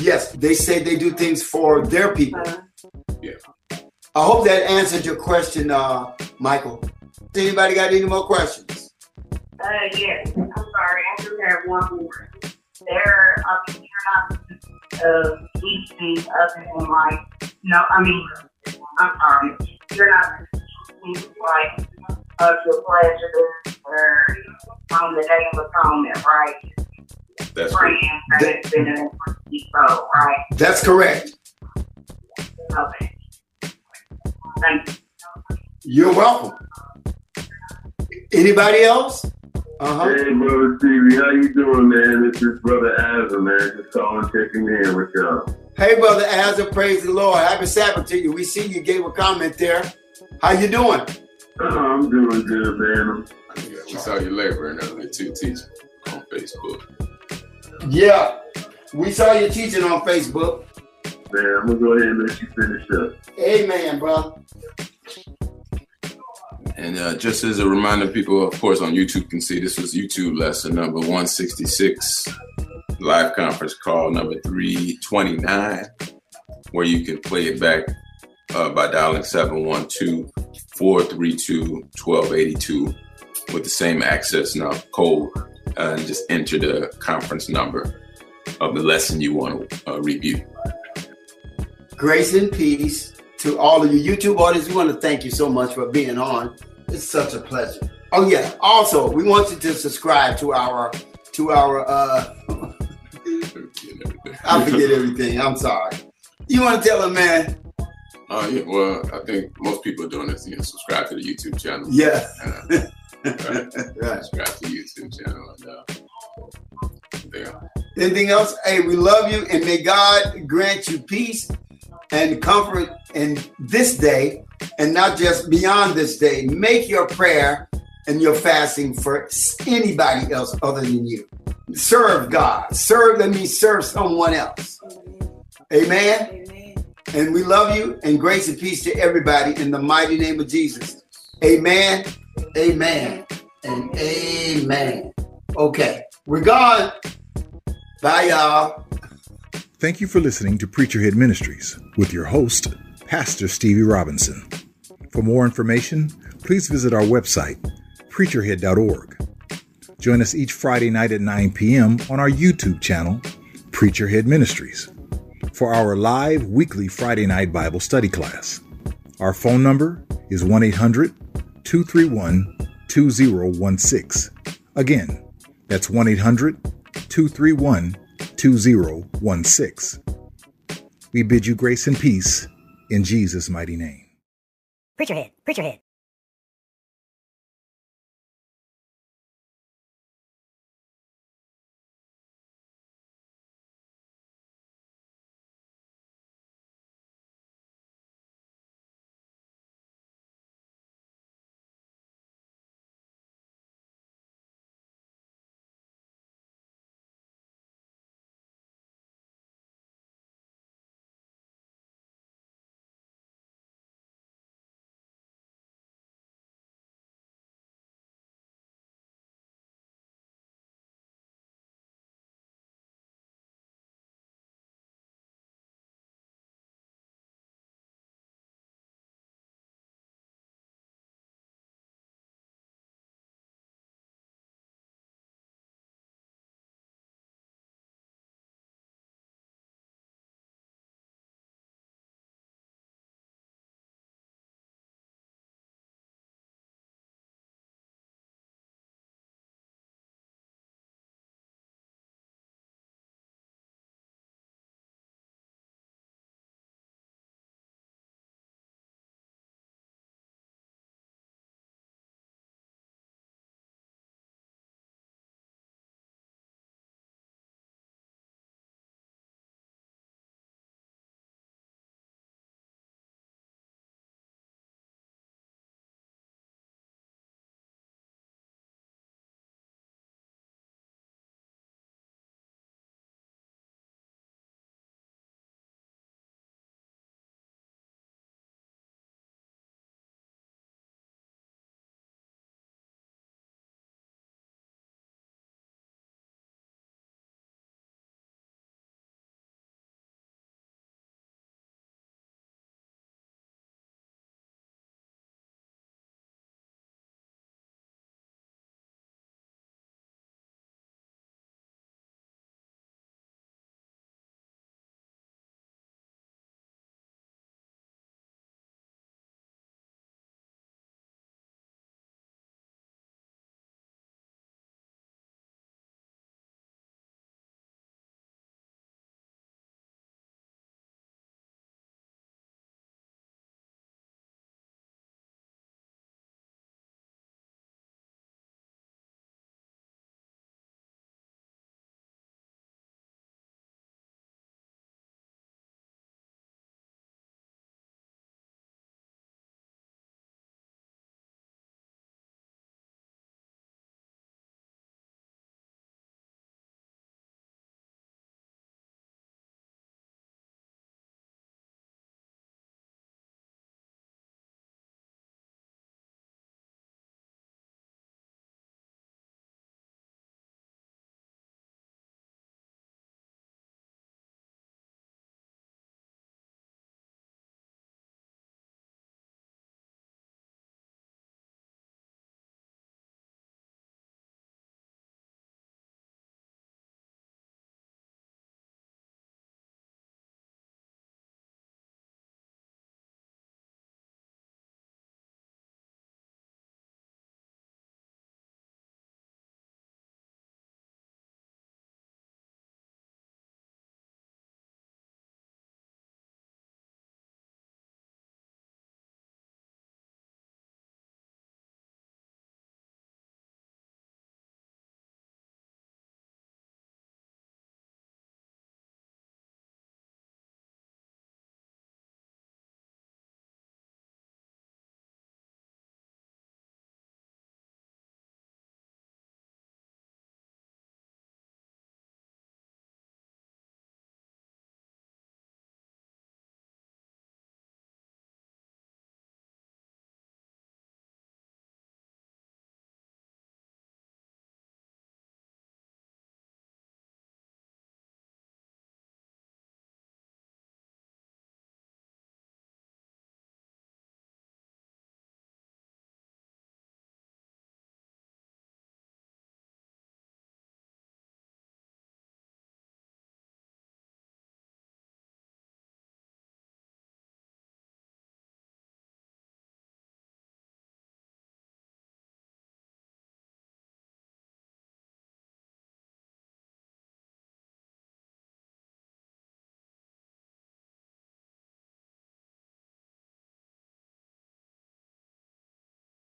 yes, they say they do things for their people. there? Uh, I hope that answered your question, uh, Michael. Anybody got any more questions? Uh, yes. I'm sorry. I do have one more. There, I mean, you're not uh, anything other than like, no, I mean, I'm sorry. You're not teaching like of your pleasure or on the day of atonement, right? That's Praying that it's been an so, right? That's correct. Okay. Thank you. You're welcome. Anybody else? Uh huh. Hey, brother Stevie, how you doing, man? This is brother Azza, man. Just calling, checking in with y'all. Hey, brother Azza, praise the Lord. Happy Sabbath to you. We see you gave a comment there. How you doing? Uh, I'm doing good, man. we saw you laboring earlier too, teaching on Facebook. Yeah, we saw you teaching on Facebook. Man, I'm gonna go ahead and let you finish up. Amen, bro. And uh, just as a reminder, people, of course, on YouTube can see this was YouTube lesson number 166, live conference call number 329, where you can play it back uh, by dialing 712 432 1282 with the same access now code uh, and just enter the conference number of the lesson you want to uh, review. Grace and peace to all of you YouTube audience. We want to thank you so much for being on. It's such a pleasure. Oh yeah. Also, we want you to subscribe to our to our. uh I forget everything. I'm sorry. You want to tell them, man? Uh, yeah, well, I think most people are doing this. You know, subscribe to the YouTube channel. Yeah. Uh, [laughs] right. Right. subscribe to the YouTube channel. And, uh, yeah. Anything else? Hey, we love you, and may God grant you peace and comfort in this day, and not just beyond this day. Make your prayer and your fasting for anybody else other than you. Serve God. Serve, let me serve someone else. Amen. And we love you, and grace and peace to everybody in the mighty name of Jesus. Amen. Amen. And amen. Okay, we're gone. Bye, y'all. Thank you for listening to Preacher Head Ministries with your host, Pastor Stevie Robinson. For more information, please visit our website, preacherhead.org. Join us each Friday night at 9 p.m. on our YouTube channel, Preacherhead Ministries, for our live weekly Friday night Bible study class. Our phone number is 1 800 231 2016. Again, that's 1 800 231 2016. We bid you grace and peace in Jesus' mighty name. Preacher head, preacher head.